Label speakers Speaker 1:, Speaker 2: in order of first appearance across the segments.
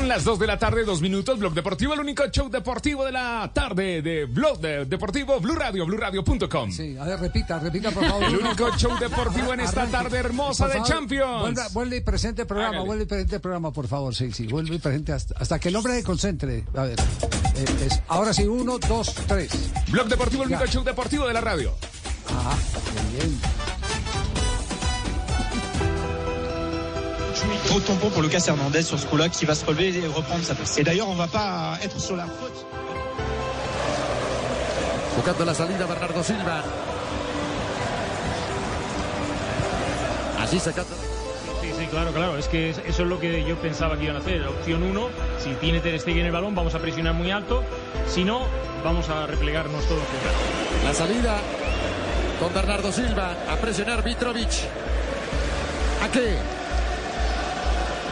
Speaker 1: Son las 2 de la tarde, dos minutos. Blog Deportivo, el único show deportivo de la tarde de Blog Deportivo, Blue Radio, BlueRadio.com.
Speaker 2: Sí, a ver, repita, repita, por favor.
Speaker 1: El único show deportivo en esta tarde hermosa de Champions.
Speaker 2: Vuelve, y presente el programa, vuelve y presente el programa, por favor. Sí, sí, vuelve y presente hasta, que el hombre se concentre. A ver, eh, ahora sí, uno, dos, tres.
Speaker 1: Blog Deportivo, el único show deportivo de la radio.
Speaker 2: Ah, muy bien.
Speaker 3: Gros tampon pour Lucas Hernandez sur ce coup-là qui va se relever et reprendre sa place. Et d'ailleurs, on va pas être sur la faute.
Speaker 4: Buscando la salida Bernardo Silva. Así sacando.
Speaker 5: Sí, sí, claro, claro. Es que eso es lo que yo pensaba que iban a hacer. Opción 1, si tiene Ter Stegen el balón, vamos a presionar muy alto. Si no, vamos a replegarnos todos.
Speaker 4: La salida con Bernardo Silva a presionar Mitrovic. ¿A qué?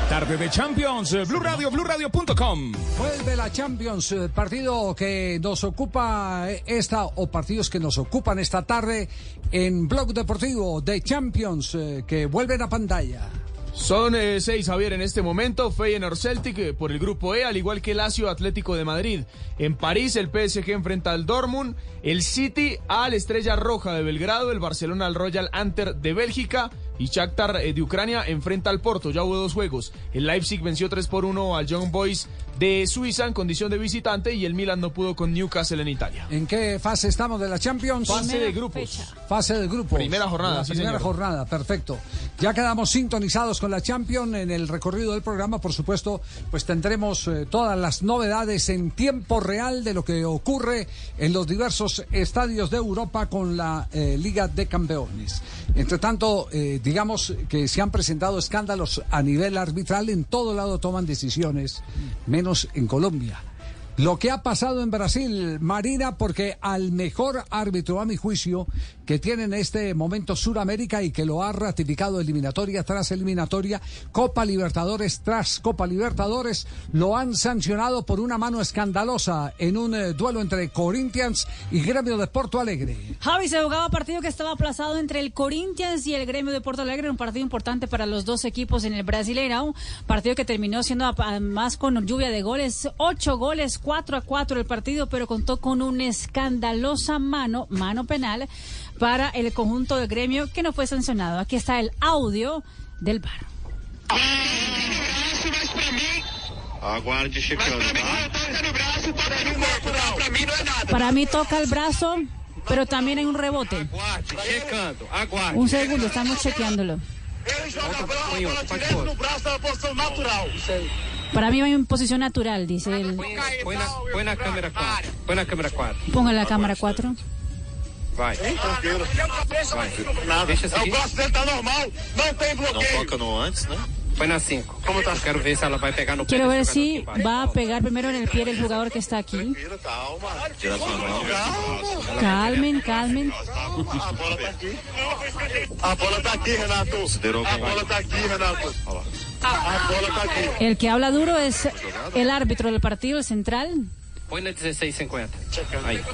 Speaker 1: Tarde de Champions, eh, Blue Radio, BlueRadio.com.
Speaker 2: Vuelve la Champions, eh, partido que nos ocupa eh, esta, o partidos que nos ocupan esta tarde en Blog Deportivo de Champions, que vuelven a pantalla.
Speaker 6: Son seis, Javier, en este momento. Feyenoord Celtic por el grupo E, al igual que el Lazio Atlético de Madrid. En París, el PSG enfrenta al Dortmund, el City al Estrella Roja de Belgrado, el Barcelona al Royal Anter de Bélgica, y Shakhtar eh, de Ucrania enfrenta al Porto. Ya hubo dos juegos. El Leipzig venció 3 por 1 al Young Boys de Suiza en condición de visitante y el Milan no pudo con Newcastle en Italia.
Speaker 2: ¿En qué fase estamos de la Champions?
Speaker 6: Fase de grupos.
Speaker 2: Fase de grupos.
Speaker 6: Primera jornada.
Speaker 2: primera jornada, perfecto. Ya quedamos sintonizados con la Champions en el recorrido del programa. Por supuesto, pues tendremos eh, todas las novedades en tiempo real de lo que ocurre en los diversos estadios de Europa con la eh, Liga de Campeones. Entre tanto, eh, digamos que se han presentado escándalos a nivel arbitral, en todo lado toman decisiones, menos en Colombia. Lo que ha pasado en Brasil, Marina, porque al mejor árbitro, a mi juicio, que tiene en este momento Suramérica y que lo ha ratificado eliminatoria tras eliminatoria, Copa Libertadores tras Copa Libertadores, lo han sancionado por una mano escandalosa en un eh, duelo entre Corinthians y Gremio de Porto Alegre.
Speaker 7: Javi, se jugaba partido que estaba aplazado entre el Corinthians y el Gremio de Porto Alegre, un partido importante para los dos equipos en el Brasileirão, partido que terminó siendo más con lluvia de goles, ocho goles, 4 a 4 el partido, pero contó con una escandalosa mano, mano penal, para el conjunto de gremio que no fue sancionado. Aquí está el audio del bar. Para mí toca el brazo, pero también hay un rebote. Un segundo, estamos chequeándolo. Para mí va en posición natural, dice él.
Speaker 8: Põe na câmera 4. Põe na câmera 4.
Speaker 7: Ponga la cámara 4.
Speaker 8: Vai.
Speaker 9: Tranquilo. Vai. Nada.
Speaker 8: Deixa assim.
Speaker 9: O braço dele tá normal. Não tem bloqueio.
Speaker 8: Não toca no antes, né? Põe na 5.
Speaker 9: Como tá?
Speaker 8: Quero ver se ela vai pegar no pé.
Speaker 7: Quiero ver si va a pegar primero en el pie del jugador que está aquí. Calmen, calmen.
Speaker 9: A bola tá aqui. A bola tá aqui, Renato. A bola tá aqui, Renato. A bola tá aqui.
Speaker 7: El que habla duro es el árbitro del partido, el central.
Speaker 8: Põe na 16,50. Aí.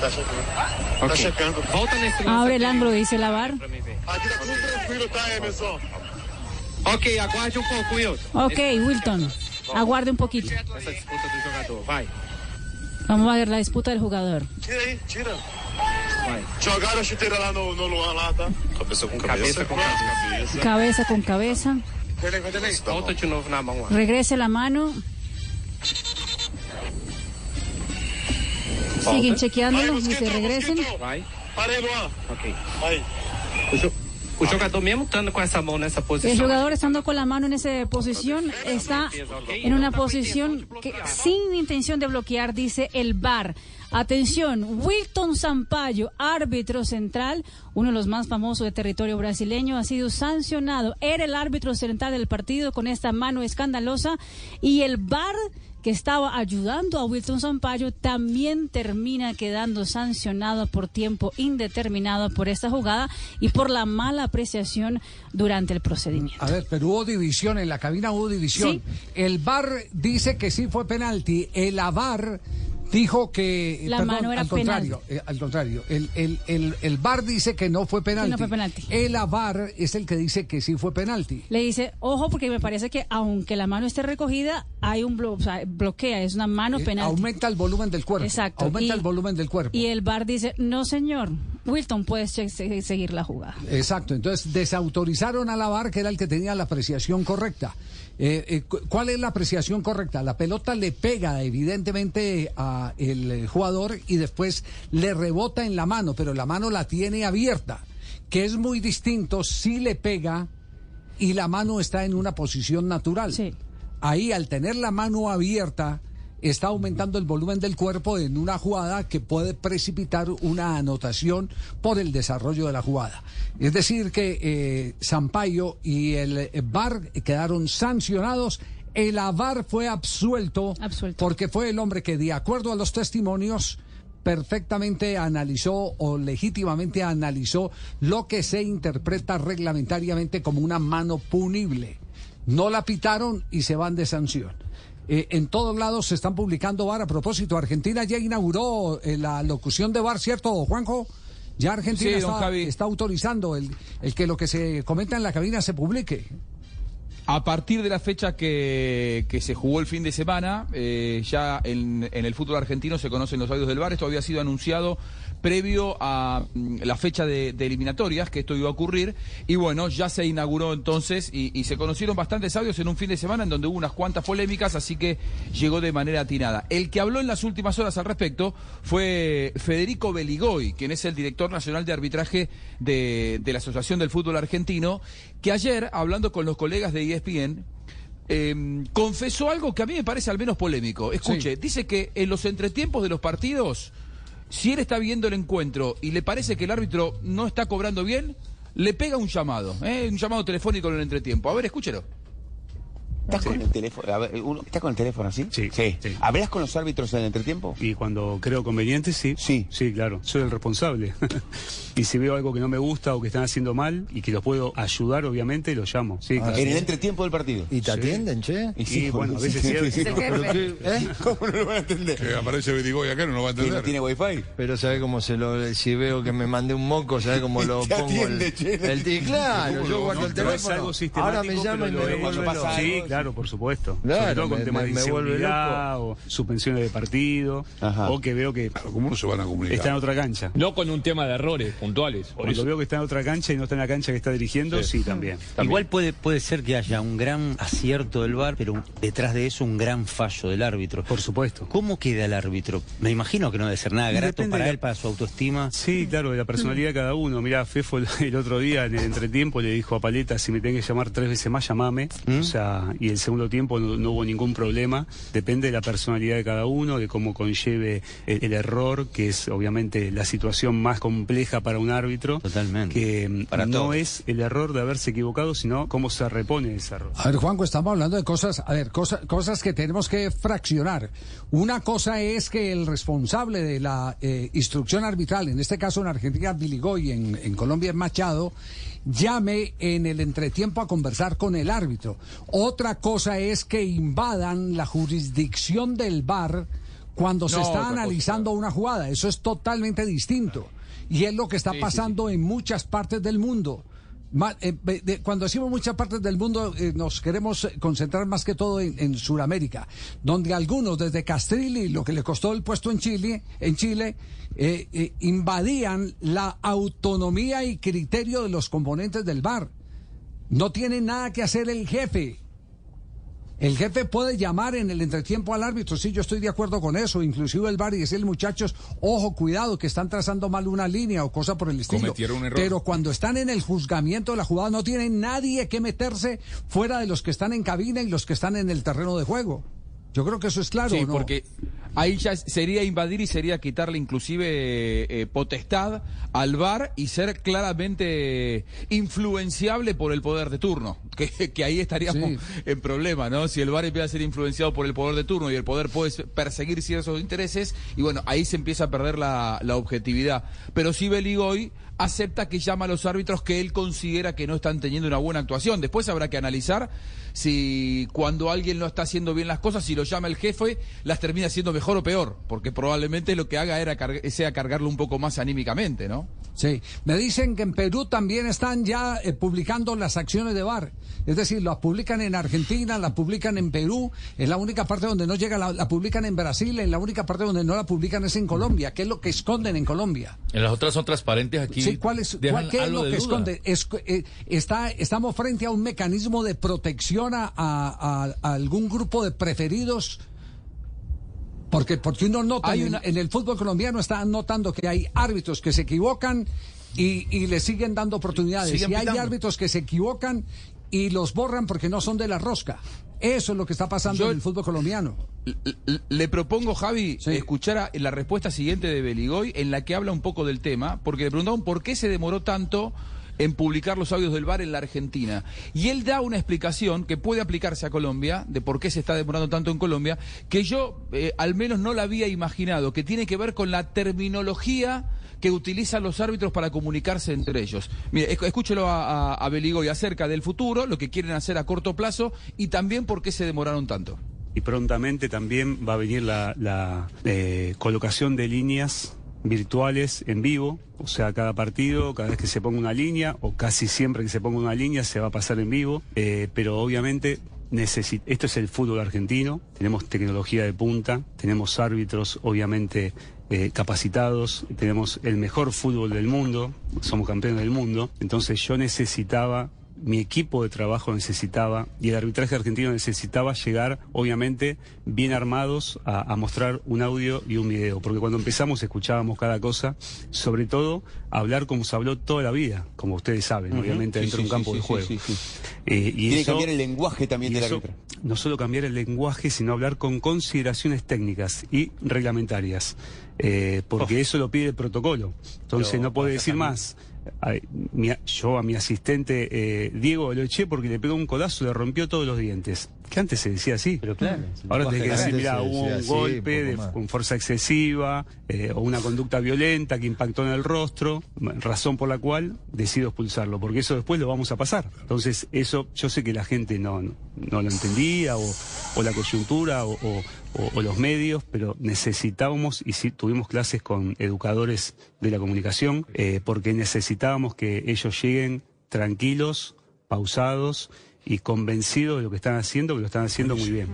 Speaker 9: Tá checando.
Speaker 8: Volta lance
Speaker 7: Abre el ángulo, dice la VAR.
Speaker 8: pra mim ver.
Speaker 9: Aqui tá tudo tranquilo, tá, Emerson?
Speaker 8: Ok, aguarde um pouco, Wilton.
Speaker 7: Ok, Wilton, aguarde un poquito.
Speaker 8: Disputa. Vai.
Speaker 7: Vamos a ver la disputa del jugador.
Speaker 9: Tira aí, tira.
Speaker 8: Vai.
Speaker 9: Jogaram a chuteira lá no, no Luan lá, tá?
Speaker 8: Cabeça com cabeça. com cabeça.
Speaker 7: Cabeza con cabeza.
Speaker 9: Vem, vem, vem.
Speaker 8: Volta de novo na mão lá.
Speaker 7: Regrese la mano. Siguen chequeándolo, dice regresen.
Speaker 8: Vai.
Speaker 9: Parei, Luan.
Speaker 8: Ok.
Speaker 9: Aí.
Speaker 8: O, jo- o jogador, mesmo estando com essa mão nessa
Speaker 7: El
Speaker 8: posição.
Speaker 7: jugador estando con la mano en esa posición está en una posición que sin intención de bloquear, dice el VAR. Atención, Wilton Sampaio, árbitro central, uno de los más famosos de territorio brasileño, ha sido sancionado. Era el árbitro central del partido con esta mano escandalosa y el VAR que estaba ayudando a Wilton Sampaio también termina quedando sancionado por tiempo indeterminado por esta jugada y por la mala apreciación durante el procedimiento.
Speaker 2: A ver, pero hubo división, en la cabina hubo división.
Speaker 7: Sí.
Speaker 2: El VAR dice que sí fue penalti, el AVAR dijo que...
Speaker 7: La mano era
Speaker 2: al contrario, eh, al contrario, el, el, el, el VAR dice que no fue penalti.
Speaker 7: no fue penalti.
Speaker 2: El AVAR es el que dice que sí fue penalti.
Speaker 7: Le dice, ojo, porque me parece que aunque la mano esté recogida, hay un blo- o sea, bloquea, es una mano
Speaker 2: Eh,
Speaker 7: penal.
Speaker 2: aumenta el volumen del cuerpo.
Speaker 7: Exacto.
Speaker 2: Aumenta
Speaker 7: Y-
Speaker 2: el volumen del cuerpo.
Speaker 7: Y el VAR dice, no señor, Wilton puedes seguir la jugada.
Speaker 2: Exacto, entonces desautorizaron a la VAR, que era el que tenía la apreciación correcta. Eh, eh, cu- ¿Cuál es la apreciación correcta? La pelota le pega evidentemente a el eh, jugador y después le rebota en la mano, pero la mano la tiene abierta, que es muy distinto si le pega y la mano está en una posición natural. Ahí al tener la mano abierta está aumentando el volumen del cuerpo en una jugada que puede precipitar una anotación por el desarrollo de la jugada. Es decir, que eh, Sampaio y el VAR quedaron sancionados. El AVAR fue absuelto, porque fue el hombre que, de acuerdo a los testimonios, perfectamente analizó o legítimamente analizó lo que se interpreta reglamentariamente como una mano punible. No la pitaron y se van de sanción. Eh, en todos lados se están publicando VAR. A propósito, Argentina ya inauguró eh, la locución de VAR, ¿cierto, Juanjo? Ya Argentina
Speaker 6: Sí,
Speaker 2: está, autorizando el, el que lo que se comenta en la cabina se publique.
Speaker 10: A partir de la fecha que, que se jugó el fin de semana, eh, ya en, en el fútbol argentino se conocen los audios del VAR. Esto había sido anunciado previo a mm, la fecha de, de eliminatorias, que esto iba a ocurrir. Y bueno, ya se inauguró entonces y, y se conocieron bastantes audios en un fin de semana en donde hubo unas cuantas polémicas, así que llegó de manera atinada. El que habló en las últimas horas al respecto fue Federico Beligoy, quien es el director nacional de arbitraje de, de la Asociación del Fútbol Argentino, que ayer, hablando con los colegas de ESPN, eh, confesó algo que a mí me parece al menos polémico. Escuche, dice que en los entretiempos de los partidos, si él está viendo el encuentro y le parece que el árbitro no está cobrando bien, le pega un llamado, ¿eh? un llamado telefónico en el entretiempo. A ver, escúchelo.
Speaker 11: ¿Estás con el teléfono? A ver, uno- ¿Estás con el teléfono así? Sí. ¿Hablas con los árbitros en el entretiempo?
Speaker 12: Y cuando creo conveniente, sí. Sí. Sí, claro. Soy el responsable. y si veo algo que no me gusta o que están haciendo mal y que los puedo ayudar, obviamente, los llamo. Sí, claro.
Speaker 11: En el entretiempo del partido.
Speaker 12: ¿Y te atienden,
Speaker 11: che?
Speaker 12: Y, bueno, a veces sí.
Speaker 11: sí, sí. ¿Eh? ¿Cómo no lo van a entender?
Speaker 13: Que aparece Berigoy acá, no lo va a
Speaker 11: ¿Que no tiene wifi?
Speaker 14: Pero sabe cómo se lo si veo que me mandé un moco, sabe cómo lo
Speaker 11: Te
Speaker 14: pongo
Speaker 11: atiende,
Speaker 14: el,
Speaker 11: che.
Speaker 14: el claro,
Speaker 12: ¿Cómo
Speaker 14: yo guardo
Speaker 12: no,
Speaker 14: el teléfono. Ahora me llama y me
Speaker 12: lo-
Speaker 14: loco.
Speaker 12: Sí, claro, por supuesto.
Speaker 14: Claro,
Speaker 12: Sobre todo con
Speaker 14: me-
Speaker 12: temas
Speaker 14: me-
Speaker 12: de
Speaker 14: me vuelve
Speaker 12: inseguridad o suspensiones de partido o que veo que
Speaker 13: ¿Cómo no se van a comunicar?
Speaker 12: está en otra cancha.
Speaker 5: No con un tema de errores puntuales. Por
Speaker 12: Cuando
Speaker 5: eso.
Speaker 12: veo que está en otra cancha y no está en la cancha que está dirigiendo, sí, también.
Speaker 15: Igual puede, puede ser que haya un gran acierto del VAR, pero detrás de eso un gran fallo del árbitro.
Speaker 12: Por supuesto.
Speaker 15: ¿Cómo queda el árbitro? Me imagino que no debe ser nada
Speaker 12: Y
Speaker 15: grato
Speaker 12: depende
Speaker 15: para
Speaker 12: la-
Speaker 15: él, para su autoestima.
Speaker 12: Sí, claro, de la personalidad de cada uno. Mirá, Fefo el, el otro día en el entretiempo le dijo a Paleta, si me tenés que llamar tres veces más, llamame.
Speaker 15: ¿Mm?
Speaker 12: O sea, y el segundo tiempo no, no hubo ningún problema. Depende de la personalidad de cada uno, de cómo conlleve el, el error, que es obviamente la situación más compleja para un árbitro.
Speaker 15: Totalmente.
Speaker 12: Que
Speaker 15: Para
Speaker 12: no
Speaker 15: todos.
Speaker 12: es el error de haberse equivocado, sino cómo se repone ese error.
Speaker 2: A ver, Juanjo, estamos hablando de cosas, a ver, cosas, cosas que tenemos que fraccionar. Una cosa es que el responsable de la eh, instrucción arbitral, en este caso en Argentina, Biligoy, en, en Colombia es Machado, llame en el entretiempo a conversar con el árbitro. Otra cosa es que invadan la jurisdicción del VAR cuando se está
Speaker 10: cosa,
Speaker 2: analizando una jugada. Eso es totalmente distinto. Y es lo que está
Speaker 10: Sí, sí,
Speaker 2: pasando en muchas partes del mundo. Eh, cuando decimos muchas partes del mundo, eh, nos queremos concentrar más que todo en, en Sudamérica, donde algunos, desde Castrilli, lo que le costó el puesto en Chile, en Chile eh, invadían la autonomía y criterio de los componentes del bar. No tiene nada que hacer el jefe. El jefe puede llamar en el entretiempo al árbitro, sí, yo estoy de acuerdo con eso, inclusive el bar y decirle, muchachos, ojo, cuidado, que están trazando mal una línea o cosa por el estilo.
Speaker 1: Cometieron un error.
Speaker 2: Pero cuando están en el juzgamiento de la jugada no tiene nadie que meterse fuera de los que están en cabina y los que están en el terreno de juego. Yo creo que eso es claro,
Speaker 10: Sí,
Speaker 2: ¿no?
Speaker 10: porque ahí ya sería invadir y sería quitarle inclusive eh, potestad al VAR y ser claramente influenciable por el poder de turno. Que, que ahí estaríamos
Speaker 2: Sí.
Speaker 10: en problema, ¿no? Si el VAR empieza a ser influenciado por el poder de turno y el poder puede perseguir ciertos intereses, y bueno, ahí se empieza a perder la, la objetividad. Pero sí Beligoy acepta que llama a los árbitros que él considera que no están teniendo una buena actuación. Después habrá que analizar si cuando alguien no está haciendo bien las cosas, si lo llama el jefe, las termina haciendo mejor o peor, porque probablemente lo que haga era car- sea cargarlo un poco más anímicamente, ¿no?
Speaker 2: Sí, me dicen que en Perú también están ya eh, publicando las acciones de VAR. Es decir, las publican en Argentina, las publican en Perú. Es la única parte donde no llega, la, la publican en Brasil. En la única parte donde no la publican es en Colombia. ¿Qué es lo que esconden en Colombia?
Speaker 16: En las otras son transparentes aquí.
Speaker 2: Sí, ¿cuál es, cuál- ¿qué es lo que
Speaker 16: duda.
Speaker 2: esconde? Es- eh, está, estamos frente a un mecanismo de protección a, a- a- a algún grupo de preferidos. Porque, porque uno nota
Speaker 10: Hay
Speaker 2: en,
Speaker 10: una-
Speaker 2: en el fútbol colombiano está notando que hay árbitros que se equivocan y, y le siguen dando oportunidades.
Speaker 16: Siguen
Speaker 2: y hay
Speaker 16: pitando.
Speaker 2: árbitros que se equivocan y los borran porque no son de la rosca. Eso es lo que está pasando
Speaker 10: Yo-
Speaker 2: en el fútbol colombiano.
Speaker 10: Le propongo, Javi, escuchar a- la respuesta siguiente de Beligoy, en la que habla un poco del tema, porque le preguntaron por qué se demoró tanto en publicar los audios del VAR en la Argentina. Y él da una explicación que puede aplicarse a Colombia, de por qué se está demorando tanto en Colombia, que yo eh, al menos no la había imaginado, que tiene que ver con la terminología que utilizan los árbitros para comunicarse entre ellos. Mire, esc- escúchelo a, a, Beligoy acerca del futuro, lo que quieren hacer a corto plazo y también por qué se demoraron tanto.
Speaker 12: Y prontamente también va a venir la, la, eh, colocación de líneas virtuales en vivo, o sea, cada partido, cada vez que se ponga una línea, o casi siempre que se ponga una línea, se va a pasar en vivo, eh, pero obviamente necesi- esto es el fútbol argentino, tenemos tecnología de punta, tenemos árbitros obviamente eh, capacitados, tenemos el mejor fútbol del mundo, somos campeones del mundo, entonces yo necesitaba mi equipo de trabajo necesitaba y el arbitraje argentino necesitaba llegar, obviamente, bien armados a, a mostrar un audio y un video. Porque cuando empezamos escuchábamos cada cosa, sobre todo hablar como se habló toda la vida, como ustedes saben, obviamente,
Speaker 11: Sí,
Speaker 12: dentro de un campo
Speaker 11: sí,
Speaker 12: de juego. Eh, y
Speaker 11: Tiene que
Speaker 12: eso-
Speaker 11: cambiar el lenguaje también del árbitro.
Speaker 12: No solo cambiar el lenguaje, sino hablar con consideraciones técnicas y reglamentarias, eh, porque eso lo pide el protocolo. Entonces
Speaker 11: Pero
Speaker 12: no puede decir
Speaker 11: también-
Speaker 12: más. Mi- yo a mi asistente eh, Diego lo eché porque le pegó un codazo y le rompió todos los dientes. Que antes se decía así.
Speaker 15: Pero claro.
Speaker 12: Ahora tenés que decir, mira, hubo un
Speaker 15: así,
Speaker 12: golpe de, con fuerza excesiva eh, o una conducta violenta que impactó en el rostro, razón por la cual decido expulsarlo, porque eso después lo vamos a pasar. Entonces, eso yo sé que la gente no, no, no lo entendía, o, o la coyuntura, o, o- o- los medios, pero necesitábamos, y sí, tuvimos clases con educadores de la comunicación, eh, porque necesitábamos que ellos lleguen tranquilos, pausados y convencidos de lo que están haciendo, que lo están haciendo muy bien.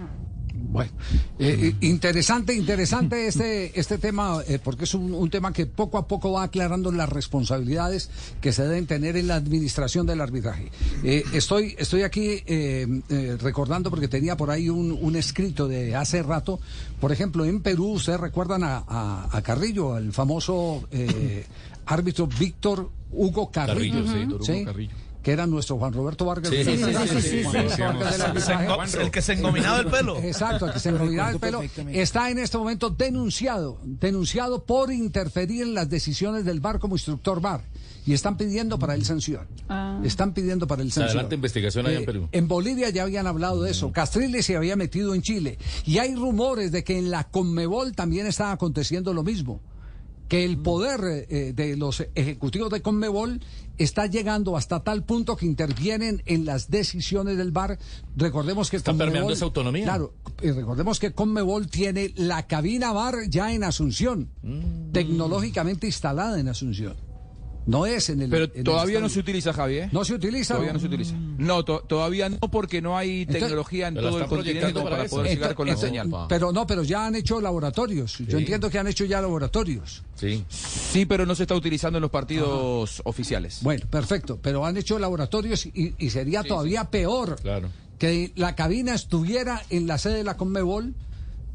Speaker 2: Bueno, eh, eh, interesante, interesante este, este tema, eh, porque es un, un tema que poco a poco va aclarando las responsabilidades que se deben tener en la administración del arbitraje. Eh, estoy, estoy aquí recordando, porque tenía por ahí un, un escrito de hace rato, por ejemplo, en Perú, ustedes recuerdan a, a- a Carrillo, el famoso eh, árbitro Víctor Hugo Carrillo,
Speaker 16: Carrillo, sí, Víctor Hugo Carrillo.
Speaker 2: Que era nuestro Juan Roberto Vargas.
Speaker 16: Sí, sí, sí,
Speaker 2: Juan
Speaker 16: sí, sí, sí,
Speaker 2: Roberto
Speaker 16: sí,
Speaker 2: Vargas
Speaker 16: sí,
Speaker 2: del
Speaker 16: sí,
Speaker 2: arbitraje.
Speaker 16: sí, sí, el que se engominaba el pelo.
Speaker 2: Exacto, el que se engominaba el pelo. Está en este momento denunciado, denunciado por interferir en las decisiones del VAR como instructor VAR. Y están pidiendo para él sanción.
Speaker 7: Ah.
Speaker 2: Están pidiendo para él sanción.
Speaker 16: adelanta investigación allá en
Speaker 2: Eh,
Speaker 16: Perú.
Speaker 2: En Bolivia ya habían hablado de eso. Castriles se había metido en Chile. Y hay rumores de que en la Conmebol también está aconteciendo lo mismo. Que el poder eh, de los ejecutivos de Conmebol está llegando hasta tal punto que intervienen en las decisiones del VAR. Recordemos que
Speaker 16: Está permeando esa autonomía.
Speaker 2: Claro, eh, recordemos que Conmebol tiene la cabina VAR ya en Asunción,
Speaker 16: Mm.
Speaker 2: tecnológicamente instalada en Asunción. No es en el.
Speaker 10: Pero
Speaker 2: en el
Speaker 10: todavía no se utiliza, Javi, ¿eh?
Speaker 2: No se utiliza.
Speaker 10: Todavía no se utiliza. No, to- todavía no, porque no hay
Speaker 2: Entonces-
Speaker 10: tecnología en todo el continente
Speaker 16: para
Speaker 10: poder llegar con la señal.
Speaker 2: Pero no, pero ya han hecho laboratorios. Yo entiendo que han hecho ya laboratorios.
Speaker 16: Sí.
Speaker 10: Sí, pero no se está utilizando en los partidos oficiales.
Speaker 2: Bueno, perfecto. Pero han hecho laboratorios y, y sería todavía peor
Speaker 16: Claro.
Speaker 2: que la cabina estuviera en la sede de la Conmebol.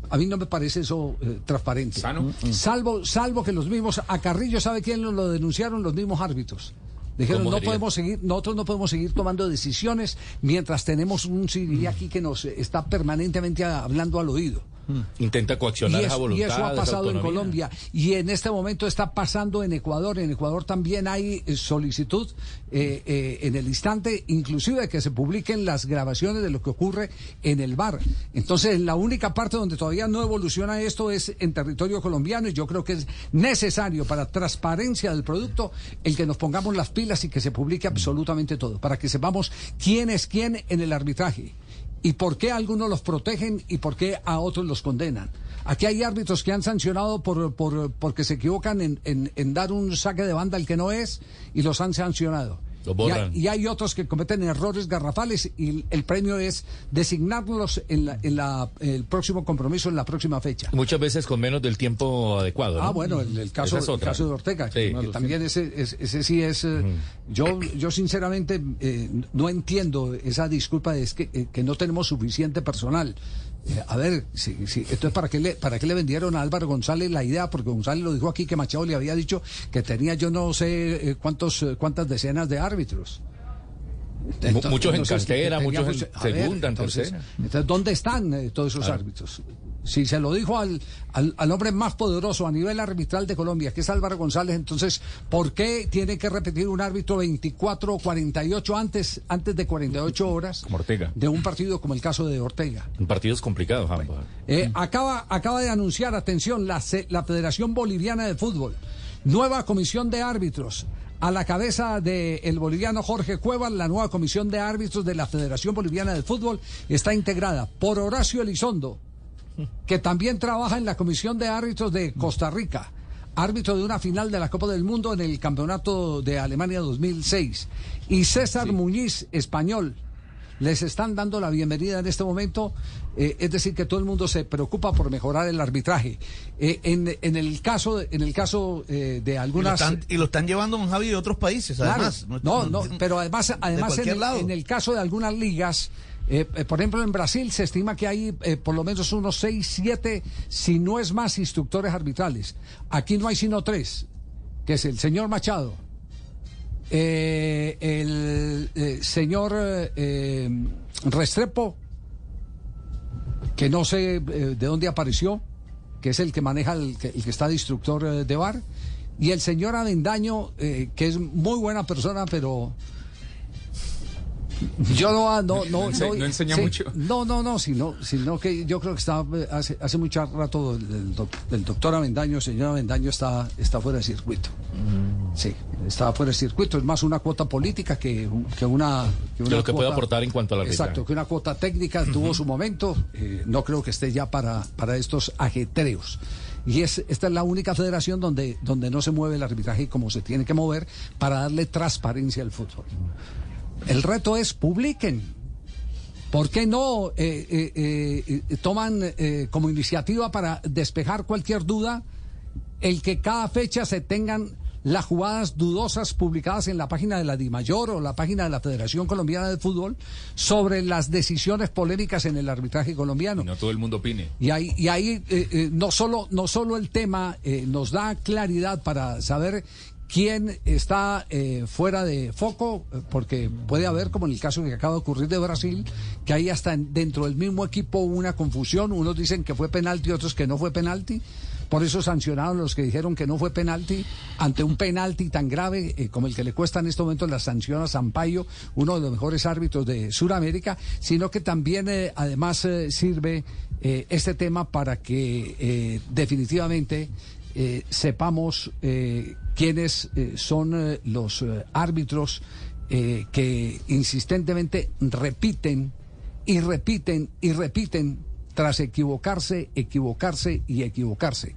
Speaker 2: A mí no me parece eso eh, transparente.
Speaker 16: ¿Sano?
Speaker 2: Salvo, salvo que los mismos, a Carrillo, ¿sabe quién lo, lo denunciaron? Los mismos árbitros. Dijeron,
Speaker 16: ¿Cómo
Speaker 2: no podemos seguir, nosotros no podemos seguir tomando decisiones mientras tenemos un CD aquí que nos está permanentemente hablando al oído.
Speaker 16: Intenta coaccionar
Speaker 2: y
Speaker 16: esa voluntad.
Speaker 2: y eso ha pasado en. Colombia y en este momento está pasando en Ecuador. En Ecuador también hay eh, solicitud eh, eh, en el instante, inclusive de que se publiquen las grabaciones de lo que ocurre en el bar. Entonces, la única parte donde todavía no evoluciona esto es en territorio colombiano y yo creo que es necesario para transparencia del producto el que nos pongamos las pilas y que se publique absolutamente todo, para que sepamos quién es quién en el arbitraje y por qué algunos los protegen y por qué a otros los condenan. Aquí hay árbitros que han sancionado por, por- porque se equivocan en, en- en dar un saque de banda al que no es y los han sancionado.
Speaker 16: Lo
Speaker 2: Y hay, y hay otros que cometen errores garrafales y el premio es designarlos en, la- en la- el próximo compromiso, en la próxima fecha.
Speaker 16: Muchas veces con menos del tiempo adecuado. ¿no?
Speaker 2: Ah, bueno, el, el caso,
Speaker 16: es
Speaker 2: el caso de Ortega, que,
Speaker 16: Sí.
Speaker 2: que también ese, ese, ese sí es... eh, yo, yo sinceramente eh, no entiendo esa disculpa de es que, eh, que no tenemos suficiente personal. Eh, a ver, si, si, entonces ¿para qué, le, ¿para qué le vendieron a Álvaro González la idea? Porque González lo dijo aquí que Machado le había dicho que tenía yo no sé eh, cuántos, eh, cuántas decenas de árbitros.
Speaker 16: Mu- muchos en
Speaker 2: entonces,
Speaker 16: cantera,
Speaker 2: que
Speaker 16: muchos en
Speaker 2: ver,
Speaker 16: segunda, en
Speaker 2: entonces, entonces, ¿dónde están todos esos
Speaker 16: Claro.
Speaker 2: árbitros? Si se lo dijo al, al, al hombre más poderoso a nivel arbitral de Colombia, que es Álvaro González, entonces, ¿por qué tiene que repetir un árbitro 24 o 48 antes, antes de 48 horas
Speaker 16: Como Ortega.
Speaker 2: de un partido como el caso de Ortega?
Speaker 16: En partidos complicados, ambos.
Speaker 2: Eh, acaba, acaba de anunciar, atención, la, la Federación Boliviana de Fútbol, nueva comisión de árbitros. A la cabeza del boliviano Jorge Cuevas, la nueva comisión de árbitros de la Federación Boliviana de Fútbol está integrada por Horacio Elizondo, que también trabaja en la comisión de árbitros de Costa Rica, árbitro de una final de la Copa del Mundo en el Campeonato de Alemania 2006, y César Muñiz, español, les están dando la bienvenida en este momento. eh, es decir, que todo el mundo se preocupa por mejorar el arbitraje. Eh, en, en el caso, en el caso eh, de
Speaker 17: Y lo,
Speaker 2: algunas.
Speaker 17: están, y lo están llevando, don Javi, de otros países,
Speaker 2: Claro.
Speaker 17: además.
Speaker 2: no, no, pero además, además en el caso de algunas ligas, eh, eh, por ejemplo en Brasil se estima que hay eh, por lo menos unos 6, 7, si no es más, instructores arbitrales. Aquí no hay sino tres, que es el señor Machado, el señor eh, Restrepo, que no sé de dónde apareció, que es el que maneja, el que, el que está de instructor de bar, y el señor Avendaño, que es muy buena persona, pero yo no, no, no,
Speaker 1: No no enseña
Speaker 2: sí,
Speaker 1: mucho.
Speaker 2: No, no, no, sino, sino que yo creo que está eh, hace, hace mucho rato el, doc- el doctor Avendaño, el señor Avendaño está, está fuera de circuito. Sí, está fuera de circuito. Es más una cuota política que, que una. Que una
Speaker 16: lo que puede aportar en cuanto al arbitraje.
Speaker 2: Exacto, que una cuota técnica tuvo su momento. eh, no creo que esté ya para, para estos ajetreos. Y es, esta es la única federación donde, donde no se mueve el arbitraje como se tiene que mover para darle transparencia al fútbol. El reto es publiquen. ¿Por qué no eh, eh, eh, toman eh, como iniciativa para despejar cualquier duda el que cada fecha se tengan las jugadas dudosas publicadas en la página de la DIMAYOR o la página de la Federación Colombiana de Fútbol sobre las decisiones polémicas en el arbitraje colombiano?
Speaker 1: No todo el mundo opine.
Speaker 2: Y ahí, y ahí eh, eh, no, solo, no solo el tema eh, nos da claridad para saber quién está eh, fuera de foco, eh, porque puede haber, como en el caso que acaba de ocurrir de Brasil, que hay hasta en- dentro del mismo equipo una confusión, unos dicen que fue penalti, otros que no fue penalti. Por eso sancionaron los que dijeron que no fue penalti ante un penalti tan grave eh, como el que le cuesta en este momento la sanción a Sampaio, uno de los mejores árbitros de Sudamérica, sino que también además sirve este tema para que definitivamente eh, sepamos eh, quiénes eh, son eh, los árbitros que insistentemente repiten y repiten y repiten tras equivocarse, equivocarse y equivocarse.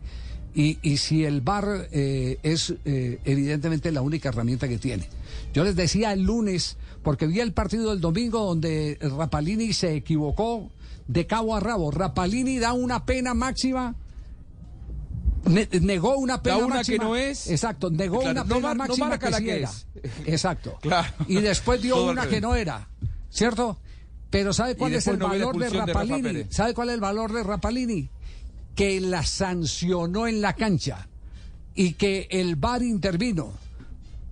Speaker 2: Y, y si el VAR es evidentemente la única herramienta que tiene. Yo les decía el lunes, porque vi el partido del domingo donde Rapalini se equivocó de cabo a rabo. Rapalini da una pena máxima. Ne- negó una pena
Speaker 10: una
Speaker 2: máxima.
Speaker 10: que no es.
Speaker 2: Exacto, negó
Speaker 10: Claro,
Speaker 2: una
Speaker 10: no
Speaker 2: pena
Speaker 10: no
Speaker 2: máxima
Speaker 10: marca
Speaker 2: que
Speaker 10: la
Speaker 2: sí
Speaker 10: que
Speaker 2: era.
Speaker 10: es.
Speaker 2: Exacto.
Speaker 10: Claro.
Speaker 2: Y después dio
Speaker 10: Todo
Speaker 2: una que no era. ¿Cierto? Pero ¿sabe cuál es el
Speaker 10: no
Speaker 2: valor de Rapalini? ¿Sabe cuál es el valor de Rapalini? Que la sancionó en la cancha y que el VAR intervino.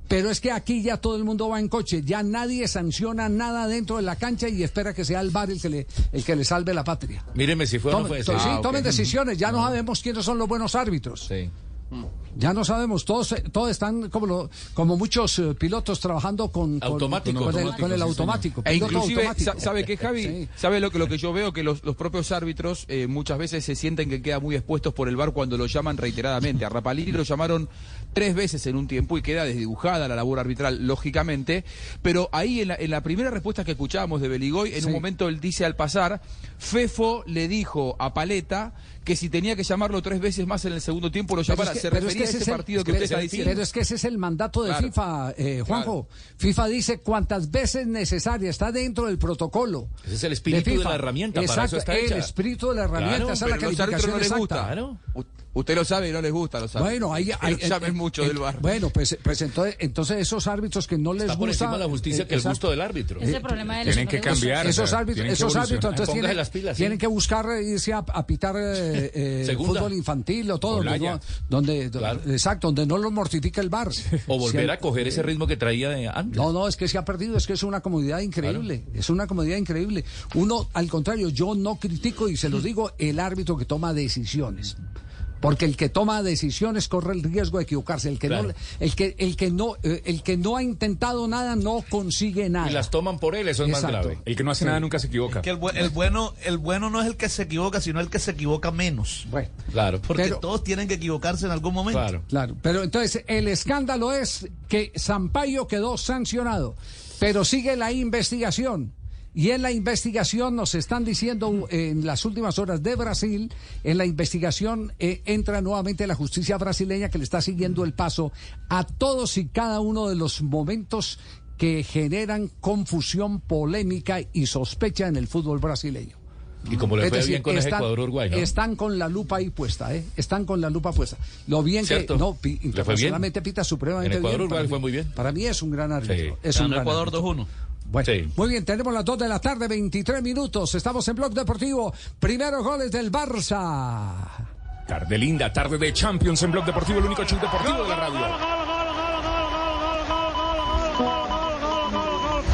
Speaker 2: Pero es que aquí ya todo el mundo va en coche, ya nadie sanciona nada dentro de la cancha y espera que sea el VAR el que le, el que le salve la patria.
Speaker 16: Míreme si fue o no
Speaker 2: Tomen,
Speaker 16: fue.
Speaker 2: to- sí,
Speaker 16: Ah,
Speaker 2: tomen decisiones, ya no sabemos quiénes son los buenos árbitros.
Speaker 16: Sí.
Speaker 2: Ya no sabemos, todos, eh, todos están como, lo- como muchos eh, pilotos trabajando con, con-
Speaker 16: Automático.
Speaker 2: con, el,
Speaker 16: Automático,
Speaker 2: con el
Speaker 16: sí,
Speaker 2: automático.
Speaker 10: E inclusive,
Speaker 2: automático.
Speaker 10: ¿sabe qué, Javi?
Speaker 2: Sí.
Speaker 10: ¿Sabe lo que, lo que yo veo? Que los, los propios árbitros eh, muchas veces se sienten que quedan muy expuestos por el bar cuando lo llaman reiteradamente. A Rapalini lo llamaron tres veces en un tiempo y queda desdibujada la labor arbitral, lógicamente. Pero ahí en la, en la primera respuesta que escuchábamos de Beligoy, en
Speaker 2: Sí.
Speaker 10: un momento él dice al pasar, Fefo le dijo a Paleta que si tenía que llamarlo tres veces más en el segundo tiempo lo llamara.
Speaker 2: es que-
Speaker 10: se
Speaker 2: pero es
Speaker 10: refería
Speaker 2: ese
Speaker 10: a
Speaker 2: es
Speaker 10: este
Speaker 2: el-
Speaker 10: partido que usted está diciendo.
Speaker 2: Pero es que ese es el mandato de
Speaker 10: Claro.
Speaker 2: FIFA, eh, Juanjo. FIFA dice cuantas veces necesaria, está dentro del protocolo.
Speaker 16: Ese es el espíritu de la herramienta, para
Speaker 2: Exacto,
Speaker 16: eso está
Speaker 2: el
Speaker 16: hecha.
Speaker 2: espíritu de la herramienta,
Speaker 16: Claro,
Speaker 2: esa es la
Speaker 10: Pero los árbitros
Speaker 2: calificación
Speaker 10: no les gusta. Usted lo sabe y no les gusta, lo sabe.
Speaker 2: Bueno, ahí, ahí
Speaker 10: Pero llamen mucho
Speaker 2: eh,
Speaker 10: del bar.
Speaker 2: Bueno, pues, pues entonces, entonces esos árbitros que no les
Speaker 16: Está por
Speaker 2: gusta.
Speaker 16: encima de la justicia
Speaker 2: eh,
Speaker 16: que el
Speaker 2: exacto.
Speaker 16: gusto del árbitro.
Speaker 7: Ese problema de
Speaker 1: Tienen que cambiar.
Speaker 2: Esos árbitros,
Speaker 1: tienen que
Speaker 2: esos árbitros entonces tienen,
Speaker 16: las pilas, sí.
Speaker 2: tienen que buscar eh, irse a, a pitar eh, eh,
Speaker 16: Segunda.
Speaker 2: fútbol infantil o todo, donde, no, donde-
Speaker 16: Claro.
Speaker 2: exacto, donde no los mortifica el bar.
Speaker 16: O volver
Speaker 2: Si-
Speaker 16: a coger ese ritmo que traía de antes.
Speaker 2: No, no, es que se ha perdido, es que es una comodidad increíble, es una comodidad increíble. Uno, al contrario, yo no critico y se los digo el árbitro que toma decisiones. Porque el que toma decisiones corre el riesgo de equivocarse. El que
Speaker 16: Claro.
Speaker 2: no, el que, el que no, eh, el que no ha intentado nada no consigue nada.
Speaker 16: Y las toman por él, eso es más grave.
Speaker 1: El que no hace
Speaker 2: Sí.
Speaker 1: nada nunca se equivoca.
Speaker 17: Que el, bu- el bueno, el bueno no es el que se equivoca, sino el que se equivoca menos.
Speaker 2: Bueno,
Speaker 16: Claro.
Speaker 17: Porque
Speaker 2: Pero-
Speaker 17: todos tienen que equivocarse en algún momento.
Speaker 16: Claro.
Speaker 2: claro. Pero entonces el escándalo es que Sampaio quedó sancionado, pero sigue la investigación. Y en la investigación nos están diciendo en las últimas horas de Brasil, en la investigación eh, entra nuevamente la justicia brasileña que le está siguiendo el paso a todos y cada uno de los momentos que generan confusión, polémica y sospecha en el fútbol brasileño.
Speaker 16: Y como le fue
Speaker 2: decir,
Speaker 16: bien con
Speaker 2: están-
Speaker 16: Ecuador-Uruguay, ¿no?
Speaker 2: Están con la lupa ahí puesta, ¿eh? Están con la lupa puesta. Lo bien
Speaker 16: Cierto.
Speaker 2: que. No,
Speaker 16: bien.
Speaker 2: internacionalmente pita supremamente
Speaker 16: En
Speaker 2: bien.
Speaker 16: Ecuador-Uruguay
Speaker 2: Para
Speaker 16: fue
Speaker 2: mí-
Speaker 16: muy bien.
Speaker 2: Para mí es un gran árbitro.
Speaker 16: Sí.
Speaker 2: Es un gran
Speaker 17: Ecuador
Speaker 2: árbitro.
Speaker 17: 2-1.
Speaker 2: Bueno,
Speaker 16: Sí.
Speaker 2: muy bien, tenemos las 2 de la tarde, 23 minutos. Estamos en Blog Deportivo. Primeros goles del Barça.
Speaker 1: Tarde linda, tarde de Champions en Blog Deportivo, el único show deportivo de la radio.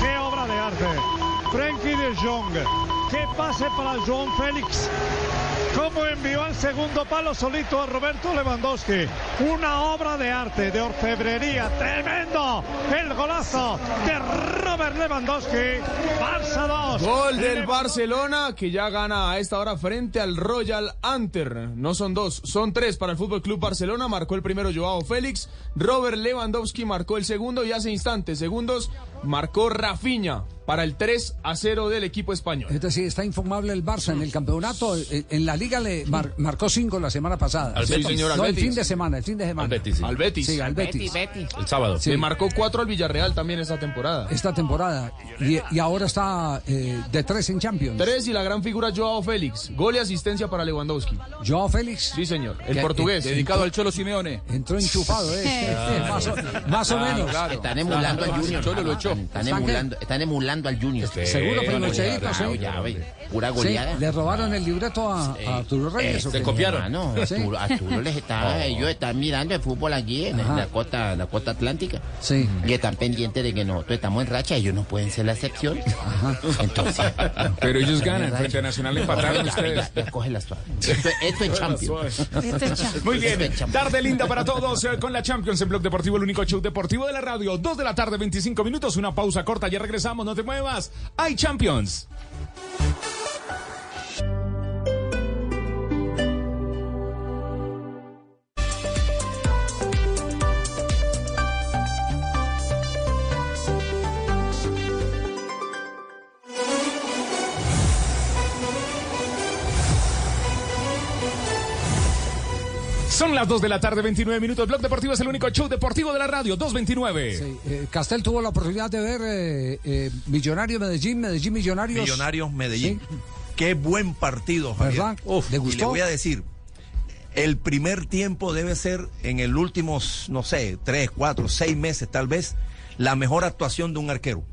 Speaker 18: ¡Qué obra de arte! Frenkie de Jong. ¡Qué pase para João Félix! ¿Cómo envió al segundo palo solito a Roberto Lewandowski? Una obra de arte, de orfebrería. ¡Tremendo! El golazo de Robert Lewandowski. Barça 2.
Speaker 6: Gol del Barcelona que ya gana a esta hora frente al Royal Anter. No son dos, son tres para el Fútbol Club Barcelona. Marcó el primero Joao Félix. Robert Lewandowski marcó el segundo y hace instantes, segundos, marcó Rafinha para el 3 a 0 del equipo español.
Speaker 2: Es decir, está infumable el Barça en el campeonato. En, la liga le mar- marcó 5 la semana pasada.
Speaker 16: Al. Betis.
Speaker 6: señor, al
Speaker 2: no, el
Speaker 6: Betis.
Speaker 2: fin de semana, el fin de semana.
Speaker 16: Al Betis, sí.
Speaker 6: Al Betis.
Speaker 2: Sí, al Betis.
Speaker 16: El sábado.
Speaker 2: Sí.
Speaker 6: Le marcó 4 al Villarreal también esta temporada.
Speaker 2: Esta temporada. Y, y ahora está eh, de 3 en Champions.
Speaker 6: 3 y la gran figura Joao Félix. Gol y asistencia para Lewandowski.
Speaker 2: Joao Félix.
Speaker 6: Sí, señor. El
Speaker 2: Que-
Speaker 6: portugués.
Speaker 10: Dedicado al Cholo Simeone.
Speaker 2: Entró enchufado, ¿eh? más, o, más o menos.
Speaker 10: Claro.
Speaker 19: Están emulando al Junior.
Speaker 10: Cholo lo echó.
Speaker 19: Están
Speaker 2: ¿Están
Speaker 19: emulando, están emulando al Junior.
Speaker 2: Seguro, pero Cheito, sí.
Speaker 19: Pura
Speaker 2: Sí,
Speaker 19: goleada.
Speaker 2: le robaron el libreto a, a Arturo Reyes. ¿o
Speaker 19: Este,
Speaker 2: qué?
Speaker 19: hermano,
Speaker 2: Sí.
Speaker 19: Arturo, Arturo les está, ellos están mirando el fútbol aquí en, en la costa, la costa atlántica.
Speaker 2: Sí.
Speaker 19: Y están pendientes de que nosotros estamos en racha, ellos no pueden ser la excepción. Entonces,
Speaker 1: Pero ellos
Speaker 19: en
Speaker 1: ganan,
Speaker 19: racha.
Speaker 1: frente a Nacional empataron ustedes.
Speaker 19: ya, ya, cógela suave. Esto, esto es Champions.
Speaker 1: Muy bien,
Speaker 19: Esto es Champions.
Speaker 1: tarde linda para todos eh, con la Champions en Blog Deportivo, el único show deportivo de la radio. Dos de la tarde, 25 minutos, una pausa corta, ya regresamos, no te muevas. ¡Hay Champions! Son las 2 de la tarde, 29 minutos. Blog Deportivo es el único show deportivo de la radio, 229.
Speaker 2: Sí, eh, Castel tuvo la oportunidad de ver eh, eh, Millonario Medellín, Medellín Millonarios.
Speaker 17: Millonarios Medellín.
Speaker 2: Sí.
Speaker 17: Qué buen partido, Javier.
Speaker 2: ¿Verdad?
Speaker 17: Uf,
Speaker 2: ¿Le
Speaker 17: Y
Speaker 2: gustó?
Speaker 17: le voy a decir, el primer tiempo debe ser en el últimos, no sé, tres, cuatro, seis meses tal vez, la mejor actuación de un arquero.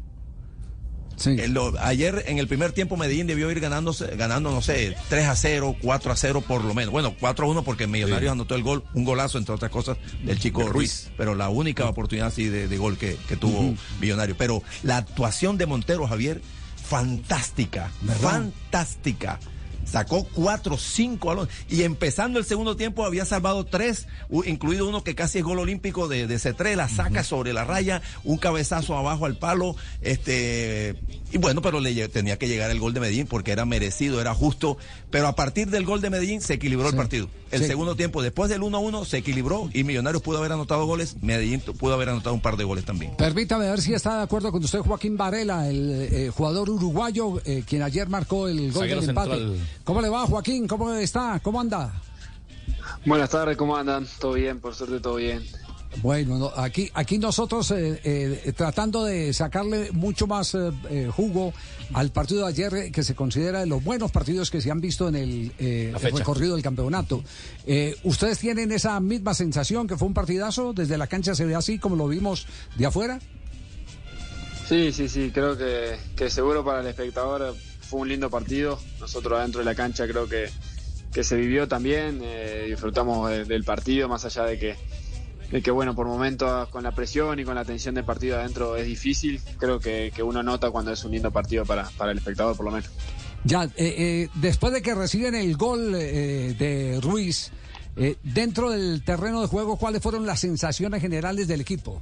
Speaker 17: En lo- ayer en el primer tiempo Medellín debió ir ganando, ganando, no sé, 3 a 0, 4 a 0 por lo menos. Bueno, 4 a 1 porque Millonarios anotó el gol, un golazo entre otras cosas del chico Ruiz, pero la única oportunidad así de, de gol que, que tuvo Millonarios. Pero la actuación de Montero Javier, fantástica, fantástica. Sacó cuatro, cinco balones. Y empezando el segundo tiempo había salvado tres, incluido uno que casi es gol olímpico de, de C3, la saca sobre la raya, un cabezazo abajo al palo. Este, y bueno, pero le tenía que llegar el gol de Medellín porque era merecido, era justo. Pero a partir del gol de Medellín se equilibró el partido. El
Speaker 2: Sí.
Speaker 17: segundo tiempo, después del 1-1, se equilibró y Millonarios pudo haber anotado goles. Medellín pudo haber anotado un par de goles también.
Speaker 2: Permítame ver si está de acuerdo con usted Joaquín Varela, el eh, jugador uruguayo, eh, quien ayer marcó el gol
Speaker 16: Zaguero
Speaker 2: del empate.
Speaker 16: central.
Speaker 2: ¿Cómo le va Joaquín? ¿Cómo está? ¿Cómo anda?
Speaker 20: Buenas tardes, ¿cómo andan? ¿Todo bien? Por suerte, todo bien.
Speaker 2: Bueno, no, aquí, aquí nosotros eh, eh, tratando de sacarle mucho más eh, eh, jugo al partido de ayer, que se considera de los buenos partidos que se han visto en el, eh, recorrido del campeonato. Eh, ¿Ustedes tienen esa misma sensación que fue un partidazo? ¿Desde la cancha se ve así como lo vimos de afuera?
Speaker 20: Sí, sí, sí, creo que, que seguro para el espectador fue un lindo partido. Nosotros adentro de la cancha creo que, que se vivió también, eh, disfrutamos de- del partido, más allá de que, de que, bueno, por momentos con la presión y con la tensión del partido adentro es difícil. Creo que, que uno nota cuando es un lindo partido para, para el espectador, por lo menos.
Speaker 2: Ya, eh, eh, después de que reciben el gol eh, de Ruiz, eh, dentro del terreno de juego, ¿cuáles fueron las sensaciones generales del equipo?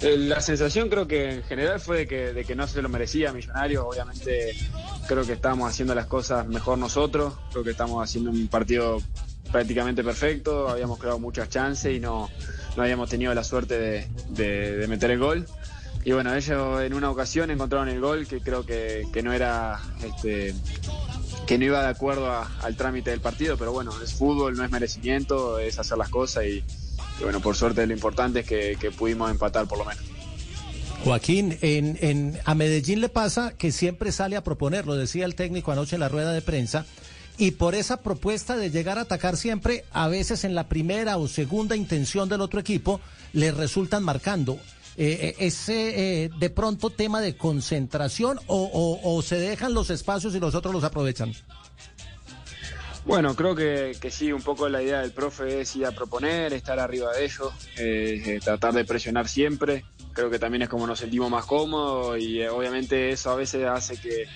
Speaker 20: Eh, La sensación creo que en general fue de que, de que no se lo merecía Millonarios. Obviamente creo que estábamos haciendo las cosas mejor nosotros. Creo que estamos haciendo un partido prácticamente perfecto. Habíamos creado muchas chances y no, no habíamos tenido la suerte de, de- meter el gol. Y bueno, ellos en una ocasión encontraron el gol que creo que, que no era este, que no iba de acuerdo a- al trámite del partido, pero bueno, es fútbol, no es merecimiento, es hacer las cosas y, y bueno, por suerte lo importante es que, que pudimos empatar por lo menos.
Speaker 21: Joaquín, en, en, a Medellín le pasa que siempre sale a proponer, lo decía el técnico anoche en la rueda de prensa, y por esa propuesta de llegar a atacar siempre, a veces en la primera o segunda intención del otro equipo, le resultan marcando. Eh, eh, ese eh, de pronto tema de concentración o, se dejan los espacios y los otros los aprovechan.
Speaker 20: Bueno, creo que, que sí, un poco la idea del profe es ir a proponer, estar arriba de ellos, eh, eh, tratar de presionar siempre. Creo que también es como nos sentimos más cómodos y eh, obviamente eso a veces hace que,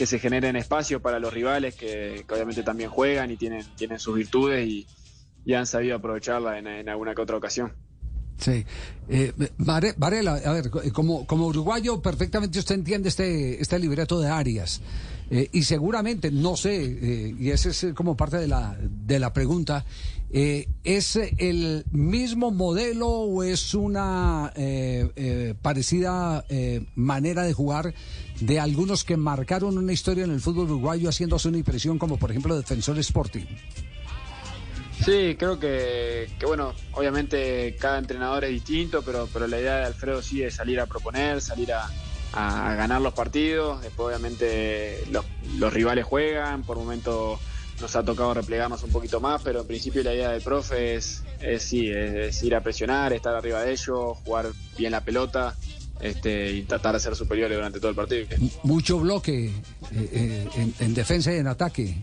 Speaker 20: que se generen espacios para los rivales que, obviamente también juegan y tienen, tienen sus virtudes y, han sabido aprovecharla en, alguna que otra ocasión.
Speaker 2: Sí. Eh, Vare- Varela, a ver, como, como uruguayo, perfectamente usted entiende este, este libreto de Arias. Eh, y seguramente, no sé, eh, y ese es como parte de la, de la pregunta, eh, ¿es el mismo modelo o es una parecida manera de jugar de algunos que marcaron una historia en el fútbol uruguayo haciéndose una impresión como por ejemplo Defensor Sporting?
Speaker 20: Sí, creo que, que, bueno, obviamente cada entrenador es distinto, pero, pero la idea de Alfredo sí es salir a proponer, salir a, ganar los partidos. Después, obviamente, los, rivales juegan, por momentos nos ha tocado replegarnos un poquito más, pero en principio la idea del profe es, es sí, es, es ir a presionar, estar arriba de ellos, jugar bien la pelota este, y tratar de ser superiores durante todo el partido.
Speaker 2: Mucho bloque eh, eh, en, en defensa y en ataque.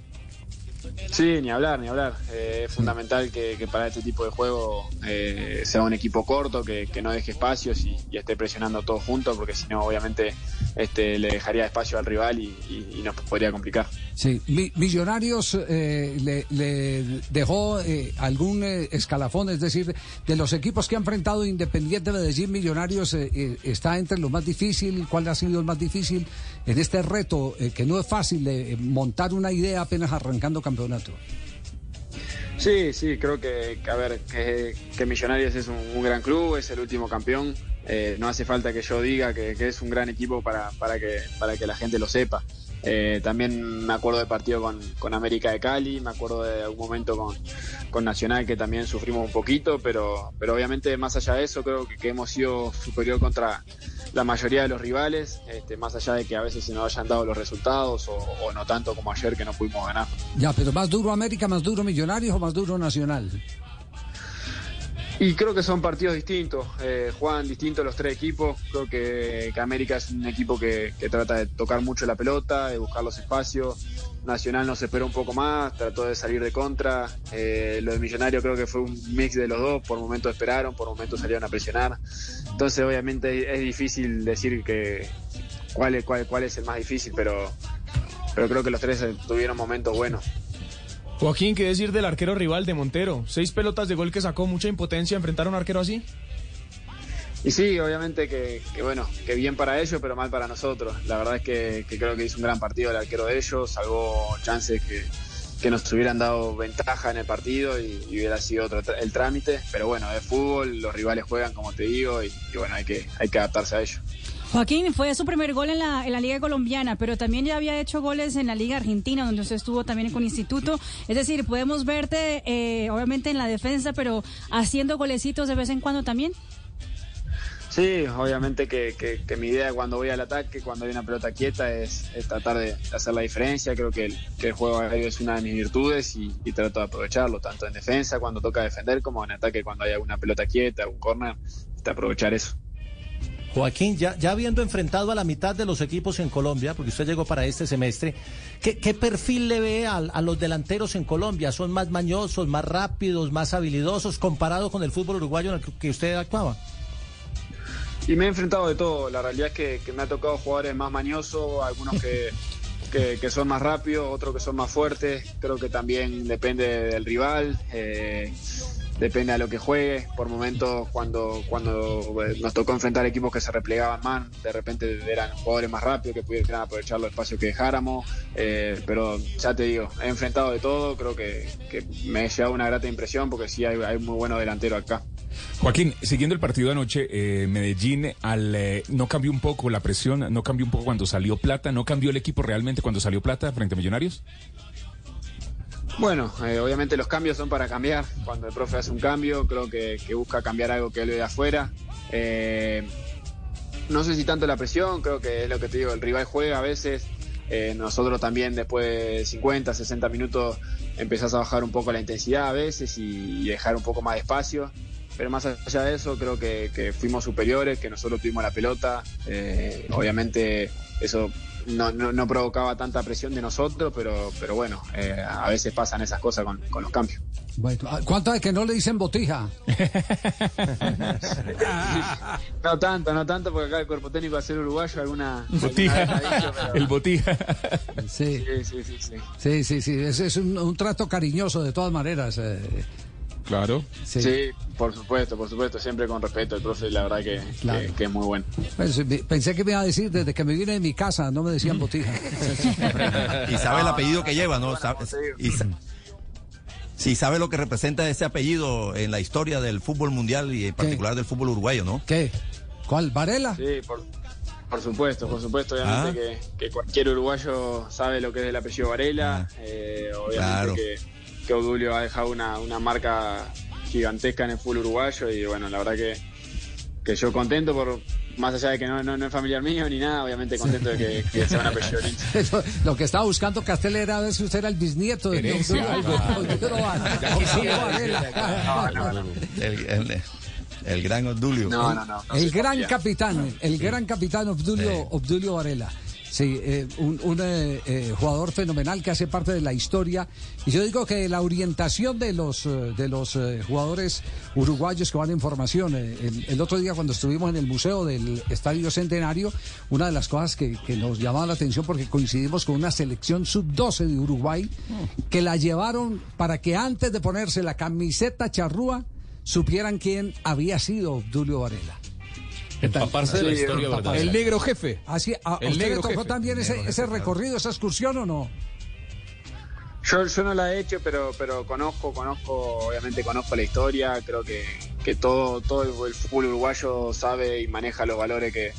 Speaker 20: Sí, ni hablar, ni hablar. Eh, es fundamental que, para este tipo de juego eh, sea un equipo corto, que, no deje espacios y, esté presionando todos juntos, porque si no, obviamente, este, le dejaría espacio al rival y, y- nos podría complicar.
Speaker 2: Sí, Mi- Millonarios eh, le, dejó algún escalafón, es decir, de los equipos que ha enfrentado Independiente Medellín, Millonarios está entre lo más difícil. ¿Cuál ha sido el más difícil en este reto eh, que no es fácil de eh, montar una idea apenas arrancando campeonato?
Speaker 20: Sí, sí, creo que, a ver, que, Millonarios es un, un gran club, es el último campeón. Eh, no hace falta que yo diga que, que es un gran equipo para, para, que, para que la gente lo sepa. Eh, también me acuerdo del partido con, con América de Cali, me acuerdo de algún momento con, con Nacional que también sufrimos un poquito, pero, pero obviamente más allá de eso creo que, que hemos sido superior contra la mayoría de los rivales, este, más allá de que a veces se nos hayan dado los resultados o, o no tanto como ayer que no pudimos ganar.
Speaker 2: Ya, pero más duro América, más duro Millonarios o más duro Nacional.
Speaker 20: Y creo que son partidos distintos, eh, juegan distintos los tres equipos. Creo que, América es un equipo que, que trata de tocar mucho la pelota, de buscar los espacios. Nacional nos esperó un poco más, trató de salir de contra. Eh, lo de Millonario creo que fue un mix de los dos. Por momentos esperaron, por momentos salieron a presionar. Entonces, obviamente, es difícil decir que cuál es, cuál, cuál es el más difícil, pero, pero creo que los tres tuvieron momentos buenos.
Speaker 6: Joaquín, ¿qué decir del arquero rival de Montero? Seis pelotas de gol que sacó, mucha impotencia enfrentar a un arquero así.
Speaker 20: Y sí, obviamente que, que, bueno, que bien para ellos, pero mal para nosotros. La verdad es que, creo que hizo un gran partido el arquero de ellos, salvó chances que, nos hubieran dado ventaja en el partido y, hubiera sido otro el trámite. Pero bueno, es fútbol, los rivales juegan como te digo y, y bueno, hay que, hay que adaptarse a ello.
Speaker 7: Joaquín, fue su primer gol en la, en la Liga Colombiana, pero también ya había hecho goles en la Liga Argentina, donde usted estuvo también con Instituto. Es decir, podemos verte, eh, obviamente, en la defensa, pero haciendo golecitos de vez en cuando también.
Speaker 20: Sí, obviamente que, que- que mi idea cuando voy al ataque, cuando hay una pelota quieta, es, tratar de hacer la diferencia. Creo que el, que el juego es una de mis virtudes y, y trato de aprovecharlo, tanto en defensa cuando toca defender como en ataque cuando hay alguna pelota quieta, un corner, de aprovechar eso.
Speaker 21: Joaquín, ya, ya habiendo enfrentado a la mitad de los equipos en Colombia, porque usted llegó para este semestre, ¿qué, qué perfil le ve a, a los delanteros en Colombia? ¿Son más mañosos, más rápidos, más habilidosos comparado con el fútbol uruguayo en el que usted actuaba?
Speaker 20: Y me he enfrentado de todo. La realidad es que, que me ha tocado jugadores más mañosos, algunos que, que, que son más rápidos, otros que son más fuertes. Creo que también depende del rival, eh, depende a lo que juegue. Por momentos, cuando, cuando eh, nos tocó enfrentar equipos que se replegaban más, de repente eran jugadores más rápidos que pudieran aprovechar los espacios que dejáramos. Eh, pero ya te digo, he enfrentado de todo. Creo que, que me he llevado una grata impresión porque sí hay, hay muy buenos delanteros acá.
Speaker 1: Joaquín, siguiendo el partido de anoche, eh, Medellín al, eh, no cambió un poco la presión, no cambió un poco cuando salió Plata, no cambió el equipo realmente cuando salió Plata frente a Millonarios.
Speaker 20: Bueno, eh, obviamente los cambios son para cambiar. Cuando el profe hace un cambio, creo que, busca cambiar algo que él ve de afuera. Eh, no sé si tanto la presión, creo que es lo que te digo, el rival juega a veces. Eh, nosotros también después de 50, 60 minutos empezás a bajar un poco la intensidad a veces y, y dejar un poco más de espacio. Pero más allá de eso, creo que, que fuimos superiores, que nosotros tuvimos la pelota. Eh, obviamente eso no, no, no provocaba tanta presión de nosotros, pero, pero bueno, eh, a veces pasan esas cosas con, con los cambios.
Speaker 2: Bueno, ¿cuánto es que no le dicen botija?
Speaker 20: No tanto, no tanto, porque acá el cuerpo técnico va a ser uruguayo, alguna.
Speaker 1: Botija.
Speaker 20: alguna vez ha dicho, pero-
Speaker 1: El botija.
Speaker 2: Sí.
Speaker 20: Sí, sí, sí, sí.
Speaker 2: Sí, sí, sí, es, es un, un trato cariñoso de todas maneras. eh.
Speaker 1: Claro.
Speaker 2: Sí.
Speaker 20: Sí. por supuesto, por supuesto, siempre con respeto. El profe, la verdad que,
Speaker 2: Claro.
Speaker 20: que, que es muy bueno.
Speaker 2: Pues, pensé que me iba a decir, desde que me vine de mi casa, no me decían botija.
Speaker 17: Y sabe el apellido que lleva, ¿no? Y sa- Sí, sabe lo que representa ese apellido en la historia del fútbol mundial y en particular del fútbol uruguayo, ¿no?
Speaker 2: ¿Qué? ¿Cuál? ¿Varela?
Speaker 20: Sí, por, por supuesto, por supuesto, obviamente
Speaker 17: Ah.
Speaker 20: que, que cualquier uruguayo sabe lo que es el apellido Varela. eh, obviamente
Speaker 17: Claro.
Speaker 20: que, que Odulio ha dejado una, una marca gigantesca en el fútbol uruguayo y bueno, la verdad que, que yo contento por, más allá de que no, no, no es familiar mío ni nada, obviamente contento de que, que sea un apellido lindo.
Speaker 2: Eso, Lo que estaba buscando Castel era ver si usted era el bisnieto de Obdulio-. Obdulio. Obdulio.
Speaker 17: El, gran Odulio.
Speaker 20: No, no, no. no
Speaker 2: el gran capitán, el gran capitán Obdulio,
Speaker 17: Sí.
Speaker 2: Obdulio Varela. Sí, eh, un, un, eh, eh, jugador fenomenal que hace parte de la historia. Y yo digo que la orientación de los, eh, de los eh, jugadores uruguayos que van en formación. el, el otro día cuando estuvimos en el museo del Estadio Centenario, una de las cosas que, que nos llamaba la atención porque coincidimos con una selección sub-12 de Uruguay que la llevaron para que antes de ponerse la camiseta charrúa supieran quién había sido Obdulio Varela.
Speaker 16: Empaparse de la historia verdadera.
Speaker 6: El negro jefe.
Speaker 2: Así, ¿A
Speaker 6: El
Speaker 2: usted le
Speaker 6: negro
Speaker 2: tocó
Speaker 6: jefe.
Speaker 2: también ese, ese recorrido, esa excursión o no?
Speaker 20: Yo, yo no la he hecho, pero, pero conozco, conozco, obviamente conozco la historia, creo que, que todo, todo el, el fútbol uruguayo sabe y maneja los valores que,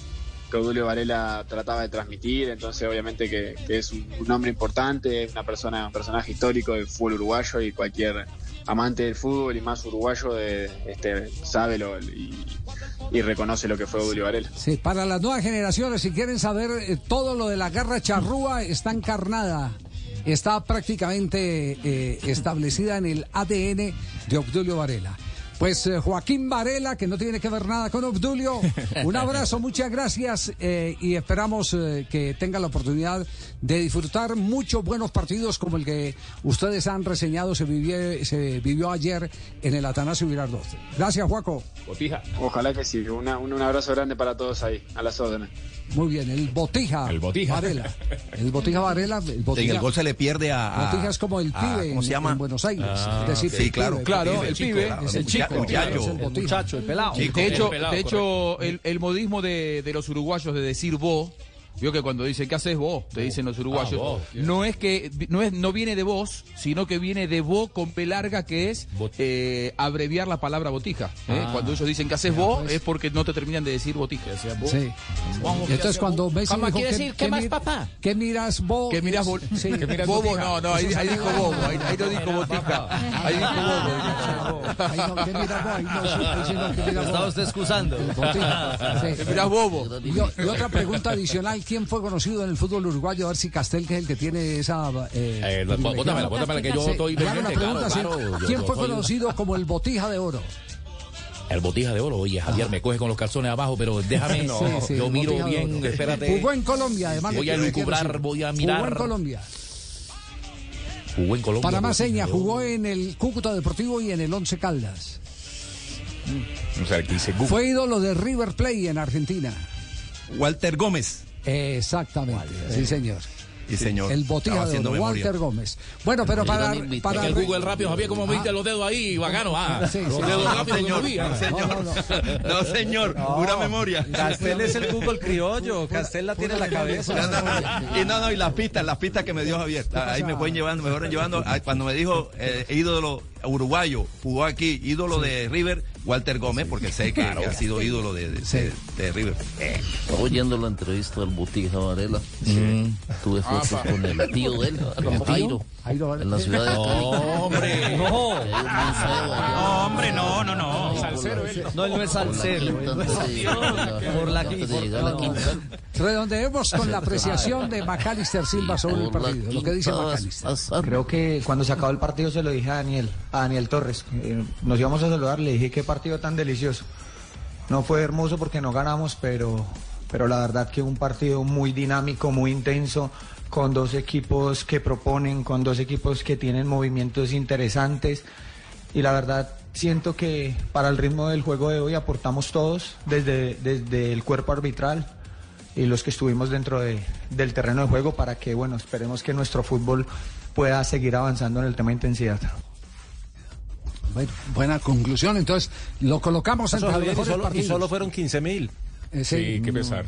Speaker 20: que Odulio Varela trataba de transmitir, entonces obviamente que, que es un, un hombre importante, una persona, un personaje histórico del fútbol uruguayo y cualquier amante del fútbol y más uruguayo de, este, sabe lo, y, y reconoce lo que fue Odulio Varela.
Speaker 2: Sí, para las nuevas generaciones, si quieren saber eh, todo lo de la garra charrúa, está encarnada, está prácticamente eh, establecida en el ADN de Obdulio Varela. Pues eh, Joaquín Varela, que no tiene que ver nada con Obdulio, un abrazo, muchas gracias eh, y esperamos eh, que tenga la oportunidad de disfrutar muchos buenos partidos como el que ustedes han reseñado, se vivió, se vivió ayer en el Atanasio Girardot. Gracias, Juaco.
Speaker 16: Botija.
Speaker 20: Ojalá que sí. Una- un, un abrazo grande para todos ahí, a las órdenes.
Speaker 2: Muy bien, el Botija.
Speaker 16: El Botija.
Speaker 2: Varela. El Botija Varela. El Botija,
Speaker 17: En el gol se le pierde a. a-
Speaker 2: Botija es como el
Speaker 17: a-
Speaker 2: pibe
Speaker 17: ¿Cómo se
Speaker 2: en-
Speaker 17: llama?
Speaker 2: en Buenos Aires.
Speaker 17: Ah,
Speaker 2: es decir,
Speaker 17: sí,
Speaker 2: el
Speaker 17: claro,
Speaker 2: pibe,
Speaker 10: Claro, el
Speaker 17: chico,
Speaker 10: pibe
Speaker 17: claro,
Speaker 10: es el chico.
Speaker 17: muchacho.
Speaker 2: es el
Speaker 21: muchacho, el pelado.
Speaker 17: Chico.
Speaker 10: De hecho,
Speaker 16: El pelado,
Speaker 10: de hecho el, el modismo de, de los uruguayos de decir vos, vio que cuando dicen ¿qué haces vos? Te dicen los uruguayos.
Speaker 16: Ah, vos.
Speaker 10: no es que no es no viene de vos, sino que viene de vos con P larga que es eh, abreviar la palabra botija. ¿eh?
Speaker 16: Ah.
Speaker 10: Cuando ellos dicen ¿qué haces vos? es porque no te terminan de decir botija.
Speaker 2: Sí. Y entonces cuando Messi
Speaker 19: ¿Cómo
Speaker 2: dijo,
Speaker 19: quiere decir? ¿Qué más, papá?
Speaker 2: ¿Qué miras vos?
Speaker 10: Que miras
Speaker 2: Sí.
Speaker 10: miras bobo, no, no, ahí, ahí dijo bobo, ahí, ahí no dijo botija, ahí dijo bobo.
Speaker 2: Ahí no, ¿qué miras vos? Ahí no, ¿qué miras
Speaker 21: Estaba
Speaker 2: vos?
Speaker 21: usted excusando.
Speaker 10: Que miras bobo.
Speaker 2: Y otra pregunta adicional, ¿quién fue conocido en el fútbol uruguayo? A ver si Castel, que es el que tiene esa... Eh,
Speaker 16: Eh, bótamela, bótamela, que yo
Speaker 2: Sí,
Speaker 16: estoy
Speaker 2: una pregunta,
Speaker 16: claro, claro,
Speaker 2: ¿Quién
Speaker 16: yo
Speaker 2: fue
Speaker 16: soy-
Speaker 2: conocido como el Botija de Oro?
Speaker 16: El botija de oro, oye, Javier me coge con los calzones abajo, pero déjame,
Speaker 2: Sí, sí,
Speaker 16: yo miro bien, espérate.
Speaker 2: Jugó en Colombia, además.
Speaker 16: Voy a lucubrar, voy a
Speaker 2: Jugó
Speaker 16: mirar.
Speaker 2: en Colombia.
Speaker 16: Jugó en Colombia.
Speaker 2: Panamá Seña jugó en el Cúcuta Deportivo y en el Once Caldas.
Speaker 1: O sea.
Speaker 2: Fue ídolo de River Plate en Argentina.
Speaker 17: Walter Gómez.
Speaker 2: Exactamente, sí señor.
Speaker 17: Sí, señor.
Speaker 2: El botija de oro. Walter Gómez. Bueno, pero para... para
Speaker 16: el Google rápido, Javier, como me diste los dedos ahí, bacano, ah.
Speaker 2: Sí,
Speaker 16: los
Speaker 2: sí.
Speaker 16: dedos
Speaker 2: No,
Speaker 16: rápidos
Speaker 17: señor,
Speaker 16: ah.
Speaker 17: no, señor.
Speaker 2: No, no,
Speaker 17: No, señor, pura memoria.
Speaker 21: Castel es el Google criollo. Castel la tiene en la cabeza.
Speaker 17: No, no, no. Y no, no, y las pistas, las pistas que me dio Javier. Ahí me fueron llevando, me fueron llevando. Ah, Cuando me dijo eh, ídolo uruguayo, jugó aquí, ídolo de River, Walter Gómez, porque sé que, que ha sido ídolo de, de, de- de River.
Speaker 22: Oyendo la entrevista del Botija Varela, tuve fotos
Speaker 10: Apa.
Speaker 22: con el tío de él, Jairo,
Speaker 2: Jairo Varela.
Speaker 22: en la ciudad de Cali.
Speaker 16: hombre.
Speaker 22: No. Un museo allá.
Speaker 23: hombre, no, no, no.
Speaker 1: Salsero, él.
Speaker 21: No, él no es
Speaker 22: Por la
Speaker 21: salsero. Por la quinta.
Speaker 22: a la quinta.
Speaker 2: Redondeemos con la apreciación de Macalister Silva sobre el partido. Lo que dice Macalister.
Speaker 24: Creo que cuando se acabó el partido se lo dije a Daniel, a Daniel Torres. Eh, nos íbamos a saludar, le dije qué partido tan delicioso. No fue hermoso porque no ganamos, pero, pero la verdad que un partido muy dinámico, muy intenso, con dos equipos que proponen, con dos equipos que tienen movimientos interesantes. Y la verdad siento que para el ritmo del juego de hoy aportamos todos, desde, desde el cuerpo arbitral, y los que estuvimos dentro de- del terreno de juego para que, bueno, esperemos que nuestro fútbol pueda seguir avanzando en el tema de intensidad.
Speaker 2: Bueno, buena conclusión. Entonces, lo colocamos mejores
Speaker 21: solo, y solo fueron 15 mil.
Speaker 2: Eh,
Speaker 1: Sí, qué pesar.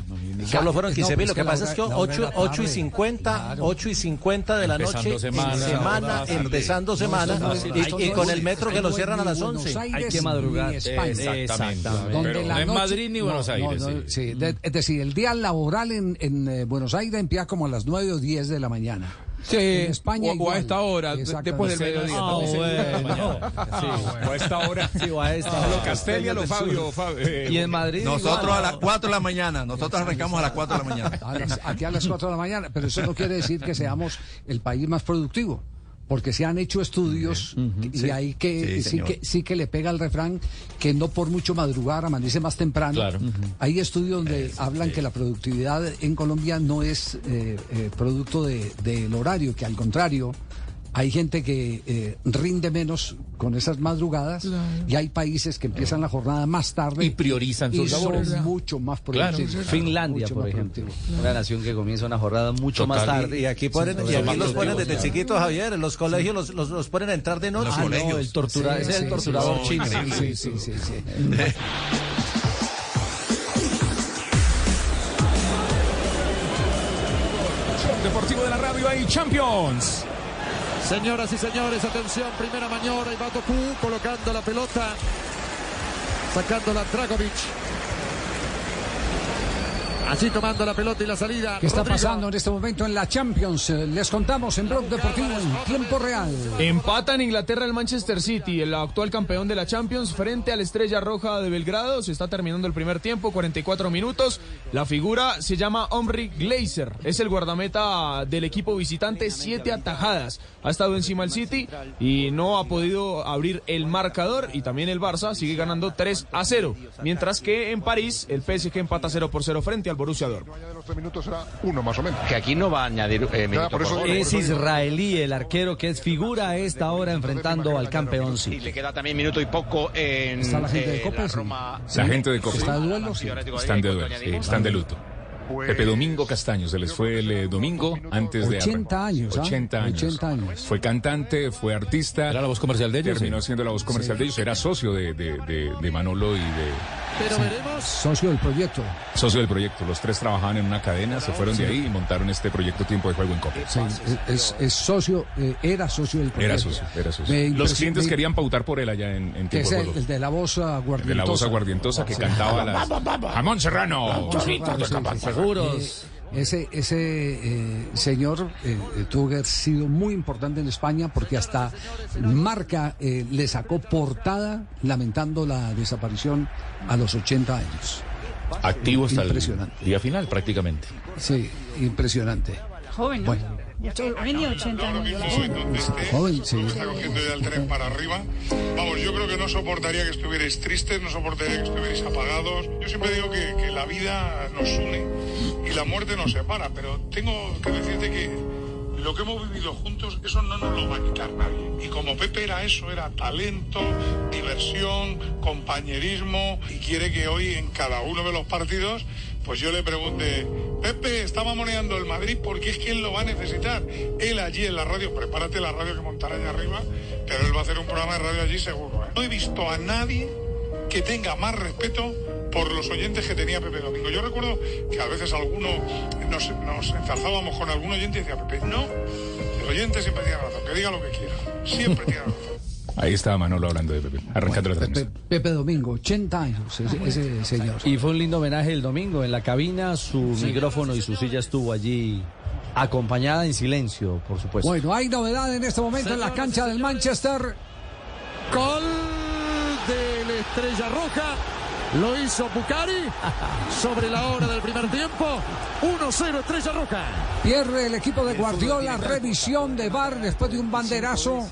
Speaker 21: Solo fueron
Speaker 2: No,
Speaker 21: 15 mil.
Speaker 2: pues
Speaker 21: Lo que pasa
Speaker 2: hora-
Speaker 21: es que
Speaker 2: la hora
Speaker 21: 8,
Speaker 2: era
Speaker 21: 8 y
Speaker 2: tarde.
Speaker 21: 50,
Speaker 2: Claro.
Speaker 21: 8 y 50 de la
Speaker 16: Empezando
Speaker 21: noche,
Speaker 16: semana,
Speaker 21: en semana, empezando
Speaker 2: No,
Speaker 21: semana,
Speaker 2: no
Speaker 21: y, y
Speaker 2: no
Speaker 21: con el metro que lo
Speaker 2: no
Speaker 21: cierran a las
Speaker 2: ni
Speaker 21: 11.
Speaker 2: Buenos Aires
Speaker 21: Hay que madrugar.
Speaker 16: Exactamente. Pero
Speaker 2: la
Speaker 16: no
Speaker 2: noche-
Speaker 16: Madrid ni Buenos
Speaker 2: no,
Speaker 16: Aires.
Speaker 2: no,
Speaker 16: sí.
Speaker 2: es decir, el día laboral en, en, eh, Buenos Aires empieza como a las 9 o 10 de la mañana.
Speaker 10: Sí,
Speaker 2: En España
Speaker 10: o, o a esta hora, después del mediodía.
Speaker 21: Ah, bueno.
Speaker 1: O a esta hora.
Speaker 21: Sí, o a esta
Speaker 1: lo
Speaker 21: hora.
Speaker 1: Castelli, a lo Fabio. Fabio, eh,
Speaker 21: Y en Madrid.
Speaker 17: Nosotros
Speaker 21: igual.
Speaker 17: a las 4 de la mañana, nosotros arrancamos a las 4 de la mañana.
Speaker 2: A las- aquí a las 4 de la mañana, pero eso no quiere decir que seamos el país más productivo. Porque se han hecho estudios y
Speaker 17: Sí.
Speaker 2: hay que
Speaker 17: Sí,
Speaker 2: que sí que le pega el refrán que no por mucho madrugar amanece más temprano.
Speaker 16: Claro.
Speaker 2: Hay estudios donde hablan que la productividad en Colombia no es eh, eh, producto de- del horario, que al contrario hay gente que eh, rinde menos con esas madrugadas y hay países que empiezan la jornada más tarde
Speaker 16: Y priorizan sus
Speaker 2: y son
Speaker 16: labores.
Speaker 2: mucho más
Speaker 16: Claro.
Speaker 2: productivos.
Speaker 21: Finlandia,
Speaker 2: Mucho
Speaker 21: por ejemplo. Una nación que comienza una jornada mucho más tarde. Y aquí, ponen,
Speaker 16: Sí,
Speaker 21: y aquí
Speaker 16: son
Speaker 21: los ponen desde chiquitos, Javier. En los colegios los, los, los ponen a entrar de noche.
Speaker 17: los
Speaker 21: Ah, no,
Speaker 17: colegios.
Speaker 21: el tortura,
Speaker 2: Sí,
Speaker 21: ese es el torturador
Speaker 17: sí,
Speaker 21: chino.
Speaker 2: Sí, sí, sí, sí.
Speaker 1: Deportivo de la Radio ahí, Champions.
Speaker 4: Señoras y señores, atención, primera maniobra y va Doku colocando la pelota, sacándola Dragovic. Así tomando la pelota y la salida.
Speaker 2: ¿Qué está
Speaker 4: Rodrigo.
Speaker 2: pasando en este momento en la Champions? Les contamos en Blog Deportivo en tiempo real.
Speaker 6: Empata en Inglaterra el Manchester City, el actual campeón de la Champions, frente a la Estrella Roja de Belgrado. Se está terminando el primer tiempo, 44 minutos. La figura se llama Omri Glazer. Es el guardameta del equipo visitante, siete atajadas. Ha estado encima el City y no ha podido abrir el marcador. Y también el Barça sigue ganando 3 a 0. Mientras que en París el PSG empata 0 por 0 frente al Borussia Dortmund.
Speaker 25: los tres minutos era uno más o menos.
Speaker 26: Que aquí no va a añadir eh, minuto
Speaker 25: por eso
Speaker 26: por
Speaker 23: Es israelí el arquero que es figura a esta hora enfrentando al campeón
Speaker 26: Y
Speaker 23: City.
Speaker 26: le queda también minuto y poco en
Speaker 2: ¿Está la gente de
Speaker 26: eh,
Speaker 2: Copa?
Speaker 26: la
Speaker 2: Sí.
Speaker 26: Roma.
Speaker 1: La gente de Copa.
Speaker 2: ¿Está de duelo? Sí.
Speaker 1: Están de duelo, sí, están de luto. Pepe Domingo Castaño, se les fue el eh, domingo antes de...
Speaker 2: 80 años, ¿ah?
Speaker 1: 80 años.
Speaker 2: 80 años.
Speaker 1: Fue cantante, fue artista.
Speaker 16: ¿Era la voz comercial de ellos?
Speaker 1: Terminó siendo la voz comercial de ellos. Era socio de, de- de- de Manolo y de...
Speaker 4: Pero veremos.
Speaker 2: Socio del proyecto.
Speaker 1: Socio del proyecto. Los tres trabajaban en una cadena, se fueron de ahí y montaron este proyecto Tiempo de Juego en Copa.
Speaker 2: Sí, es, es socio, eh, era socio del proyecto.
Speaker 1: Era socio, era socio.
Speaker 2: Me
Speaker 1: Los clientes
Speaker 2: me-
Speaker 1: querían pautar por él allá en, en Tiempo
Speaker 2: es
Speaker 1: de
Speaker 2: el,
Speaker 1: Juego.
Speaker 2: el de la voz aguardientosa.
Speaker 1: De la voz aguardientosa que
Speaker 2: Sí.
Speaker 1: cantaba las... Jamón Serrano.
Speaker 23: Seguros.
Speaker 2: Eh, ese ese eh, señor eh, tuvo que haber sido muy importante en España porque hasta Marca eh, le sacó portada lamentando la desaparición a los 80 años.
Speaker 16: Activo hasta el día final prácticamente.
Speaker 2: Sí, impresionante.
Speaker 7: Joven, ¿no?
Speaker 2: Bueno.
Speaker 7: Mucho- Hoy en día 80 años.
Speaker 2: Joven, sí.
Speaker 25: Está cogiendo ya el tren para arriba. Vamos, yo creo que no soportaría que estuvierais tristes, no soportaría que estuvierais apagados. Yo siempre digo que, que la vida nos une y la muerte nos separa, pero tengo que decirte que lo que hemos vivido juntos, eso no nos lo va a quitar nadie. Y como Pepe era eso, era talento, diversión, compañerismo, y quiere que hoy en cada uno de los partidos, pues yo le pregunte, Pepe, está mamoneando el Madrid porque es que él lo va a necesitar. Él allí en la radio, prepárate la radio que montará allá arriba, pero él va a hacer un programa de radio allí seguro. ¿eh? No he visto a nadie que tenga más respeto por los oyentes que tenía Pepe Domingo. Yo recuerdo que a veces alguno nos, nos enzarzábamos con algún oyente y decía, Pepe, no, el oyente siempre tiene razón, que diga lo que quiera, siempre tiene razón.
Speaker 1: Ahí estaba Manolo hablando de Pepe, arrancando la
Speaker 2: Pepe, Domingo, 80 años, ese, ese señor.
Speaker 23: Y fue un lindo homenaje el domingo en la cabina. Su micrófono y su silla estuvo allí acompañada en silencio, por supuesto.
Speaker 2: Bueno, hay novedad en este momento en la cancha del Manchester.
Speaker 4: Gol de la Estrella Roja. Lo hizo Bucari sobre la hora del primer tiempo. 1-0 Estrella Roja.
Speaker 2: Pierde el equipo de Guardiola, revisión de VAR después de un banderazo.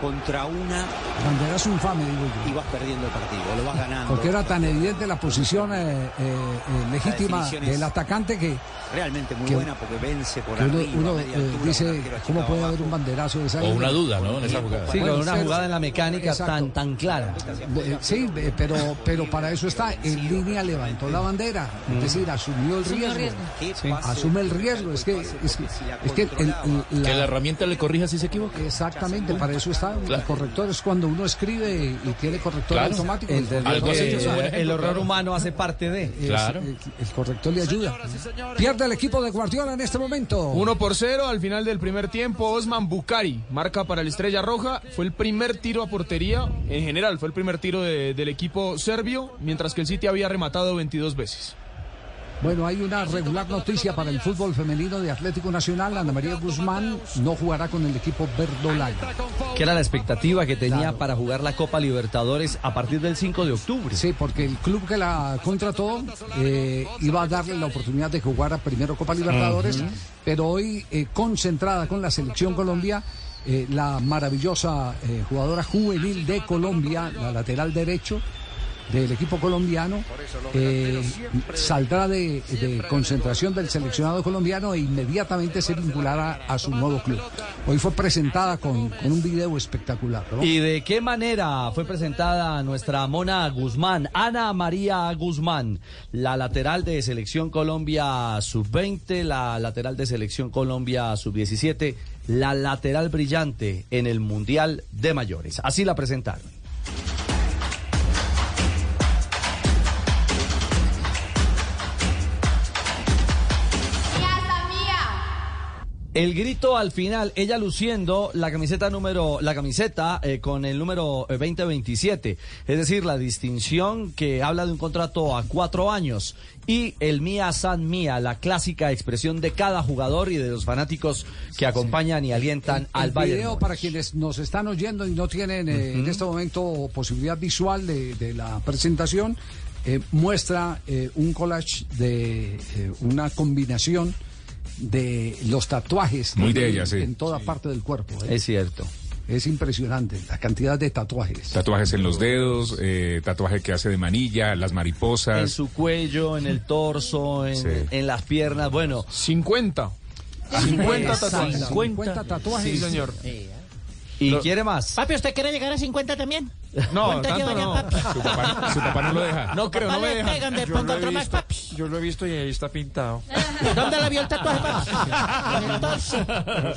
Speaker 15: Contra una
Speaker 2: Banderazo infame, digo yo.
Speaker 15: y vas perdiendo el partido, lo vas ganando.
Speaker 2: Porque era tan evidente la posición eh, eh, eh, legítima del atacante que,
Speaker 15: Realmente muy buena porque vence por
Speaker 2: uno,
Speaker 15: arriba,
Speaker 2: uno,
Speaker 15: media
Speaker 2: eh,
Speaker 15: altura,
Speaker 2: dice, ¿cómo puede haber un banderazo de esa
Speaker 16: O una duda, ¿no? En esa jugada.
Speaker 23: Sí,
Speaker 2: Bueno,
Speaker 23: una jugada en la mecánica
Speaker 2: Exacto.
Speaker 23: tan, tan clara.
Speaker 2: Eh, Sí, eh, pero, pero para eso está. En línea levantó la bandera. Es decir, asumió el riesgo. Asume el riesgo. Es que, es que, es que el- el-
Speaker 16: Que la herramienta le corrija si se equivoca.
Speaker 2: Exactamente, para eso está. El corrector es cuando uno escribe y tiene corrector
Speaker 16: Claro.
Speaker 2: automático.
Speaker 23: El,
Speaker 16: Algo así,
Speaker 23: el error humano hace parte de.
Speaker 16: Claro.
Speaker 2: El, el corrector le ayuda. Pierde el equipo de Guardiola en este momento.
Speaker 6: 1 por 0 al final del primer tiempo. Osman Bucari marca para la Estrella Roja. Fue el primer tiro a portería. En general, fue el primer tiro de- del equipo serbio, mientras que el City había rematado 22 veces.
Speaker 2: Bueno, hay una regular noticia para el fútbol femenino de Atlético Nacional. Ana María Guzmán no jugará con el equipo verdolaga.
Speaker 23: Que era la expectativa que tenía
Speaker 2: Claro.
Speaker 23: para jugar la Copa Libertadores a partir del 5 de octubre.
Speaker 2: Sí, porque el club que la contrató eh, iba a darle la oportunidad de jugar a primero Copa Libertadores, pero hoy eh, concentrada con la selección Colombia, eh, la maravillosa jugadora juvenil de Colombia, la lateral derecho del equipo colombiano, eh, saldrá de, de concentración del seleccionado colombiano e inmediatamente se vinculará a su nuevo club. Hoy fue presentada con, con un video espectacular. ¿no?
Speaker 23: ¿Y de qué manera fue presentada nuestra Mona Guzmán, Ana María Guzmán, la lateral de Selección Colombia Sub-20, la lateral de Selección Colombia Sub-17, la lateral brillante en el Mundial de Mayores? Así la presentaron. El grito al final, ella luciendo la camiseta número, la camiseta eh, con el número eh, 2027, es decir, la distinción que habla de un contrato a cuatro años. Y el Mía San Mía, la clásica expresión de cada jugador y de los fanáticos que acompañan y alientan al
Speaker 2: el
Speaker 23: Bayern.
Speaker 2: video para quienes nos están oyendo y no tienen eh, en este momento posibilidad visual de, de la presentación, eh, muestra eh, un collage de eh, una combinación de los tatuajes
Speaker 1: Muy de
Speaker 2: hay
Speaker 1: ella, sí.
Speaker 2: en toda parte del cuerpo. ¿eh?
Speaker 23: Es cierto.
Speaker 2: Es impresionante la cantidad de tatuajes.
Speaker 1: Tatuajes en los dedos, eh, tatuaje que hace de manilla, las mariposas.
Speaker 23: En su cuello, en el torso, en,
Speaker 1: Sí.
Speaker 23: en las piernas, bueno.
Speaker 6: 50. 50 tatuajes.
Speaker 23: 50
Speaker 2: tatuajes.
Speaker 6: Sí, señor.
Speaker 23: ¿Y quiere más?
Speaker 19: Papi, ¿usted quiere llegar a 50 también?
Speaker 6: No,
Speaker 19: ¿Cuánto
Speaker 6: tanto
Speaker 19: ya,
Speaker 6: no.
Speaker 19: papi?
Speaker 1: Su papá, su papá no lo deja.
Speaker 6: No creo, no me
Speaker 19: le
Speaker 6: dejan.
Speaker 19: pegan de
Speaker 27: Yo lo,
Speaker 19: más, papi.
Speaker 27: yo lo he visto y ahí está pintado.
Speaker 19: ¿Dónde la vio el tatuaje, papi? En el torso.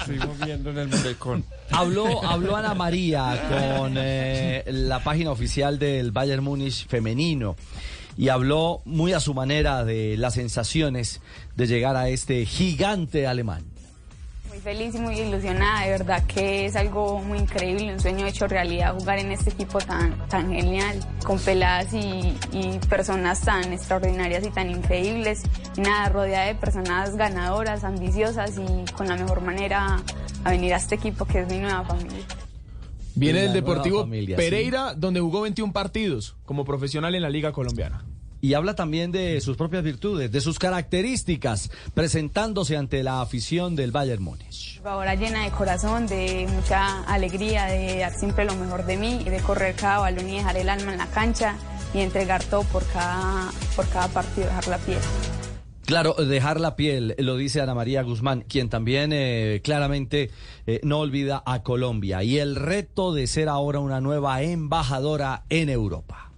Speaker 27: Lo moviendo en el mulecón.
Speaker 23: Habló, habló Ana María con eh, la página oficial del Bayern Múnich femenino y habló muy a su manera de las sensaciones de llegar a este gigante alemán.
Speaker 28: Muy feliz y muy ilusionada, de verdad que es algo muy increíble, un sueño hecho realidad jugar en este equipo tan, tan genial, con peladas y, y personas tan extraordinarias y tan increíbles. Y nada, rodeada de personas ganadoras, ambiciosas y con la mejor manera a venir a este equipo que es mi nueva familia.
Speaker 6: Viene del Deportivo
Speaker 23: familia, sí.
Speaker 6: Pereira, donde jugó 21 partidos como profesional en la Liga Colombiana.
Speaker 23: Y habla también de sus propias virtudes, de sus características, presentándose ante la afición del Bayern Múnich.
Speaker 28: Jugadora llena de corazón, de mucha alegría, de dar siempre lo mejor de mí, de correr cada balón y dejar el alma en la cancha y entregar todo por cada, por cada partido, dejar la piel.
Speaker 23: Claro, dejar la piel, lo dice Ana María Guzmán, quien también eh, claramente eh, no olvida a Colombia y el reto de ser ahora una nueva embajadora en Europa.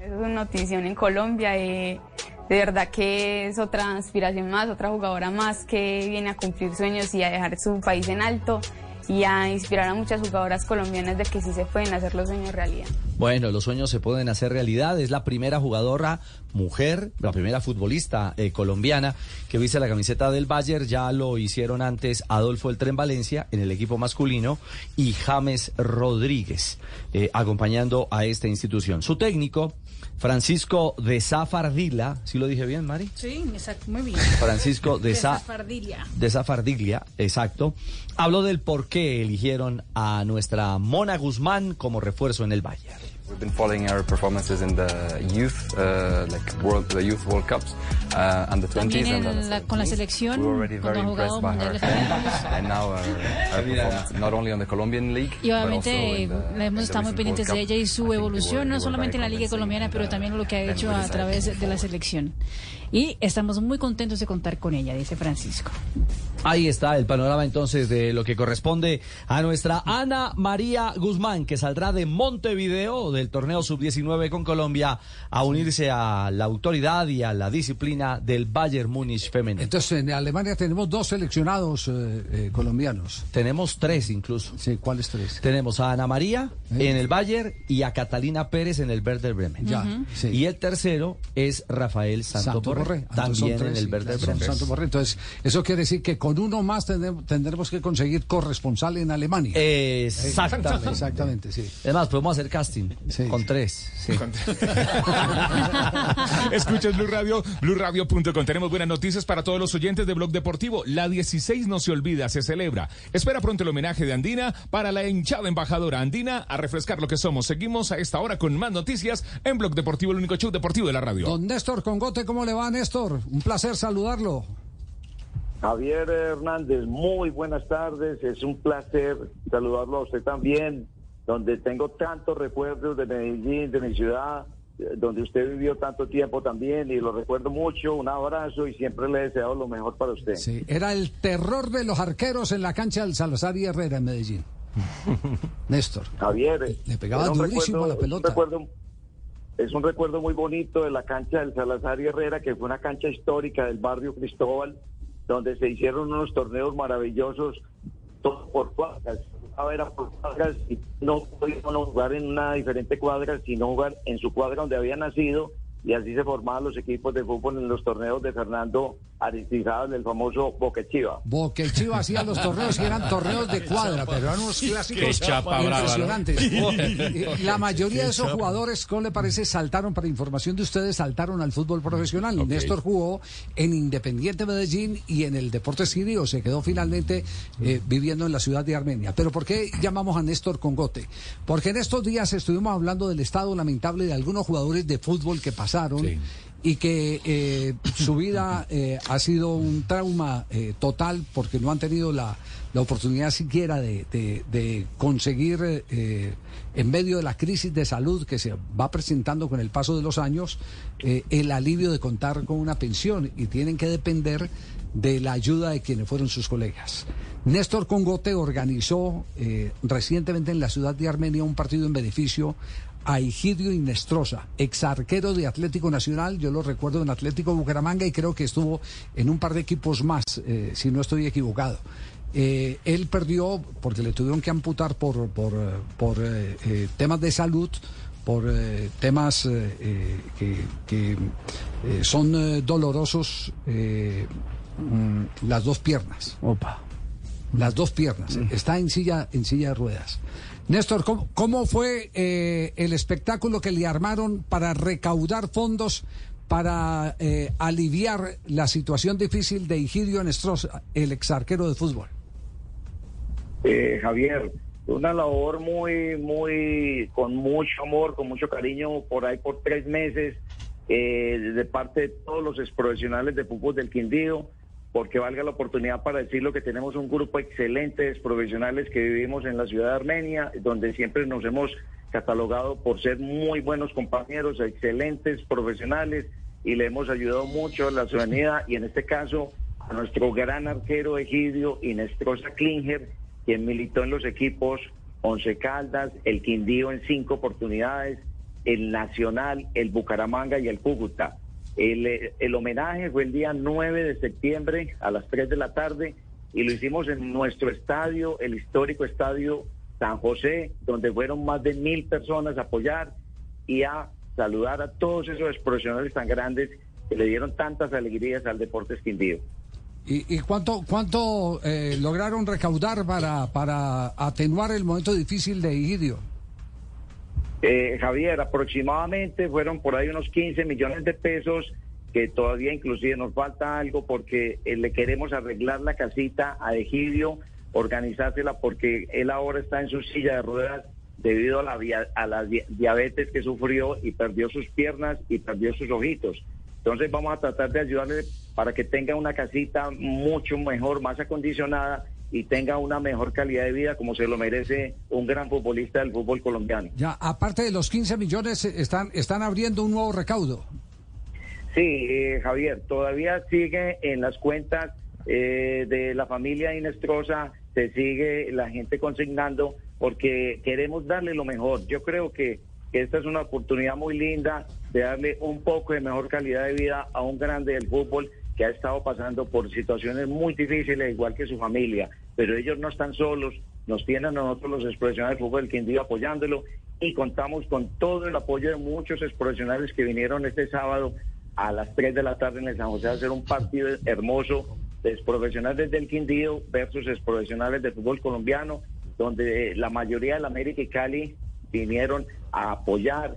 Speaker 28: Es una notición en Colombia. de verdad que es otra aspiración más, otra jugadora más que viene a cumplir sueños y a dejar su país en alto y a inspirar a muchas jugadoras colombianas de que sí se pueden hacer los sueños realidad.
Speaker 23: Bueno, los sueños se pueden hacer realidad. Es la primera jugadora mujer, la primera futbolista eh, colombiana que viste la camiseta del Bayern. Ya lo hicieron antes Adolfo El Tren Valencia en el equipo masculino y James Rodríguez eh, acompañando a esta institución. Su técnico, Francisco de Zafardila, ¿sí lo dije bien, Mari?
Speaker 7: Sí, exacto, muy bien.
Speaker 23: Francisco de, Sa-
Speaker 7: Fardilia.
Speaker 23: de Zafardiglia, exacto, habló del por qué eligieron a nuestra Mona Guzmán como refuerzo en el Bayern.
Speaker 29: We've been following our performances in the youth, uh, like world, the youth World Cups, uh, and the 20s
Speaker 7: También
Speaker 29: and
Speaker 7: en
Speaker 29: the
Speaker 7: la- con la selección,
Speaker 29: We were already very impressed by her. and now our, our performance, not only on the Colombian league,
Speaker 7: Y
Speaker 29: but also
Speaker 7: obviamente
Speaker 29: in the,
Speaker 7: le hemos estado muy pendientes de ella y su evolución,
Speaker 29: were-
Speaker 7: no solamente en la Liga Colombiana, pero
Speaker 29: uh,
Speaker 7: también lo que ha hecho a través de la selección. Y estamos muy contentos de contar con ella, dice Francisco.
Speaker 23: Ahí está el panorama entonces de lo que corresponde a nuestra Ana María Guzmán, que saldrá de Montevideo del torneo sub-19 con Colombia a unirse a la autoridad y a la disciplina del Bayern Múnich femenino.
Speaker 2: Entonces, en Alemania tenemos dos seleccionados eh, eh, colombianos.
Speaker 23: Tenemos tres incluso.
Speaker 2: Sí, ¿cuáles tres?
Speaker 23: Tenemos a Ana María
Speaker 2: ¿Eh?
Speaker 23: en el Bayern y a Catalina Pérez en el Werder Bremen.
Speaker 2: Ya, sí.
Speaker 23: Y el tercero es Rafael Santo,
Speaker 2: Santo
Speaker 23: Borré, también en
Speaker 2: tres,
Speaker 23: el
Speaker 2: claro, son
Speaker 23: Bremen.
Speaker 2: Santo Borré. Entonces, eso quiere decir que con uno más tendremos, tendremos que conseguir corresponsal en Alemania.
Speaker 23: Exactamente.
Speaker 2: Exactamente, sí.
Speaker 23: Además, podemos hacer casting con tres. sí.
Speaker 1: Escuchas Blue Radio, BlueRadio.com. Tenemos buenas noticias para todos los oyentes de Blog Deportivo. La 16 no se olvida, se celebra. Espera pronto el homenaje de Andina para la hinchada embajadora Andina a refrescar lo que somos. Seguimos a esta hora con más noticias en Blog Deportivo, el único show deportivo de la radio.
Speaker 2: Don Néstor Congote, ¿cómo le va, Néstor? Un placer saludarlo.
Speaker 30: Javier Hernández, muy buenas tardes. Es un placer saludarlo a usted también, donde tengo tantos recuerdos de Medellín, de mi ciudad, donde usted vivió tanto tiempo también y lo recuerdo mucho. Un abrazo y siempre le he deseado lo mejor para usted.
Speaker 2: Sí, era el terror de los arqueros en la cancha del Salazar y Herrera en Medellín. Néstor.
Speaker 30: Javier,
Speaker 2: Le pegaba durísimo a la
Speaker 30: recuerdo-
Speaker 2: pelota.
Speaker 30: Un, recuerdo, es un recuerdo muy bonito de la cancha del Salazar y Herrera, que fue una cancha histórica del barrio Cristóbal, donde se hicieron unos torneos maravillosos, todo por cuadras. Era por cuadras y no podía uno jugar en una diferente cuadra, sino jugar en su cuadra donde había nacido y así se formaban los equipos de fútbol en los torneos de Fernando Aristizábal, el famoso Boquechiva.
Speaker 2: Boquechiva hacía los torneos y eran torneos de cuadra, pero eran unos clásicos
Speaker 30: Qué chapa brava, ¿no?
Speaker 2: impresionantes. La mayoría de esos jugadores, ¿cómo le parece? Saltaron, para información de ustedes, saltaron al fútbol profesional. Néstor jugó en Independiente Medellín y en el Deportes Sirio. Se quedó finalmente eh, viviendo en la ciudad de Armenia. Pero ¿por qué llamamos a Néstor Congote? Porque en estos días estuvimos hablando del estado lamentable de algunos jugadores de fútbol que pasaron y que eh, su vida eh, ha sido un trauma eh, total porque no han tenido la, la oportunidad siquiera de, de- de conseguir, en medio de la crisis de salud que se va presentando con el paso de los años, el alivio de contar con una pensión y tienen que depender de la ayuda de quienes fueron sus colegas. Néstor Congote organizó recientemente en la ciudad de Armenia un partido en beneficio a Egidio Inestrosa, ex arquero de Atlético Nacional, yo lo recuerdo en Atlético Bucaramanga y creo que estuvo en un par de equipos más, eh, si no estoy equivocado. Eh, él perdió porque le tuvieron que amputar por, por, eh, por, eh, temas de salud, por eh, temas eh, que, que, eh, son dolorosos, mm, las dos piernas. Las dos piernas. Está en silla, en silla de ruedas. Néstor, ¿cómo, fue eh, el espectáculo que le armaron para recaudar fondos para eh, aliviar la situación difícil de Egidio Nestrosa, el ex arquero de fútbol?
Speaker 30: Eh, Javier, una labor muy, muy, con mucho amor, con mucho cariño, por ahí por tres meses, eh, de parte de todos los exprofesionales de fútbol del Quindío, porque valga la oportunidad para decirlo que tenemos un grupo excelente de profesionales que vivimos en la ciudad de Armenia, donde siempre nos hemos catalogado por ser muy buenos compañeros, excelentes profesionales, y le hemos ayudado mucho a la ciudadanía, y en este caso a nuestro gran arquero Egidio Inestrosa Klinger, quien militó en los equipos Once Caldas, el Quindío en cinco oportunidades, el Nacional, el Bucaramanga y el Cúcuta. El, eh, el homenaje fue el día 9 de septiembre a las 3 de la tarde y lo hicimos en nuestro estadio, el histórico estadio San José, donde fueron más de mil personas a apoyar y a saludar a todos esos profesionales tan grandes que le dieron tantas alegrías al Deportes Quindío.
Speaker 2: ¿Y, y cuánto, cuánto eh, lograron recaudar para, para atenuar el momento difícil de Egidio?
Speaker 30: Eh, Javier, aproximadamente fueron por ahí unos 15 millones de pesos que todavía inclusive nos falta algo porque eh, le queremos arreglar la casita a Egidio, organizársela porque él ahora está en su silla de ruedas debido a la, a la di- diabetes que sufrió y perdió sus piernas y perdió sus ojitos. Entonces vamos a tratar de ayudarle para que tenga una casita mucho mejor, más acondicionada y tenga una mejor calidad de vida como se lo merece un gran futbolista del fútbol colombiano.
Speaker 2: Ya, aparte de los 15 millones, están, están abriendo un nuevo recaudo.
Speaker 30: Sí, eh, Javier, todavía sigue en las cuentas eh, de la familia Inestrosa, se sigue la gente consignando porque queremos darle lo mejor. Yo creo que, que esta es una oportunidad muy linda de darle un poco de mejor calidad de vida a un grande del fútbol que ha estado pasando por situaciones muy difíciles, igual que su familia, pero ellos no están solos, nos tienen a nosotros los profesionales del fútbol del Quindío apoyándolo y contamos con todo el apoyo de muchos profesionales que vinieron este sábado a las 3 de la tarde en el San José a hacer un partido hermoso de profesionales del Quindío versus profesionales del fútbol colombiano, donde la mayoría de la América y Cali vinieron a apoyar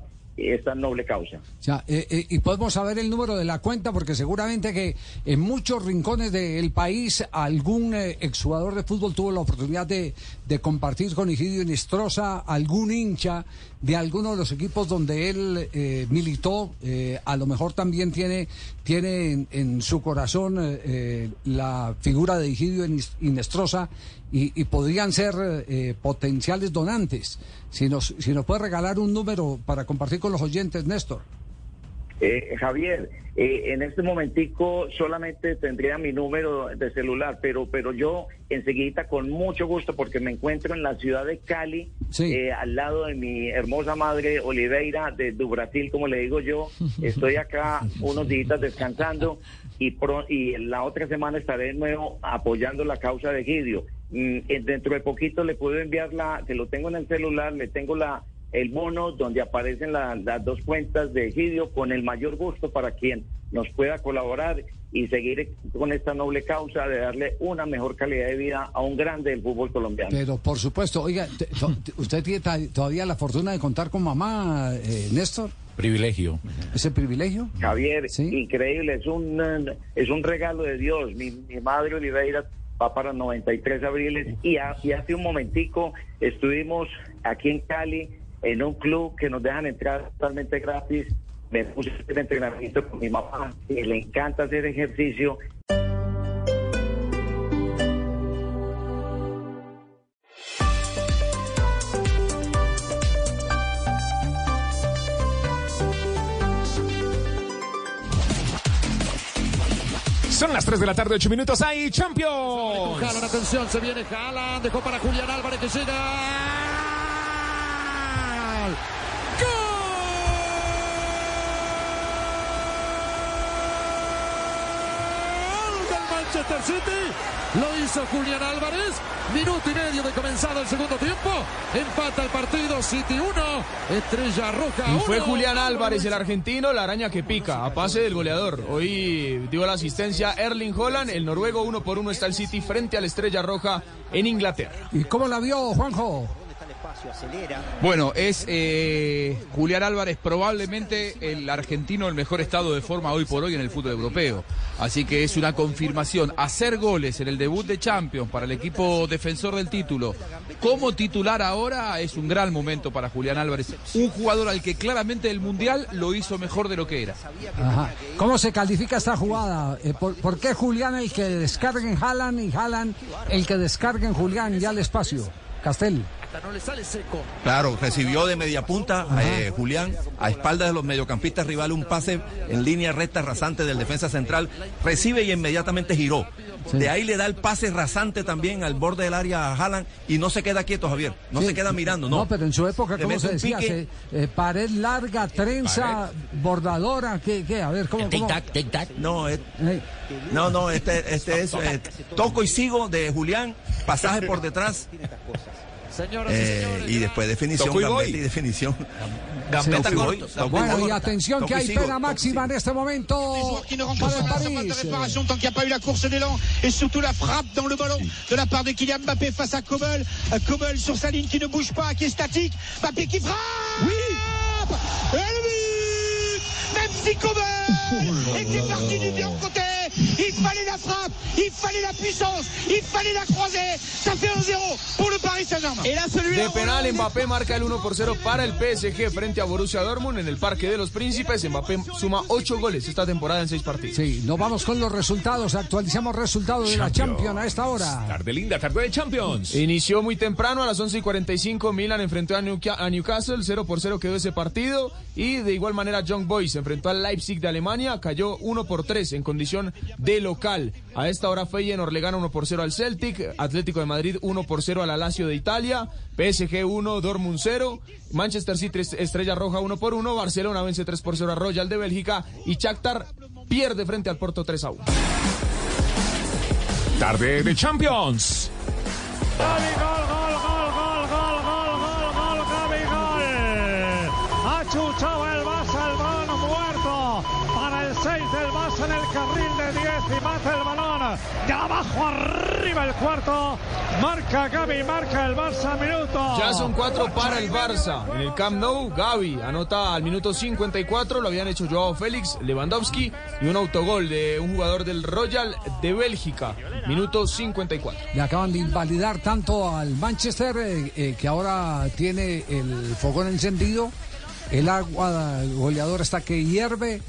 Speaker 30: esta noble causa.
Speaker 2: Ya, eh, eh, y podemos saber el número de la cuenta porque seguramente que en muchos rincones del país algún eh, exjugador de fútbol tuvo la oportunidad de, de compartir con Egidio Inestrosa, algún hincha de alguno de los equipos donde él eh, militó, eh, a lo mejor también tiene, tiene en, en su corazón eh, la figura de Egidio Ines- Inestrosa y, y podrían ser potenciales donantes. Si nos, si nos puede regalar un número para compartir con los oyentes, Néstor.
Speaker 30: Eh, Javier, eh, en este momentico solamente tendría mi número de celular, pero pero yo enseguida con mucho gusto porque me encuentro en la ciudad de Cali, eh, al lado de mi hermosa madre Oliveira de, du Brasil, como le digo yo. Estoy acá unos días descansando y, pro- y la otra semana estaré de nuevo apoyando la causa de Gidio. Mm, eh, dentro de poquito le puedo enviar la, que lo tengo en el celular, le tengo la el bono donde aparecen la- las dos cuentas de Egidio con el mayor gusto para quien nos pueda colaborar y seguir con esta noble causa de darle una mejor calidad de vida a un grande del fútbol colombiano.
Speaker 2: Pero por supuesto, oiga, ¿usted tiene todavía la fortuna de contar con mamá, eh, Néstor?
Speaker 16: Privilegio.
Speaker 2: ¿Ese privilegio?
Speaker 30: Javier, increíble, es un es un regalo de Dios. Mi, mi madre Oliveira va para 93 abriles y, ha- y hace un momentico estuvimos aquí en Cali en un club que nos dejan entrar totalmente gratis. Me puse a hacer entrenamiento con mi mamá, que le encanta hacer ejercicio.
Speaker 1: 3 de la tarde, 8 minutos. ¡Hay Champions!
Speaker 4: Haaland, atención, se viene Haaland, dejó para Julián Álvarez que llega. ¡Gol del Manchester City! Lo hizo Julián Álvarez. Minuto y medio de comenzado el segundo tiempo. Empata el partido City 1, Estrella Roja
Speaker 6: Y fue
Speaker 4: 1.
Speaker 6: Julián Álvarez, el argentino, la araña que pica, a pase del goleador. Hoy dio la asistencia Erling Holland, el noruego, uno por uno está el City frente a la Estrella Roja en Inglaterra.
Speaker 2: ¿Y cómo la vio, Juanjo?
Speaker 10: Bueno, es eh, Julián Álvarez probablemente el argentino en mejor estado de forma hoy por hoy en el fútbol europeo. Así que es una confirmación. Hacer goles en el debut de Champions para el equipo defensor del título como titular ahora es un gran momento para Julián Álvarez. Un jugador al que claramente el Mundial lo hizo mejor de lo que era.
Speaker 2: Ajá. ¿Cómo se califica esta jugada? Eh, ¿por, por qué Julián el que descarguen Haaland y Haaland el que descarguen Julián ya al espacio? Castel.
Speaker 4: No le sale seco.
Speaker 17: Claro, recibió de media punta eh, Julián a espaldas de los mediocampistas rivales un pase en línea recta rasante del defensa central, recibe y inmediatamente giró. De ahí le da el pase rasante también al borde del área a Haaland y no se queda quieto, Javier. No
Speaker 2: Sí.
Speaker 17: se queda mirando, no.
Speaker 2: No, pero en su época, ¿cómo se decía? Se- eh, pared larga, trenza, bordadora, ¿qué? qué? A ver, ¿cómo? cómo?
Speaker 17: No, es- no, no, este, este es eh, toco y sigo de Julián, pasaje por detrás.
Speaker 4: Señoras
Speaker 17: eh, y después definición,
Speaker 21: y
Speaker 17: gambeta y definición. Gambeta
Speaker 21: y
Speaker 17: corto. y
Speaker 2: y atención que
Speaker 17: y
Speaker 2: hay
Speaker 17: sigo,
Speaker 2: pena
Speaker 17: y
Speaker 2: máxima en este momento
Speaker 31: qui ne rentre
Speaker 2: para el
Speaker 31: pas sa balle de
Speaker 2: París.
Speaker 31: réparation tant qu'il n'y a pas eu la course d'élan et surtout la frappe dans le ballon de la part de Kylian Mbappé face à Kobel. Euh, Kobel sur sa ligne qui ne bouge pas, qui est statique. Mbappé qui frappe Et le but Même si Kobel était parti du bien côté, il fallait la frappe, il fallait la puissance, il fallait la croisée. Ça fait 1-0 pour le Paris Saint-Germain. Et là, celui-là...
Speaker 6: De penal, Mbappé marca el 1 por 0 para el PSG frente a Borussia Dortmund en el Parque de los Príncipes. Mbappé suma 8 goles esta temporada en 6 partidos.
Speaker 2: Sí, nos vamos con los resultados. Actualizamos resultados de la Champions a esta hora.
Speaker 1: Tarde linda, tarde de Champions.
Speaker 6: Inició muy temprano, a las 11 y 45, Milan enfrentó a Newcastle, 0 por 0 quedó ese partido. Y de igual manera, Young Boys enfrentó al Leipzig de Alemania, cayó 1 por 3 en condición de local. A esta hora, Feyenoord le gana 1 por 0 al Celtic, Atlético de Madrid 1 por 0 a la Lazio de Italia, PSG 1, Dortmund 0, Manchester City Estrella Roja 1 por 1, Barcelona vence 3 por 0 a Royal de Bélgica y Shakhtar pierde frente al Porto 3 a 1.
Speaker 1: Tarde de Champions.
Speaker 32: Gol, 6 del Barça en el carril de 10 y mata el balón. De abajo arriba el cuarto. Marca Gaby, marca el Barça, minuto.
Speaker 6: Ya son cuatro para el Barça. En el Camp Nou, Gaby anota al minuto 54. Lo habían hecho Joao Félix, Lewandowski y un autogol de un jugador del Royal de Bélgica. Minuto 54.
Speaker 2: Le acaban de invalidar tanto al Manchester eh, eh, que ahora tiene el fogón encendido. El agua goleador está que hierve.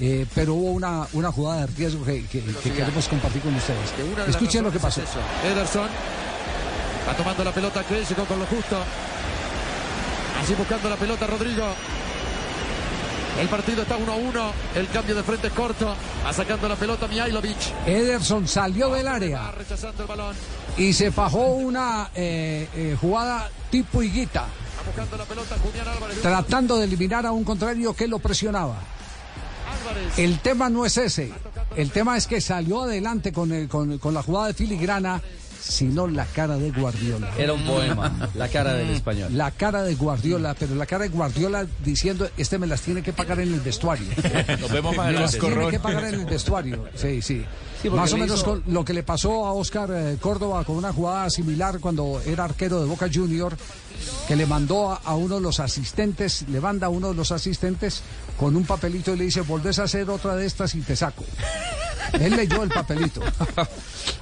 Speaker 2: Eh, pero hubo una, una jugada de riesgo que, que- que queremos compartir con ustedes. Escuchen lo que pasó.
Speaker 4: es. Ederson va tomando la pelota llegó con lo justo. Así buscando la pelota Rodrigo. El partido está 1-1. El cambio de frente es corto. Va sacando la pelota Mihailovic.
Speaker 2: Ederson salió del área
Speaker 4: Rechazando el balón.
Speaker 2: y se fajó una eh, eh, jugada tipo higuita,
Speaker 4: la pelota Álvarez.
Speaker 2: tratando de eliminar a un contrario que lo presionaba. El tema no es ese. El tema es que salió adelante con, el- con, con la jugada de filigrana, sino la cara de Guardiola.
Speaker 23: Era un poema, la cara del español.
Speaker 2: La cara de Guardiola, pero la cara de Guardiola diciendo, este me las tiene que pagar en el vestuario.
Speaker 16: Nos vemos más
Speaker 2: Me las tiene que pagar en el vestuario. Sí, sí.
Speaker 23: Sí,
Speaker 2: Más o menos
Speaker 23: hizo-
Speaker 2: con lo que le pasó a Oscar eh, Córdoba con una jugada similar cuando era arquero de Boca Junior, que le mandó a, a uno de los asistentes, le manda a uno de los asistentes con un papelito y le dice, volvés a hacer otra de estas y te saco. Él leyó el papelito.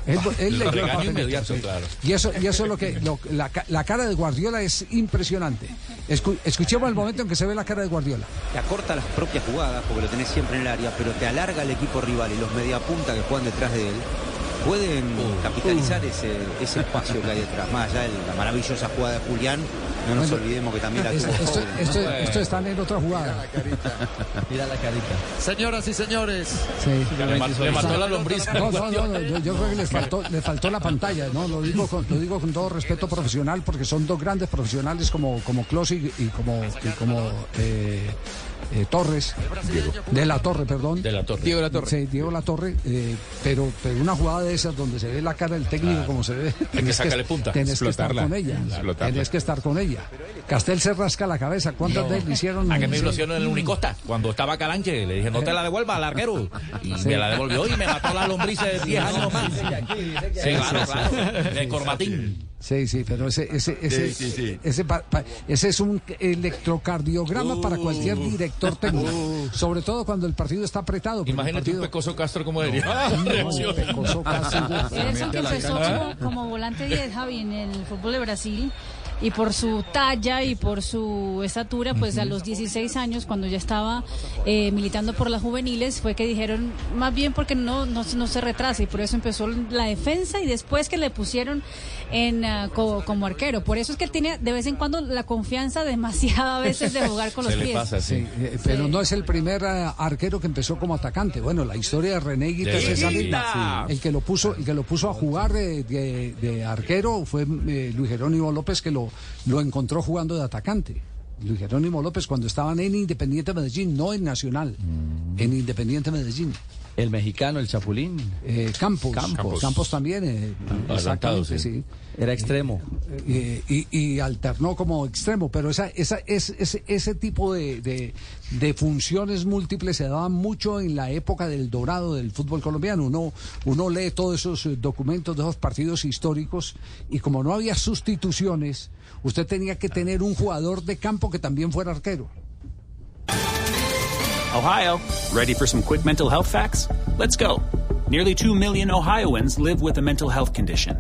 Speaker 2: Él, él leyó el papelito.
Speaker 16: inmediato,
Speaker 2: sí.
Speaker 16: claro.
Speaker 2: Y eso, y eso es lo que lo- la, ca- la cara de Guardiola es impresionante. Escu- escuchemos el momento en que se ve la cara de Guardiola.
Speaker 15: Te acorta las propias jugadas porque lo tenés siempre en el área, pero te alarga el equipo rival y los mediapunta que juegan detrás de él pueden capitalizar ese, ese espacio que hay detrás. Más allá de la maravillosa jugada de Julián, no nos
Speaker 2: Bueno,
Speaker 15: olvidemos que también la
Speaker 2: Es-
Speaker 15: tuvo
Speaker 2: esto,
Speaker 15: Foden, ¿no?
Speaker 2: esto- esto están en otra jugada.
Speaker 23: Mira la carita.
Speaker 4: Señoras y señores.
Speaker 2: Sí.
Speaker 16: Le, ma- le mató la lombriz.
Speaker 2: No, no, no, no, yo, yo creo que le faltó, le faltó la pantalla, ¿no? Lo digo con, lo digo con todo respeto profesional porque son dos grandes profesionales como, como Klose y, y como, y como eh, eh, Torres. De la Torre, perdón.
Speaker 16: De la Torre.
Speaker 2: Diego La Torre. Sí, Diego La Torre. eh, pero, pero una jugada de esas donde se ve la cara del técnico como se ve. tenés
Speaker 1: sacarle punta,
Speaker 2: Tenés que estar
Speaker 1: explotarla,
Speaker 2: con ella.
Speaker 1: explotarla.
Speaker 2: Tenés que estar con ella. Castel se rasca la cabeza. ¿Cuántas veces le hicieron?
Speaker 16: A que me
Speaker 2: Sí.
Speaker 16: lo hicieron en el Unicosta, cuando estaba Calanche, le dije, no te la devuelva al arquero. Y me la devolvió y me mató la lombriz de 10 años más. Sí, claro, claro. De corbatín.
Speaker 2: Sí, sí, pero ese, ese, ese,
Speaker 16: Sí, sí, sí.
Speaker 2: ese, pa- pa- ese es un electrocardiograma para cualquier director técnico, sobre todo cuando el partido está apretado.
Speaker 16: Imagínate un
Speaker 2: partido-
Speaker 16: Pecoso Castro como diría.
Speaker 2: No,
Speaker 16: Reacción.
Speaker 2: Pecoso Castro.
Speaker 7: Edson que empezó como, como volante 10, Javi, en el fútbol de Brasil. Y por su talla y por su estatura, pues a los 16 años, cuando ya estaba eh, militando por las juveniles, fue que dijeron, más bien porque no, no, no se retrasa. Y por eso empezó la defensa y después que le pusieron en co- como arquero. Por eso es que él tiene de vez en cuando la confianza demasiada a veces de jugar con los pies.
Speaker 2: Sí, eh, pero no es el primer eh, arquero que empezó como atacante. Bueno, la historia de René Guita. El que lo puso, el que lo puso a jugar de, de- de arquero fue eh, Luis Jerónimo López que lo, lo encontró jugando de atacante. Luis Jerónimo López cuando estaban en Independiente Medellín, no en Nacional, en Independiente Medellín.
Speaker 23: El mexicano, el Chapulín.
Speaker 2: Eh, Campos,
Speaker 23: Campos.
Speaker 2: Campos, también, eh,
Speaker 23: Adelantado, sí.
Speaker 2: sí.
Speaker 23: Era extremo.
Speaker 2: Eh, y, y alternó como extremo, pero esa, esa, es, ese, ese tipo de, de, de funciones múltiples se daban mucho en la época del dorado del fútbol colombiano. Uno, uno lee todos esos eh, documentos de esos partidos históricos y como no había sustituciones, usted tenía que tener un jugador de campo que también fuera arquero.
Speaker 33: Ohio, ready for some quick mental health facts? Let's go. Nearly 2 million Ohioans live with a mental health condition.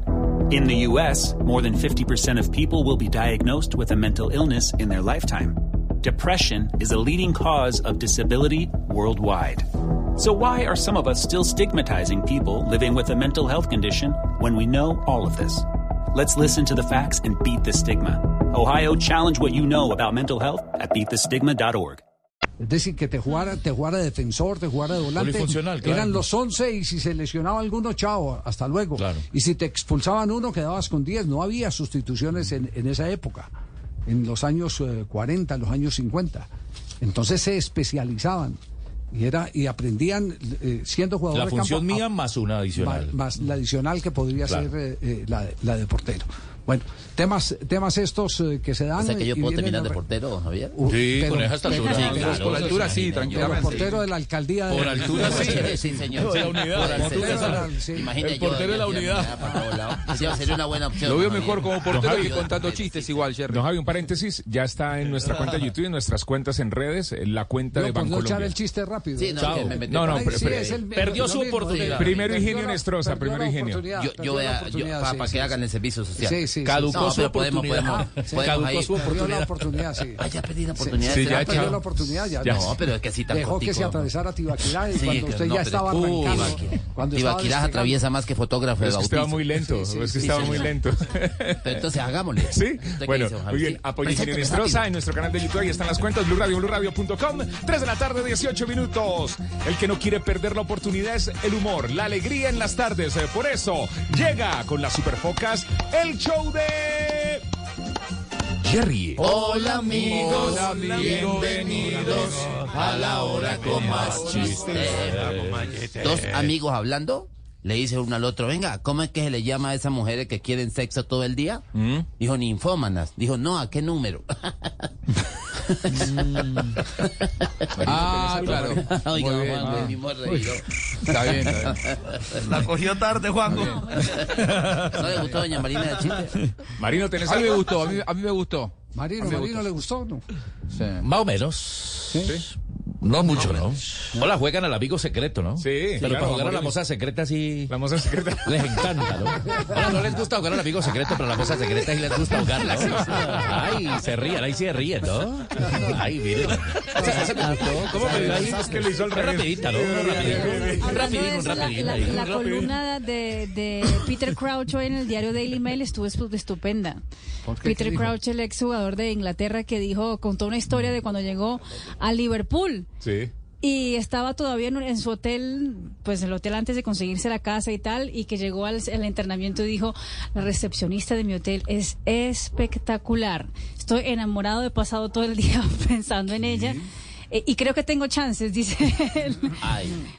Speaker 33: In the U.S., more than 50% of people will be diagnosed with a mental illness in their lifetime. Depression is a leading cause of disability worldwide. So, why are some of us still stigmatizing people living with a mental health condition when we know all of this? Let's listen to the facts and beat the stigma. Ohio, challenge what you know about mental health at beatthestigma.org.
Speaker 2: Es decir, que te jugara, te jugara de defensor, te jugara de volante.
Speaker 16: Polifuncional, claro.
Speaker 2: Eran los 11 y si se lesionaba alguno, chao, hasta luego. Y si te expulsaban uno, quedabas con 10. No había sustituciones en, en esa época, en los años eh, 40, en los años 50. Entonces se especializaban y era y aprendían eh, siendo jugador
Speaker 16: La
Speaker 2: de
Speaker 16: función
Speaker 2: campo,
Speaker 16: mía más una adicional.
Speaker 2: más, más la adicional que podría
Speaker 16: Claro.
Speaker 2: ser eh, eh, la, de- la de portero. Bueno, temas temas estos eh, que se dan.
Speaker 19: O sea que yo puedo terminar de portero, Javier.
Speaker 2: Uh,
Speaker 16: Sí,
Speaker 2: pero-
Speaker 16: con esa estatura. Sí, claro. Por altura, sí,
Speaker 2: pero
Speaker 16: tranquilamente.
Speaker 2: portero de la alcaldía de
Speaker 16: Por altura, sí.
Speaker 19: Sí, señor.
Speaker 16: De la unidad.
Speaker 19: Por sí.
Speaker 16: El portero de la unidad.
Speaker 19: sería una buena opción.
Speaker 10: Lo veo mejor como portero que
Speaker 1: yo-
Speaker 10: contando chistes igual, Jerry.
Speaker 1: No, Javi, un paréntesis, ya está en nuestra cuenta de YouTube en nuestras cuentas en redes, en la cuenta de
Speaker 2: echar
Speaker 1: Bancolombia.
Speaker 2: el chiste rápido.
Speaker 19: Sí, no,
Speaker 1: No, no,
Speaker 16: Perdió su oportunidad.
Speaker 1: Primero Ingenio
Speaker 2: la
Speaker 1: primero Ingenio.
Speaker 19: Yo, voy a, para, que hagan el servicio social.
Speaker 2: Sí, sí, sí.
Speaker 16: Caducó
Speaker 19: No,
Speaker 16: su
Speaker 19: podemos,
Speaker 16: oportunidad.
Speaker 19: podemos,
Speaker 2: Sí.
Speaker 19: podemos
Speaker 16: Caducó
Speaker 19: ahí.
Speaker 16: su
Speaker 2: Perdió la
Speaker 16: oportunidad.
Speaker 2: oportunidad, sí.
Speaker 19: Ah, ya perdí la oportunidad.
Speaker 1: Sí, ya,
Speaker 2: perdió la oportunidad ya.
Speaker 1: Ya.
Speaker 2: no.
Speaker 19: Pero es que así tan
Speaker 2: Dejó que se atravesara Tibaquirá y
Speaker 19: Sí,
Speaker 2: cuando usted
Speaker 19: no,
Speaker 2: ya estaba
Speaker 19: Uy,
Speaker 2: arrancando.
Speaker 19: Tibaquirá.
Speaker 2: cuando
Speaker 19: atraviesa más que fotógrafo de
Speaker 1: Es que estaba muy lento, es que estaba muy lento.
Speaker 19: Pero entonces hagámosle.
Speaker 1: Sí,
Speaker 19: ¿Usted qué
Speaker 1: bueno, muy bien. Nestroza
Speaker 19: rápido.
Speaker 1: en nuestro canal de YouTube. Ahí están las cuentas, Blue Radio, BlueRadio.com. 3 de la tarde, 18 minutos. El que no quiere perder la oportunidad es el humor, la alegría en las tardes. Eh, Por eso llega con las Superfocas el show de Jerry.
Speaker 19: Hola amigos,
Speaker 16: Hola, amigos.
Speaker 19: bienvenidos a la hora con más chistes. Dos amigos hablando le dice uno al otro, venga, ¿cómo es que se le llama a esas mujeres que quieren sexo todo el día? Dijo, ninfómanas. Dijo, no, ¿a qué número?
Speaker 10: Ah, claro.
Speaker 19: Oiga,
Speaker 10: bien.
Speaker 19: El
Speaker 10: Ah.
Speaker 19: mismo reído.
Speaker 10: Está bien, está bien.
Speaker 17: La cogió tarde, Juanjo.
Speaker 19: ¿No le gustó doña Marina de Chile?
Speaker 1: Marino, ¿tenés
Speaker 10: A mí me
Speaker 1: algo?
Speaker 10: gustó, a mí, a mí me gustó.
Speaker 2: Marino,
Speaker 10: A mí me
Speaker 2: Marino
Speaker 10: gustó.
Speaker 2: le gustó, ¿no?
Speaker 10: Sí.
Speaker 16: Más o menos. No mucho, ¿no? Hola, juegan al amigo secreto, ¿no?
Speaker 1: Sí,
Speaker 16: Pero
Speaker 1: claro,
Speaker 16: para jugar a la moza secreta sí.
Speaker 1: La moza secreta.
Speaker 16: Les encanta, ¿no? Ahora no les gusta jugar al amigo secreto, pero a la moza secreta sí les gusta jugar, ¿no? Ay, se ríen, ahí sí se ríen, ¿no? Ay, miren. Se- se me gustó. ¿Cómo me
Speaker 1: que lo hizo al revés.
Speaker 16: rapidita, ¿no? Un rapidín, un
Speaker 7: eso, la, la- la columna de, de Peter Crouch hoy en el diario Daily Mail estuvo estu- estupenda. Peter. Crouch, el exjugador de Inglaterra, que dijo, contó una historia de cuando llegó a Liverpool.
Speaker 1: Sí.
Speaker 7: Y estaba todavía en, en su hotel, pues el hotel antes de conseguirse la casa y tal, y que llegó al, al internamiento y dijo, la recepcionista de mi hotel es espectacular. Estoy enamorado, he pasado todo el día pensando en ella. Eh, y creo que tengo chances, dice él.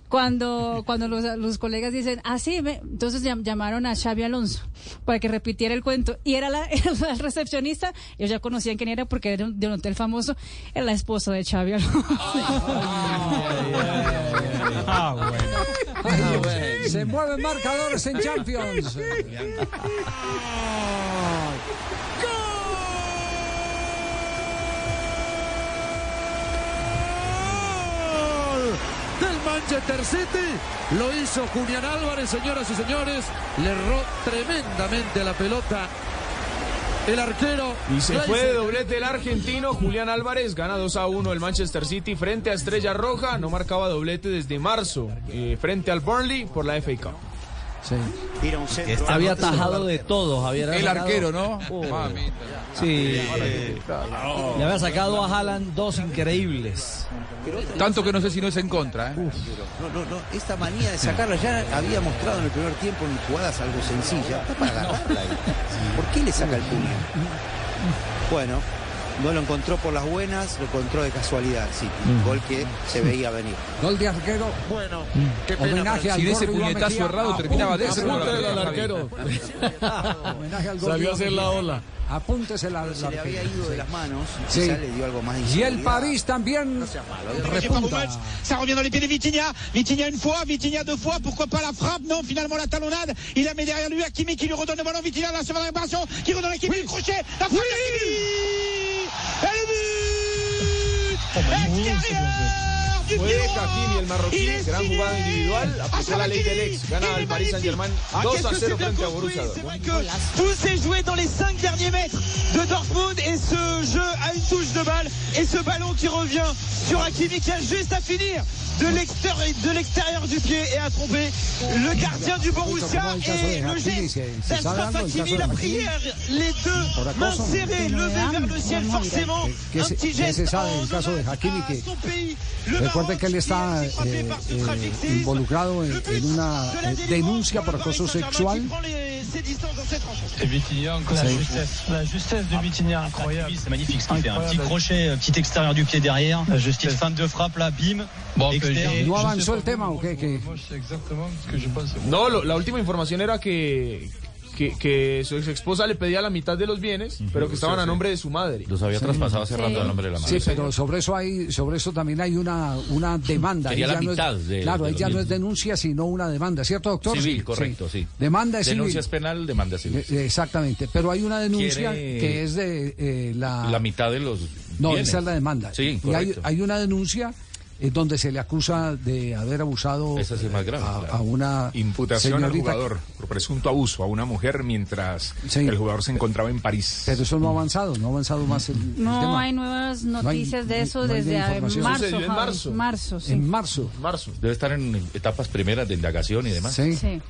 Speaker 7: Cuando, cuando los, los colegas dicen, ah, sí, ve", entonces llam- llamaron a Xavi Alonso para que repitiera el cuento. Y era la, era la recepcionista, ellos ya conocían quién era porque era de un hotel famoso, era la esposa de Xavi Alonso.
Speaker 2: Ah, bueno. Se mueven marcadores en Champions.
Speaker 4: Manchester City. Lo hizo Julián Álvarez, señoras y señores. Le erró tremendamente la pelota. El arquero.
Speaker 6: Y se fue de doblete el argentino Julián Álvarez, gana 2 a 1 el Manchester City frente a Estrella Roja, no marcaba doblete desde marzo eh, frente al Burnley por la FA Cup.
Speaker 23: Había tajado de todo, Javier. había
Speaker 10: El arquero, ¿no?
Speaker 23: Oh.
Speaker 10: Mamita.
Speaker 23: Sí. Le había sacado a Haaland dos increíbles.
Speaker 10: Tanto que no sé si no es en contra. ¿eh?
Speaker 15: No, no, no. Esta manía de sacarla ya había mostrado en el primer tiempo en jugadas algo sencilla. Está para agarrarla ahí. ¿Por qué le saca el puño? Bueno, no lo encontró por las buenas, lo encontró de casualidad, sí. Gol que se veía venir.
Speaker 2: Gol de arquero.
Speaker 4: Bueno,
Speaker 2: qué Homenaje al
Speaker 10: Sin ese
Speaker 2: gordo Iván
Speaker 10: puñetazo errado terminaba de ese gol.
Speaker 2: al arquero. Homenaje al gordo
Speaker 4: Salió a hacer la ola.
Speaker 2: Apúntese la,
Speaker 15: Se le había ido de las manos,
Speaker 2: Sí.
Speaker 15: quizá le dio algo más
Speaker 2: Y el. París también.
Speaker 31: Ça revient dans les pieds de Vitinha. Vitinha une fois, Vitinha deux fois. Pourquoi pas la frappe? Non, finalement la talonnade. Il la met derrière lui. Hakimi qui lui redonne le ballon. Vitinha la seconde réparation. Qui redonne Hakimi le crochet. La frappe d'Hakimi. Et le but Extérieur du
Speaker 6: Fue Hakimi el marroquí,
Speaker 31: Il est
Speaker 6: gran
Speaker 31: signé.
Speaker 6: jugada individual, aplicó la ley del ex, gana al Paris Saint-Germain
Speaker 31: Ah,
Speaker 6: 2
Speaker 31: qu'est-ce
Speaker 6: a
Speaker 31: que
Speaker 6: 0
Speaker 31: c'est bien
Speaker 6: frente a
Speaker 31: construit.
Speaker 6: Borussia
Speaker 31: C'est
Speaker 6: Dortmund.
Speaker 31: vrai que tout s'est joué dans les 5 derniers mètres de Dortmund et ce jeu a une touche de balle et ce ballon qui revient sur Hakimi qui a juste à finir de l'extérieur de l'extérieur du pied et à tromper le gardien du Borussia et le geste d'Ashraf Hakimi, la prière, les deux mains serrées, levées vers le ciel forcément,
Speaker 2: ¿Qué
Speaker 31: un petit geste en son pays. Le
Speaker 2: recuerden que él está eh, eh, involucrado en, en una eh, denuncia por acoso sexual.
Speaker 34: Et Vitinha, encore la justesse. La justesse de Vitinha, incroyable. C'est magnifique ce qu'il fait. Un petit crochet, un petit extérieur du pied derrière. La justesse. Petite feinte de frappe là, bim. Externe.
Speaker 2: ¿No avanzó el tema o qué? qué?
Speaker 6: No, lo- la última información era que, que, que su ex esposa le pedía la mitad de los bienes, pero que estaban a nombre de su madre.
Speaker 16: Los había traspasado hace rato al nombre de la madre.
Speaker 2: Sí, pero sobre eso hay, sobre eso también hay una, una demanda.
Speaker 16: Quería
Speaker 2: Ahí
Speaker 16: la
Speaker 2: ya no es-
Speaker 16: de-
Speaker 2: claro,
Speaker 16: de
Speaker 2: ahí
Speaker 16: los
Speaker 2: ya no es denuncia, sino una demanda, ¿cierto, doctor?
Speaker 16: Civil, correcto, sí.
Speaker 2: Demanda es
Speaker 16: Denuncia
Speaker 2: civil.
Speaker 16: es penal, demanda civil.
Speaker 2: Eh, Exactamente, pero hay una denuncia
Speaker 16: Quiere-
Speaker 2: que es de eh, la...
Speaker 16: La mitad de los.
Speaker 2: No,
Speaker 16: bienes.
Speaker 2: esa es la demanda.
Speaker 16: Sí,
Speaker 2: y hay,
Speaker 16: correcto.
Speaker 2: hay una denuncia eh, donde se le acusa de haber abusado
Speaker 16: Esa sí es más grave,
Speaker 2: a,
Speaker 16: claro.
Speaker 2: a una
Speaker 1: Imputación al jugador por presunto abuso a una mujer mientras
Speaker 2: Sí.
Speaker 1: el jugador se encontraba en París.
Speaker 2: Pero eso no ha avanzado, no ha avanzado más el, el
Speaker 7: No
Speaker 2: tema.
Speaker 7: hay nuevas noticias de
Speaker 2: no hay-
Speaker 7: eso
Speaker 2: no
Speaker 7: desde
Speaker 2: de
Speaker 7: marzo.
Speaker 6: En marzo.
Speaker 7: Marzo, sí.
Speaker 2: En marzo.
Speaker 6: Marzo.
Speaker 16: Debe estar en etapas primeras de indagación y demás.
Speaker 2: Sí.
Speaker 7: Sí.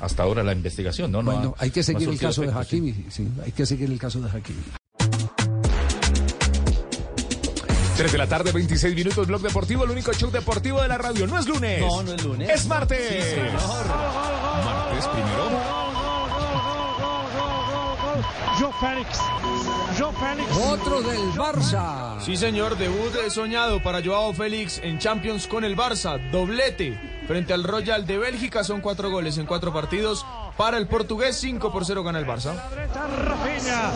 Speaker 16: Hasta ahora la investigación, ¿no? No
Speaker 2: Bueno,
Speaker 16: ha-
Speaker 2: hay que
Speaker 16: no
Speaker 2: seguir el caso de
Speaker 16: sí.
Speaker 2: Hakimi, sí, hay que seguir el caso de Hakimi.
Speaker 1: 3 de la tarde, 26 minutos, Blog Deportivo, el único show deportivo de la radio. No es lunes.
Speaker 23: No, no es lunes.
Speaker 1: Es martes.
Speaker 23: Sí, señor.
Speaker 1: Martes primero.
Speaker 32: Joe Félix. Joe Félix.
Speaker 2: Otro del Barça.
Speaker 6: Sí, señor, debut soñado para Joao Félix en Champions con el Barça. Doblete frente al Royal de Bélgica. Son cuatro goles en cuatro partidos. Para el portugués, 5 por 0 gana el Barça.
Speaker 32: Rafinha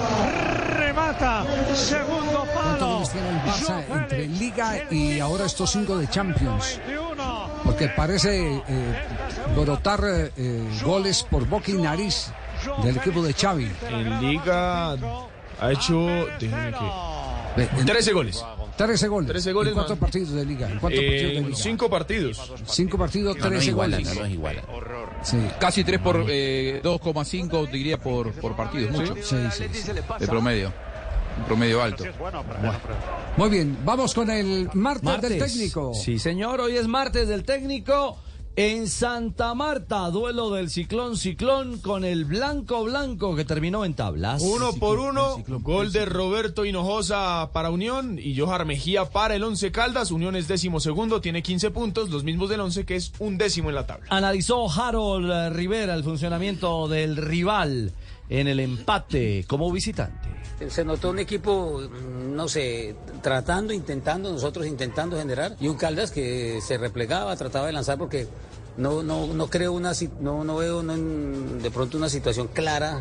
Speaker 32: remata. Segundo
Speaker 2: ¿Cuántos
Speaker 32: palo.
Speaker 2: goles tiene el Barça entre Liga y ahora estos cinco de Champions? Porque parece eh, brotar eh, eh, goles por boca y nariz del equipo de Xavi.
Speaker 6: En Liga ha hecho. déjeme que. 13 goles.
Speaker 2: 13 goles.
Speaker 6: 13 goles
Speaker 2: ¿En cuántos
Speaker 6: más.
Speaker 2: partidos de Liga? ¿En cuántos partidos de Liga?
Speaker 6: 5 partidos.
Speaker 2: Cinco partidos,
Speaker 10: No, no
Speaker 2: 13
Speaker 10: igualan,
Speaker 2: goles.
Speaker 10: no, no.
Speaker 2: Sí.
Speaker 10: Casi 3 por eh, 2,5 diría por, por partido, mucho.
Speaker 2: Sí, sí, sí.
Speaker 10: De promedio. Un promedio alto.
Speaker 2: Muy bien, vamos con el martes,
Speaker 23: Martes.
Speaker 2: del técnico.
Speaker 23: Sí, señor, hoy es martes del técnico. En Santa Marta, duelo del ciclón ciclón con el blanco blanco que terminó en tablas.
Speaker 6: Uno por uno, gol de Roberto Hinojosa para Unión y Johar Mejía para el Once Caldas. Unión es décimo segundo, tiene 15 puntos, los mismos del Once, que es un décimo en la tabla.
Speaker 23: Analizó Harold eh, Rivera el funcionamiento del rival en el empate como visitante.
Speaker 35: Se notó un equipo, mm, no sé, tratando, intentando, nosotros intentando generar, y un Caldas que se replegaba, trataba de lanzar porque no, no, no creo una, no, no veo de pronto una situación clara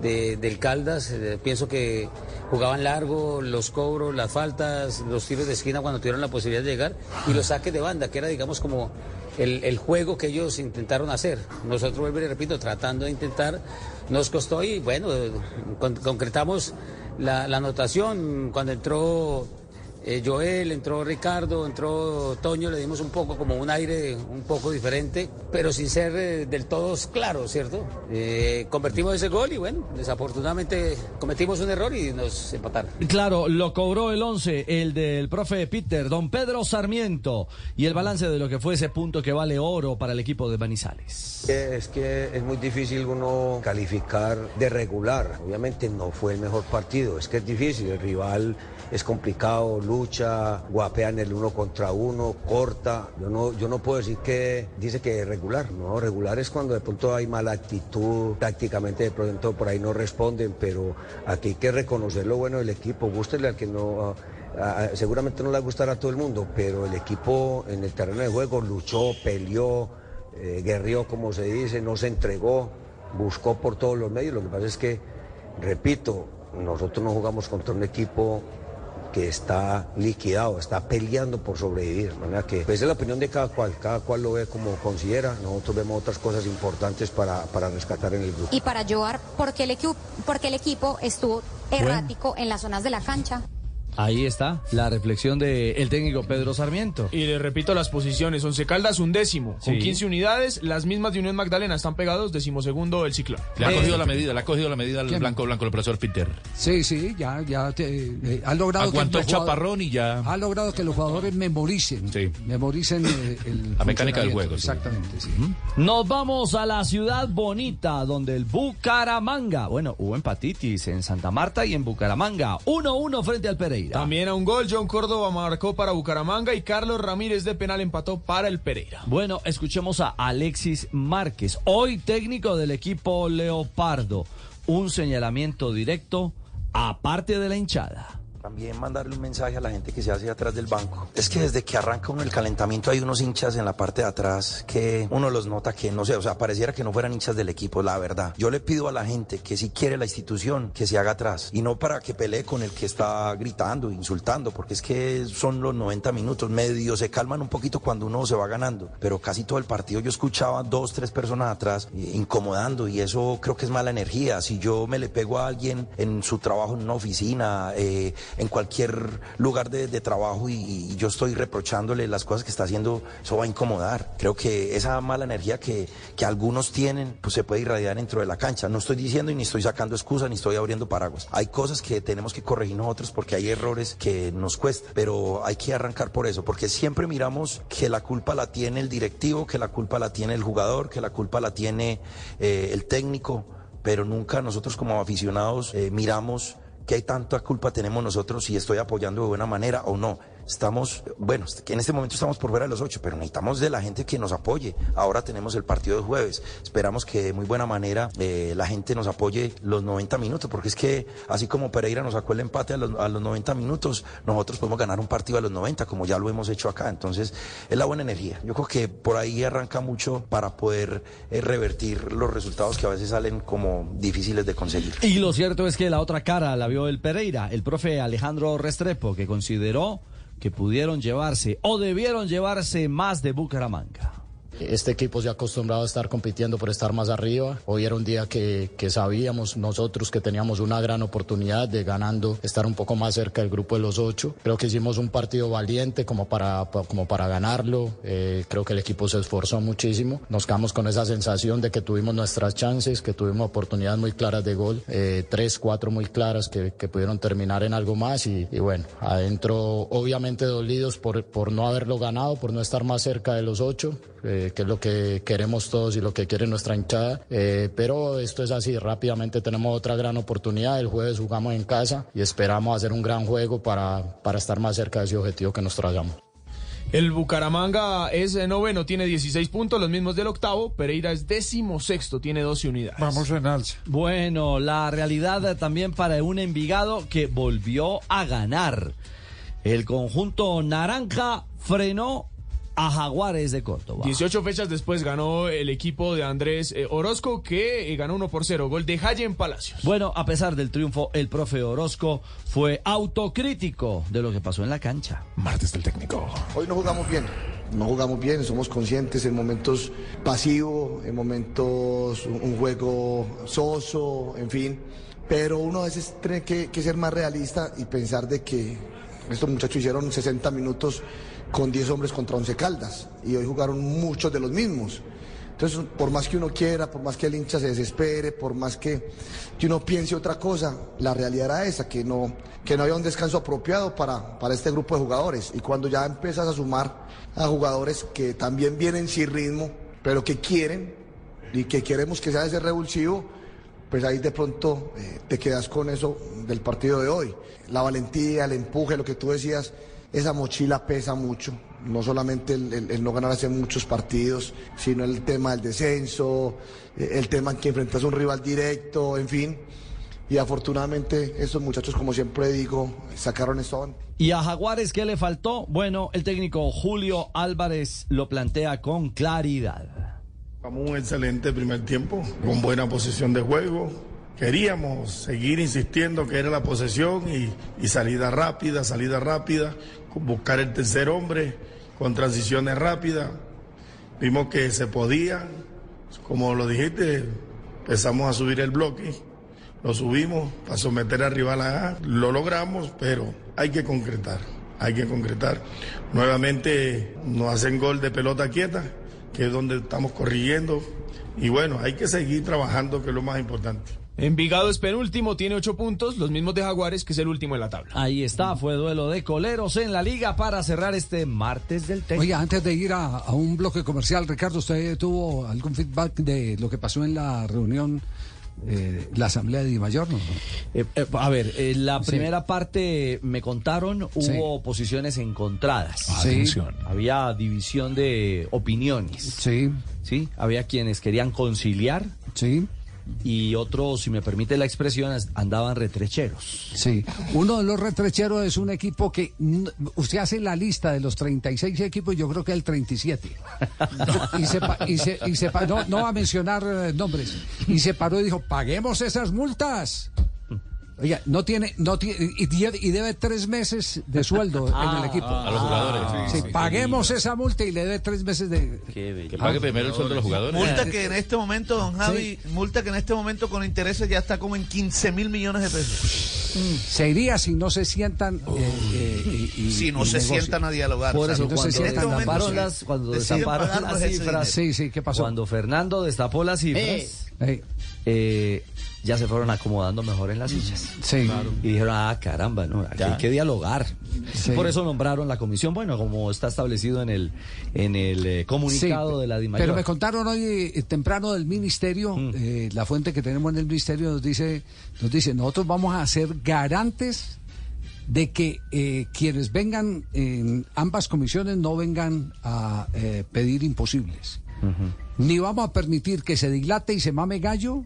Speaker 35: de- del Caldas. Eh, pienso que jugaban largo, los cobros, las faltas, los tiros de esquina cuando tuvieron la posibilidad de llegar, y los saques de banda, que era, digamos, como el, juego que ellos intentaron hacer. Nosotros, vuelvo repito, tratando de intentar, nos costó y bueno, con- concretamos la, la anotación cuando entró eh, Joel, entró Ricardo, entró Toño, le dimos un poco como un aire un poco diferente, pero sin ser eh, del todo claro, ¿cierto? Eh, convertimos ese gol y bueno, desafortunadamente cometimos un error y nos empataron.
Speaker 23: Claro, lo cobró el 11, el del profe Peter, don Pedro Sarmiento, y el balance de lo que fue ese punto que vale oro para el equipo de Manizales.
Speaker 36: Es que es muy difícil uno calificar de regular. Obviamente no fue el mejor partido. Es que es difícil. El rival es complicado, lucha, guapea en el uno contra uno, corta. Yo no, yo no puedo decir que dice que es regular. No, regular es cuando de pronto hay mala actitud, tácticamente de pronto por ahí no responden, pero aquí hay que reconocer lo bueno del equipo. Gústele al que no. seguramente no le va a gustar a todo el mundo, pero el equipo en el terreno de juego luchó, peleó, eh, guerrió, como se dice, no se entregó, buscó por todos los medios. Lo que pasa es que, repito, nosotros no jugamos contra un equipo que está liquidado, está peleando por sobrevivir. De manera que, pues es la opinión de cada cual, cada cual lo ve como considera. Nosotros vemos otras cosas importantes para, para rescatar en el grupo.
Speaker 37: Y para Joar, porque el, equipo, porque el equipo estuvo errático en las zonas de la cancha.
Speaker 23: Ahí está la reflexión del técnico Pedro Sarmiento.
Speaker 6: Y le repito las posiciones, Once Caldas un décimo, con
Speaker 23: Sí.
Speaker 6: 15 unidades, las mismas de Unión Magdalena están pegados, decimosegundo el ciclón.
Speaker 16: Le ha cogido la medida, le ha cogido la medida al
Speaker 2: ¿Quién?
Speaker 16: blanco blanco el profesor Peter.
Speaker 2: Sí, sí, ya, ya te- eh, ha logrado
Speaker 16: Aguantó
Speaker 2: que
Speaker 16: chaparrón y ya.
Speaker 2: ha logrado que los jugadores memoricen, memoricen eh, el
Speaker 16: La mecánica del juego, sí.
Speaker 2: Exactamente, sí.
Speaker 23: Nos vamos a la ciudad bonita, donde el Bucaramanga, bueno, hubo empatitis en Santa Marta y en Bucaramanga, 1-1 frente al Pereira.
Speaker 6: También a un gol, John Córdoba marcó para Bucaramanga y Carlos Ramírez de penal empató para el Pereira.
Speaker 23: Bueno, escuchemos a Alexis Márquez, hoy técnico del equipo Leopardo. Un señalamiento directo aparte de la hinchada.
Speaker 38: También mandarle un mensaje a la gente que se hace atrás del banco. Es que desde que arranca con el calentamiento hay unos hinchas en la parte de atrás que uno los nota que no sé, o sea, pareciera que no fueran hinchas del equipo, la verdad. Yo le pido a la gente que si quiere la institución, que se haga atrás. Y no para que pelee con el que está gritando, insultando, porque es que son los 90 minutos, medio se calman un poquito cuando uno se va ganando. Pero casi todo el partido yo escuchaba dos, tres personas atrás eh, incomodando y eso creo que es mala energía. Si yo me le pego a alguien en su trabajo en una oficina, eh, en cualquier lugar de, trabajo y, y yo estoy reprochándole las cosas que está haciendo, eso va a incomodar. Creo que esa mala energía que, que algunos tienen, pues se puede irradiar dentro de la cancha. No estoy diciendo y ni estoy sacando excusas ni estoy abriendo paraguas. Hay cosas que tenemos que corregir nosotros porque hay errores que nos cuesta, pero hay que arrancar por eso, porque siempre miramos que la culpa la tiene el directivo, que la culpa la tiene el jugador, que la culpa la tiene eh, el técnico, pero nunca nosotros como aficionados eh, miramos qué tanta culpa tenemos nosotros si estoy apoyando de buena manera o no. Estamos, bueno, en este momento estamos por ver a los ocho, pero necesitamos de la gente que nos apoye. Ahora tenemos el partido de jueves. Esperamos que de muy buena manera eh, la gente nos apoye los 90 minutos, porque es que así como Pereira nos sacó el empate a los, a los 90 minutos, nosotros podemos ganar un partido a los 90, como ya lo hemos hecho acá. Entonces, es la buena energía. Yo creo que por ahí arranca mucho para poder eh, revertir los resultados que a veces salen como difíciles de conseguir.
Speaker 23: Y lo cierto es que la otra cara la vio el Pereira, el profe Alejandro Restrepo, que consideró que pudieron llevarse o debieron llevarse más de Bucaramanga.
Speaker 36: Este equipo se ha acostumbrado a estar compitiendo por estar más arriba. Hoy era un día que, que, sabíamos nosotros que teníamos una gran oportunidad de ganando, estar un poco más cerca del grupo de los ocho. Creo que hicimos un partido valiente como para, como para ganarlo. Eh, creo que el equipo se esforzó muchísimo. Nos quedamos con esa sensación de que tuvimos nuestras chances, que tuvimos oportunidades muy claras de gol, eh, tres, cuatro muy claras que, que, pudieron terminar en algo más. Y, bueno, adentro obviamente dolidos por, por no haberlo ganado, por no estar más cerca de los ocho. Eh, que es lo que queremos todos y lo que quiere nuestra hinchada. Eh, pero esto es así, rápidamente tenemos otra gran oportunidad. El jueves jugamos en casa y esperamos hacer un gran juego para, para estar más cerca de ese objetivo que nos tragamos.
Speaker 6: El Bucaramanga es noveno, tiene 16 puntos, los mismos del octavo. Pereira es décimo sexto, tiene 12 unidades.
Speaker 2: Vamos en alza.
Speaker 23: Bueno, la realidad también para un Envigado que volvió a ganar. El conjunto naranja frenó a Jaguares de Córdoba.
Speaker 6: 18 fechas después ganó el equipo de Andrés eh, Orozco que eh, ganó 1 por 0, gol de Jayen Palacios.
Speaker 23: Bueno, a pesar del triunfo, el profe Orozco fue autocrítico de lo que pasó en la cancha.
Speaker 1: Martes del técnico.
Speaker 39: Hoy no jugamos bien. No jugamos bien, somos conscientes en momentos pasivos, en momentos un juego soso, en fin. Pero uno a veces tiene que, que ser más realista y pensar de que estos muchachos hicieron 60 minutos con 10 hombres contra 11 caldas y hoy jugaron muchos de los mismos. Entonces, por más que uno quiera, por más que el hincha se desespere, por más que, uno piense otra cosa, la realidad era esa, que no, que no había un descanso apropiado para, para este grupo de jugadores. Y cuando ya empiezas a sumar a jugadores que también vienen sin ritmo, pero que quieren y que queremos que sea ese revulsivo, pues ahí de pronto eh, te quedas con eso del partido de hoy. La valentía, el empuje, lo que tú decías, esa mochila pesa mucho. No solamente el, el, el, no ganar hace muchos partidos, sino el tema del descenso, el tema en que enfrentas a un rival directo, en fin. Y afortunadamente esos muchachos, como siempre digo, sacaron esto
Speaker 23: ¿Y a Jaguares qué le faltó? Bueno, el técnico Julio Álvarez lo plantea con claridad.
Speaker 40: Un excelente primer tiempo, con buena posición de juego, Queríamos seguir insistiendo que era la posesión y, y, salida rápida, salida rápida, buscar el tercer hombre con transiciones rápidas. Vimos que se podía, como lo dijiste, empezamos a subir el bloque, lo subimos para someter al rival a lo logramos, pero hay que concretar, hay que concretar. Nuevamente nos hacen gol de pelota quieta, que es donde estamos corrigiendo, y bueno, hay que seguir trabajando, que es lo más importante.
Speaker 6: Envigado es penúltimo, tiene ocho puntos, los mismos de Jaguares, que es el último en la tabla.
Speaker 23: Ahí está, fue duelo de coleros en la liga para cerrar este martes del técnico.
Speaker 2: Oye, antes de ir a, a, un bloque comercial, Ricardo, ¿usted tuvo algún feedback de lo que pasó en la reunión? Eh, la asamblea de Di Mayor, ¿no?
Speaker 23: Eh, eh, a ver, la sí. primera parte me contaron, hubo sí. posiciones encontradas.
Speaker 2: Ah, sí.
Speaker 23: Había división de opiniones.
Speaker 2: Sí.
Speaker 23: Sí, había quienes querían conciliar.
Speaker 2: Sí
Speaker 23: y otros, si me permite la expresión, andaban retrecheros.
Speaker 2: Sí, uno de los retrecheros es un equipo que usted hace la lista de los 36 equipos, yo creo que el 37. y se, y se, y se no, no va a mencionar nombres. Y se paró y dijo, paguemos esas multas. Oiga, no tiene, no tiene, y, y debe tres meses de sueldo
Speaker 16: ah,
Speaker 2: en el equipo.
Speaker 16: A los jugadores.
Speaker 2: Ah, sí, sí, paguemos esa multa y le debe tres meses de.
Speaker 16: Que pague primero el sueldo de los jugadores.
Speaker 41: Multa que en este momento, don Javi, sí. multa que en este momento con intereses ya está como en 15 mil millones de pesos.
Speaker 2: Mm. Se iría si no se sientan. Eh, eh, y, y,
Speaker 41: si no se sientan a dialogar.
Speaker 23: Por eso,
Speaker 41: o sea,
Speaker 23: cuando
Speaker 41: en este
Speaker 23: destaparon las, cuando destaparon las cifras.
Speaker 2: Sí, sí, ¿qué pasó?
Speaker 23: Cuando Fernando destapó las cifras.
Speaker 2: Hey.
Speaker 23: Eh, ya se fueron acomodando mejor en las sillas.
Speaker 2: Sí.
Speaker 23: Claro. Y dijeron, ah, caramba, no, aquí hay que dialogar.
Speaker 2: Sí.
Speaker 23: Por eso nombraron la comisión, bueno, como está establecido en el, en el eh, comunicado
Speaker 2: Sí,
Speaker 23: de la DIMAYOR.
Speaker 2: Pero me contaron hoy eh, temprano del ministerio,
Speaker 23: Mm.
Speaker 2: eh, la fuente que tenemos en el ministerio nos dice, nos dice, nosotros vamos a ser garantes de que quienes vengan en ambas comisiones no vengan a eh, pedir imposibles. Ni vamos a permitir que se dilate y se mame gallo,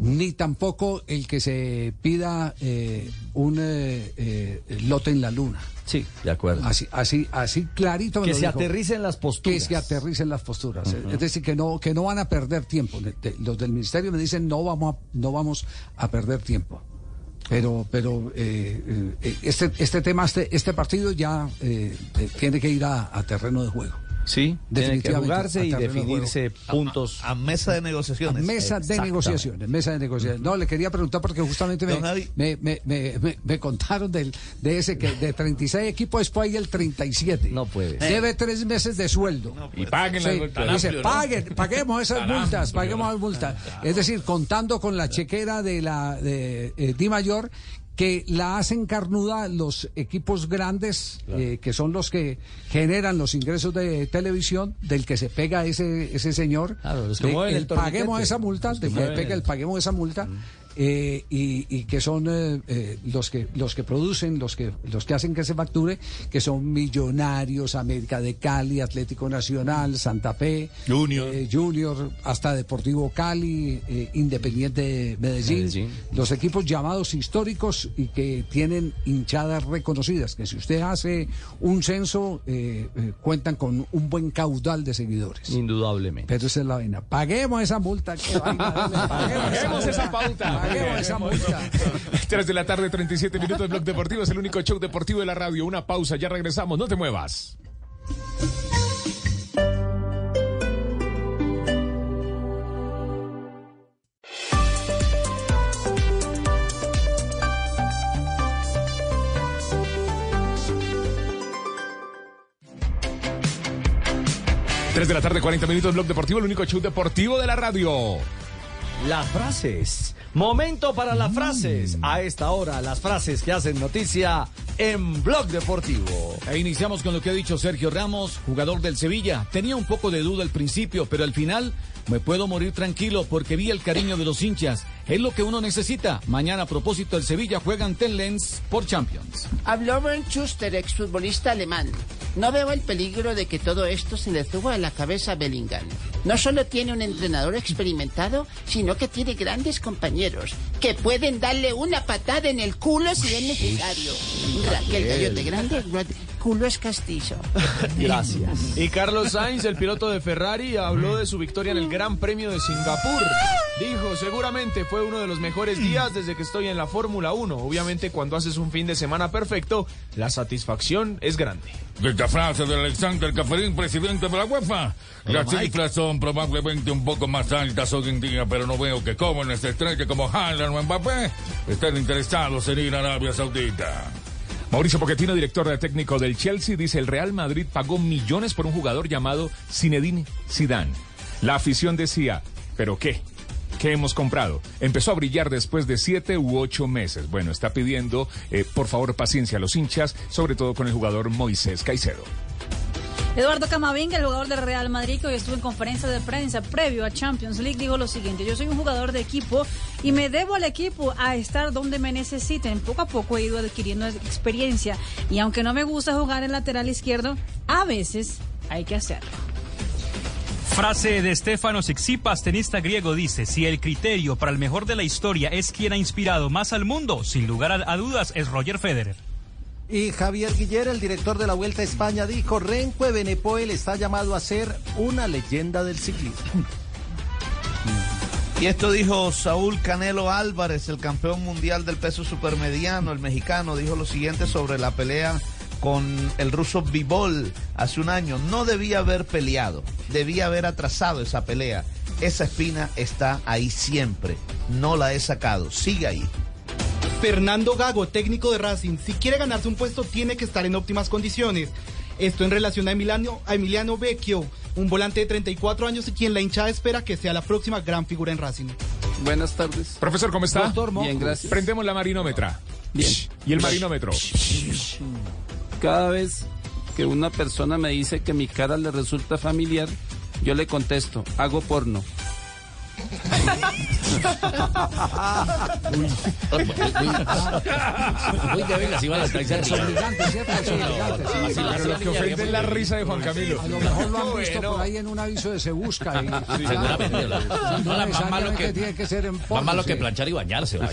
Speaker 2: ni tampoco el que se pida eh, un eh, eh, lote en la luna.
Speaker 23: Sí, de acuerdo.
Speaker 2: Así, así, así clarito. me
Speaker 23: Que
Speaker 2: lo
Speaker 23: se
Speaker 2: dijo.
Speaker 23: aterricen las posturas.
Speaker 2: Que se aterricen las posturas. Es decir, que no, que no van a perder tiempo. De- de- los del ministerio me dicen no vamos a, no vamos a perder tiempo. Pero, pero eh, eh, este, este tema, este, este partido ya tiene que ir a, a terreno de juego.
Speaker 23: Sí, tiene que jugarse
Speaker 2: a
Speaker 23: y definirse puntos.
Speaker 41: A mesa de negociaciones.
Speaker 2: Mesa de negociaciones, mesa de negociaciones. No, le quería preguntar porque justamente me, me, me, me- me- me contaron del, de ese que de 36 equipos después hay el 37.
Speaker 23: No puede.
Speaker 2: Debe tres meses de sueldo.
Speaker 1: Y paguen las
Speaker 2: Sí,
Speaker 1: multas.
Speaker 2: dice,
Speaker 1: Amplio, ¿no?
Speaker 2: paguen, paguemos esas
Speaker 1: Tan
Speaker 2: multas,
Speaker 1: amplio,
Speaker 2: paguemos
Speaker 1: ¿no?
Speaker 2: las multas. Es decir, contando con la chequera de la de, eh, Di Mayor, que la hacen carnuda los equipos grandes, eh, que son los que generan los ingresos de televisión, del que se pega ese, ese señor.
Speaker 23: Claro, los que
Speaker 2: de
Speaker 23: mueven el
Speaker 2: el paguemos esa multa,
Speaker 23: que
Speaker 2: de que
Speaker 23: mueven
Speaker 2: pega
Speaker 23: el-
Speaker 2: el paguemos esa multa. Eh, y, y que son eh, eh, los que los que producen, los que los que hacen que se facture, que son Millonarios, América de Cali, Atlético Nacional, Santa Fe,
Speaker 1: Junior.
Speaker 2: eh, Junior, hasta Deportivo Cali, eh, Independiente Medellín,
Speaker 23: Medellín.
Speaker 2: los equipos llamados históricos y que tienen hinchadas reconocidas, que si usted hace un censo eh, eh, cuentan con un buen caudal de seguidores.
Speaker 23: Indudablemente.
Speaker 2: Pero esa es la vaina. Paguemos esa multa. qué vaina, paguemos
Speaker 1: Paguemos esa pauta.
Speaker 2: Paguemos esa multa.
Speaker 1: 3 de la tarde, 37 minutos. Blog Deportivo es el único show deportivo de la radio. Una pausa, ya regresamos. No te muevas. Tres de la tarde, 40 minutos. Blog Deportivo, el único show deportivo de la radio.
Speaker 23: Las frases. Momento para las frases. A esta hora, las frases que hacen noticia en Blog Deportivo.
Speaker 10: E iniciamos con lo que ha dicho Sergio Ramos, jugador del Sevilla. Tenía un poco de duda al principio, pero al final me puedo morir tranquilo porque vi el cariño de los hinchas. Es lo que uno necesita. Mañana, a propósito, el Sevilla juega ante el Lens por Champions.
Speaker 42: Habló Bernd Schuster, exfutbolista alemán. No veo el peligro de que todo esto se le suba a la cabeza a Bellingham. No solo tiene un entrenador experimentado, sino que tiene grandes compañeros que pueden darle una patada en el culo si es necesario. Raquel Gallote Grande, culo es castizo.
Speaker 23: Gracias.
Speaker 6: Y Carlos Sainz, el piloto de Ferrari, habló de su victoria en el Gran Premio de Singapur. Dijo, seguramente fue uno de los mejores días desde que estoy en la Fórmula 1. Obviamente cuando haces un fin de semana perfecto, la satisfacción es grande.
Speaker 43: Esta frase de Alexander Caferín, presidente de la UEFA. Las
Speaker 6: Mike.
Speaker 43: cifras son probablemente un poco más altas hoy en día, pero no veo que jóvenes estrellas como Haaland o Mbappé estén interesados en ir a Arabia Saudita.
Speaker 1: Mauricio Pochettino, director de técnico del Chelsea, dice el Real Madrid pagó millones por un jugador llamado Zinedine Zidane. La afición decía, ¿pero qué? ¿Qué hemos comprado? Empezó a brillar después de siete u ocho meses. Bueno, está pidiendo, eh, por favor, paciencia a los hinchas, sobre todo con el jugador Moisés Caicedo.
Speaker 7: Eduardo Camavinga, el jugador del Real Madrid, que hoy estuvo en conferencia de prensa previo a Champions League, dijo lo siguiente, yo soy un jugador de equipo y me debo al equipo a estar donde me necesiten. Poco a poco he ido adquiriendo experiencia y aunque no me gusta jugar en lateral izquierdo, a veces hay que hacerlo.
Speaker 44: Frase de Stefanos Tsitsipas, tenista griego, dice, si el criterio para el mejor de la historia es quien ha inspirado más al mundo, sin lugar a dudas es Roger Federer.
Speaker 21: Y Javier Guiller, el director de la Vuelta a España, dijo, Renko Ebenepoel está llamado a ser una leyenda del ciclismo.
Speaker 41: Y esto dijo Saúl Canelo Álvarez, el campeón mundial del peso supermediano, el mexicano, dijo lo siguiente sobre la pelea con el ruso Bivol hace un año. No debía haber peleado, debía haber atrasado esa pelea. Esa espina está ahí siempre. No la he sacado. Sigue ahí.
Speaker 45: Fernando Gago, técnico de Racing, si quiere ganarse un puesto tiene que estar en óptimas condiciones. Esto en relación a Emiliano, a Emiliano Vecchio, un volante de 34 años y quien la hinchada espera que sea la próxima gran figura en Racing.
Speaker 46: Buenas tardes.
Speaker 1: Profesor, ¿cómo está?
Speaker 46: Bien, gracias.
Speaker 1: Prendemos la marinómetra.
Speaker 46: Bien.
Speaker 1: ¿Y el marinómetro?
Speaker 46: Cada vez que una persona me dice que mi cara le resulta familiar, yo le contesto, hago porno.
Speaker 16: Muy débil, así va la distancia.
Speaker 2: Desobligante, ¿cierto? Desobligante, sí.
Speaker 1: Pero lo que ofende es la risa de Juan Camilo.
Speaker 2: A lo mejor lo han visto por ahí en un aviso de Se Busca.
Speaker 16: seguramente.
Speaker 2: No
Speaker 16: la más malo que,
Speaker 2: tiene que ser en
Speaker 16: más malo que planchar y bañarse.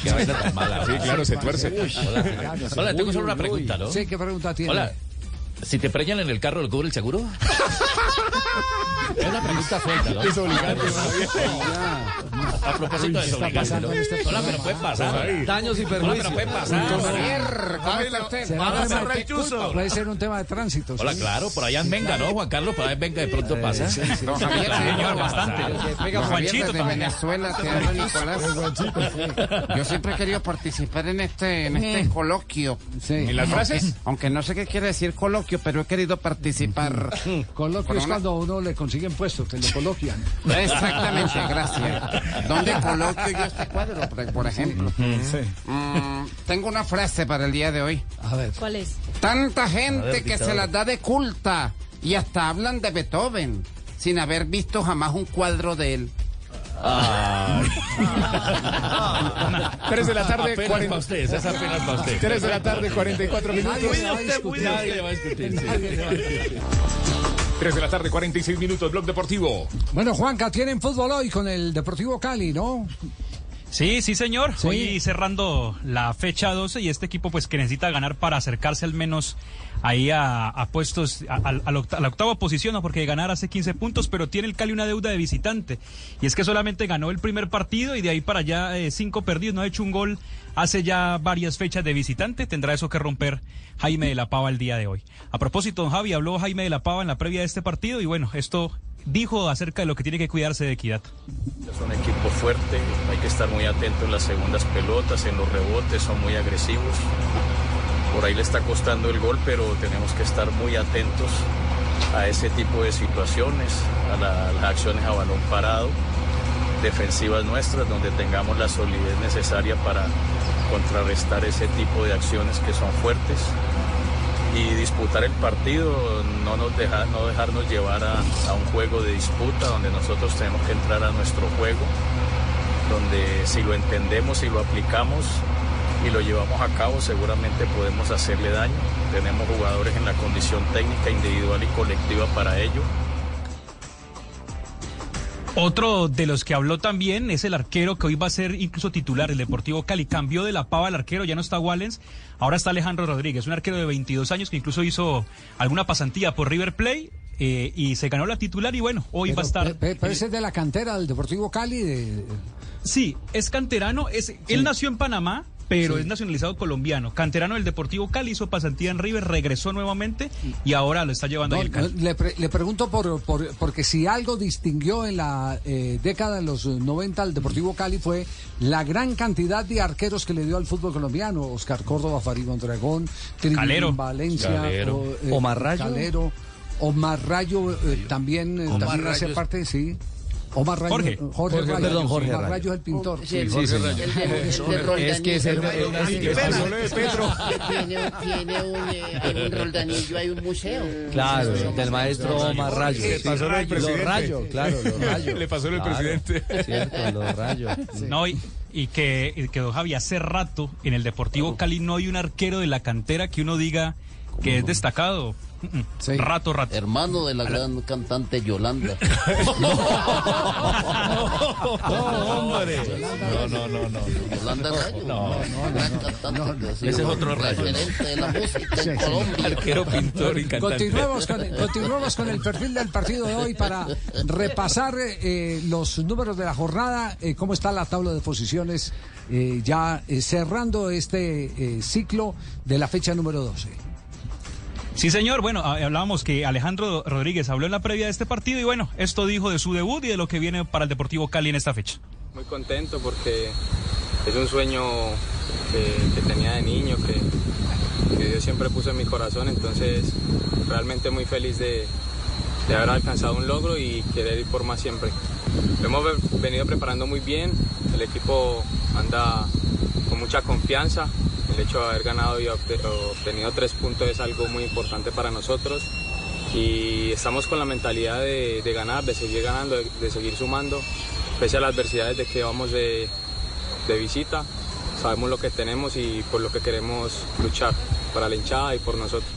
Speaker 1: Sí, claro, se tuerce.
Speaker 16: Hola, Hola, tengo solo una pregunta, ¿no?
Speaker 2: Sí, ¿qué pregunta tiene?
Speaker 16: Hola, si te preñan en el carro, ¿lo cubre el seguro? Es una pregunta suelta, ¿no?
Speaker 1: Es obligante,
Speaker 16: A propósito de
Speaker 2: ¿Qué está
Speaker 16: desobligante,
Speaker 2: pasando
Speaker 16: ¿no?
Speaker 2: este
Speaker 16: Hola, pero puede pasar.
Speaker 23: Daños y
Speaker 16: Hola, pero
Speaker 23: perjuicios.
Speaker 16: puede pasar.
Speaker 2: ¿Cómo está usted? ¿Será un tema de- Puede ser un tema de tránsito.
Speaker 16: Hola, claro, por allá en Venga, ¿no, Juan Carlos? Por allá en Venga de pronto pasa.
Speaker 2: sí, sí.
Speaker 16: No,
Speaker 2: Javier,
Speaker 16: claro,
Speaker 44: señor, bastante. Juanchito
Speaker 46: de
Speaker 44: también.
Speaker 46: Venezuela, te habla Nicolás. Yo siempre he querido participar en este, en este coloquio.
Speaker 2: Sí.
Speaker 1: ¿En las frases?
Speaker 46: Aunque no sé qué quiere decir coloquio, pero he querido participar.
Speaker 2: Coloquio es
Speaker 46: una-
Speaker 2: cuando uno le consiguen puestos, te lo coloquian.
Speaker 46: Exactamente, gracias. ¿Dónde coloquio yo este cuadro, por, por ejemplo? Mm, tengo una frase para el día de hoy.
Speaker 2: A ver.
Speaker 7: ¿Cuál es?
Speaker 46: Tanta gente
Speaker 16: ver,
Speaker 46: que se las da de culta y hasta hablan de Beethoven sin haber visto jamás un cuadro de él.
Speaker 16: Ay.
Speaker 1: 3 de la tarde,
Speaker 16: Apenas
Speaker 1: 40
Speaker 16: para usted, esa es apenas para usted.
Speaker 1: 3 de la tarde, 44 minutos.
Speaker 2: Nadie le va a discutir.
Speaker 16: Nadie le va a discutir. sí.
Speaker 2: Nadie le va a discutir.
Speaker 1: 3 de la tarde, 46 minutos, Blog Deportivo.
Speaker 2: Bueno, Juanca, tienen fútbol hoy con el Deportivo Cali, ¿no?
Speaker 44: Sí, sí, señor.
Speaker 2: Sí.
Speaker 44: Hoy cerrando la fecha 12 y este equipo pues que necesita ganar para acercarse al menos ahí a, a puestos, a, a- a la octava posición, ¿no? porque ganar hace 15 puntos, pero tiene el Cali una deuda de visitante. Y es que solamente ganó el primer partido y de ahí para allá eh, cinco perdidos, no ha hecho un gol hace ya varias fechas de visitante. Tendrá eso que romper Jaime de la Pava el día de hoy. A propósito, don Javi, habló Jaime de la Pava en la previa de este partido y bueno, esto dijo acerca de lo que tiene que cuidarse de equidad.
Speaker 47: Es un equipo fuerte, hay que estar muy atento en las segundas pelotas, en los rebotes, son muy agresivos. Por ahí le está costando el gol, pero tenemos que estar muy atentos a ese tipo de situaciones, a, a las acciones a balón parado, defensivas nuestras, donde tengamos la solidez necesaria para contrarrestar ese tipo de acciones que son fuertes y disputar el partido, no, nos deja, no dejarnos llevar a, a un juego de disputa donde nosotros tenemos que entrar a nuestro juego, donde si lo entendemos y lo aplicamos y lo llevamos a cabo seguramente podemos hacerle daño. Tenemos jugadores en la condición técnica individual y colectiva para ello.
Speaker 44: Otro de los que habló también es el arquero que hoy va a ser incluso titular, el Deportivo Cali. Cambió de la pava el arquero, ya no está Wallens, ahora está Alejandro Rodríguez, un arquero de 22 años que incluso hizo alguna pasantía por River Play eh, y se ganó la titular y bueno, hoy va a estar...
Speaker 2: Pero, pero ese es de la cantera del Deportivo Cali. De...
Speaker 44: Sí, es canterano, es, él nació en Panamá, pero
Speaker 2: Sí.
Speaker 44: es nacionalizado colombiano. Canterano del Deportivo Cali, hizo pasantía en River, regresó nuevamente y ahora lo está llevando
Speaker 2: No,
Speaker 44: ahí el Cali.
Speaker 2: no, le, pre- le pregunto por, por- porque si algo distinguió en la eh, década de los 90 al Deportivo Cali fue la gran cantidad de arqueros que le dio al fútbol colombiano. Oscar Córdoba, Farid Mondragón,
Speaker 44: Calero.
Speaker 2: Valencia,
Speaker 16: Calero.
Speaker 2: o, eh,
Speaker 23: Omar Rayo.
Speaker 2: Calero, Omar Rayo eh, también, eh,
Speaker 16: Omar
Speaker 2: también hace
Speaker 16: Rayo es-
Speaker 2: parte, sí. Omar Rayo,
Speaker 44: Jorge.
Speaker 2: Jorge,
Speaker 23: Jorge,
Speaker 2: Rayo,
Speaker 23: perdón, Jorge
Speaker 2: Omar
Speaker 23: Rayo.
Speaker 2: Rayo es el pintor.
Speaker 48: Sí, el,
Speaker 23: sí,
Speaker 48: el,
Speaker 23: señor.
Speaker 48: el, el, el de
Speaker 23: Es que es el- el-
Speaker 48: Tiene-
Speaker 1: Petro.
Speaker 48: Tiene, tiene un, eh, hay un Roldanillo, hay un museo.
Speaker 23: Claro, del maestro Omar Rayo.
Speaker 1: Le pasó lo del
Speaker 23: Los
Speaker 1: presidente.
Speaker 23: Rayo, claro, los Rayo.
Speaker 1: Le pasó lo del presidente.
Speaker 23: Cierto, los Rayo.
Speaker 44: No, y, y que, y que don Javi, hace rato en el Deportivo Cali no hay un arquero de la cantera que uno diga que es destacado.
Speaker 2: Sí.
Speaker 44: Rato, rato.
Speaker 48: Hermano de la gran cantante Yolanda.
Speaker 16: hombre. No, no, no, no.
Speaker 48: Yolanda Rayo.
Speaker 16: No,
Speaker 48: gran cantante.
Speaker 16: Ese es otro Rayo.
Speaker 48: referente de la música en
Speaker 2: sí.
Speaker 48: Colombia.
Speaker 16: Arquero, pintor y cantante.
Speaker 2: Continuemos con, continuemos con el perfil del partido de hoy para repasar eh, los números de la jornada, eh, cómo está la tabla de posiciones, eh, ya eh, cerrando este eh, ciclo de la fecha número 12.
Speaker 44: Sí, señor. Bueno, hablábamos que Alejandro Rodríguez habló en la previa de este partido y bueno, esto dijo de su debut y de lo que viene para el Deportivo Cali en esta fecha.
Speaker 49: Muy contento porque es un sueño que, tenía de niño, que, Dios siempre puso en mi corazón, entonces realmente muy feliz de, de haber alcanzado un logro y querer ir por más siempre. Hemos ve- venido preparando muy bien, el equipo anda con mucha confianza, el hecho de haber ganado y obte- obtenido tres puntos es algo muy importante para nosotros y estamos con la mentalidad de, de ganar, de seguir ganando, de, de seguir sumando pese a las adversidades de que vamos de, de visita, sabemos lo que tenemos y por lo que queremos luchar, para la hinchada y por nosotros.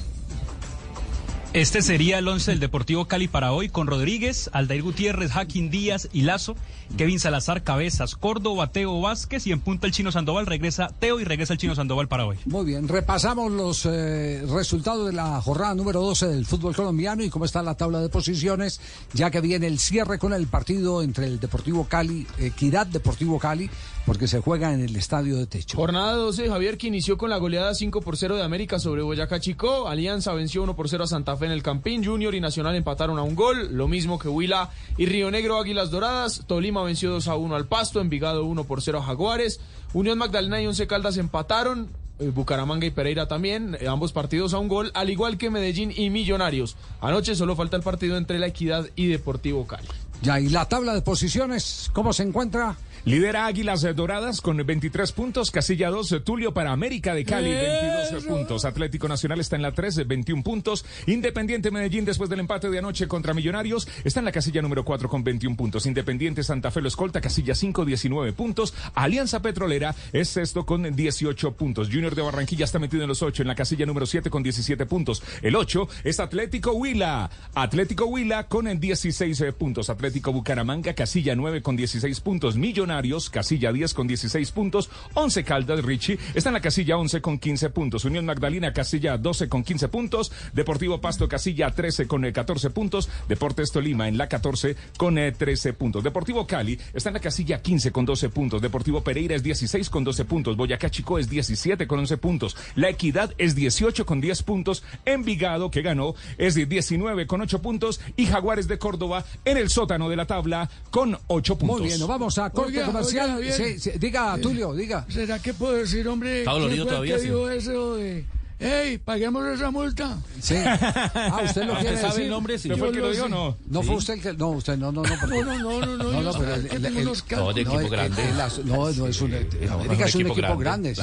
Speaker 44: Este sería el 11 del Deportivo Cali para hoy con Rodríguez, Aldair Gutiérrez, Jaquín Díaz y Lazo, Kevin Salazar, Cabezas, Córdoba, Teo Vázquez y en punta el Chino Sandoval regresa Teo y regresa el Chino Sandoval para hoy.
Speaker 2: Muy bien, repasamos los eh, resultados de la jornada número 12 del fútbol colombiano y cómo está la tabla de posiciones, ya que viene el cierre con el partido entre el Deportivo Cali, Equidad Deportivo Cali, porque se juega en el estadio de techo.
Speaker 6: Jornada 12, Javier, que inició con la goleada 5 por 0 de América sobre Boyacá Chico. Alianza venció 1 por 0 a Santa Fe en el Campín. Junior y Nacional empataron a un gol. Lo mismo que Huila y Río Negro Águilas Doradas. Tolima venció 2 a 1 al Pasto. Envigado 1 por 0 a Jaguares. Unión Magdalena y Once Caldas empataron. Eh, Bucaramanga y Pereira también, eh, ambos partidos a un gol, al igual que Medellín y Millonarios. Anoche solo falta el partido entre La Equidad y Deportivo Cali.
Speaker 2: Ya, y la tabla de posiciones, ¿cómo se encuentra?
Speaker 1: Lidera Águilas Doradas con 23 puntos. Casilla 2, Tulio para América de Cali, 22 puntos. Atlético Nacional está en la 3, 21 puntos. Independiente Medellín, después del empate de anoche contra Millonarios, está en la casilla número 4 con 21 puntos. Independiente Santa Fe lo escolta, casilla 5, 19 puntos. Alianza Petrolera es sexto con 18 puntos. Junior de Barranquilla está metido en los 8, en la casilla número 7 con 17 puntos. El 8 es Atlético Huila. Atlético Huila con 16 puntos. Atlético Bucaramanga, casilla 9 con 16 puntos. Millonarios casilla 10 con 16 puntos. 11 Caldas Richie está en la casilla 11 con 15 puntos. Unión Magdalena, casilla 12 con 15 puntos. Deportivo Pasto, casilla 13 con 14 puntos. Deportes Tolima en la 14 con 13 puntos. Deportivo Cali está en la casilla 15 con 12 puntos. Deportivo Pereira es 16 con 12 puntos. Boyacá Chico es 17 con 11 puntos. La Equidad es 18 con 10 puntos. Envigado, que ganó, es de 19 con 8 puntos. Y Jaguares de Córdoba en el sótano de la tabla con 8 puntos.
Speaker 2: Muy bien, nos vamos a corte comercial.
Speaker 50: oiga,
Speaker 2: Sí, sí, diga, Tulio, diga.
Speaker 50: ¿Será que puedo decir, hombre?
Speaker 2: Está
Speaker 50: ¿quién
Speaker 2: dolorido
Speaker 50: fue el
Speaker 2: todavía,
Speaker 50: que
Speaker 2: sí.
Speaker 50: dijo eso de, hey, paguemos esa multa?
Speaker 2: Sí. Ah, usted lo quiere decir.
Speaker 50: Yo lo sé.
Speaker 2: No fue usted el que. No, usted no, no, no. porque-
Speaker 50: No, no, no, no, no,
Speaker 2: No, no, pero el-
Speaker 50: que
Speaker 2: el- el-
Speaker 50: cálculos.
Speaker 16: de equipo
Speaker 2: el-
Speaker 16: grande.
Speaker 2: el- el- no, no es un. América es un equipo grande. sí.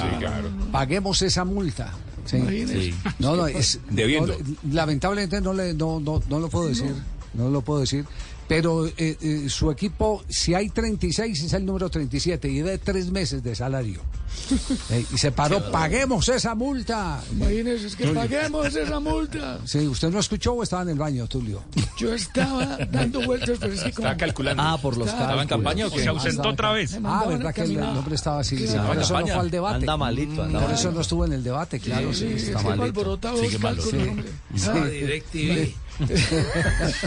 Speaker 2: Paguemos esa multa. Sí. No, no, es.
Speaker 1: Debiendo.
Speaker 2: no, lamentablemente no, le, no, no, no lo puedo decir. No lo puedo decir. Pero eh, eh, su equipo, si hay 36, es el número 37 y de tres meses de salario. Eh, y se paró, paguemos esa multa.
Speaker 50: Imagínese, es que
Speaker 2: Tulio.
Speaker 50: paguemos esa multa.
Speaker 2: Sí, ¿usted no escuchó o estaba en el baño, Tulio?
Speaker 50: Yo estaba dando vueltas, pero es que como...
Speaker 2: Ah, por los
Speaker 50: Estaba en campaña o qué?
Speaker 44: Se ausentó
Speaker 2: estaba-
Speaker 44: otra vez.
Speaker 2: Ah, ¿verdad que el, hombre estaba así? Sí, por
Speaker 50: Estaba
Speaker 2: eso no fue al debate.
Speaker 23: Anda malito, anda
Speaker 2: Por eso no estuvo en el debate, claro, sí,
Speaker 50: Sí,
Speaker 2: está malito. Sigue malo, sí.
Speaker 50: Ah,
Speaker 2: DirecTV.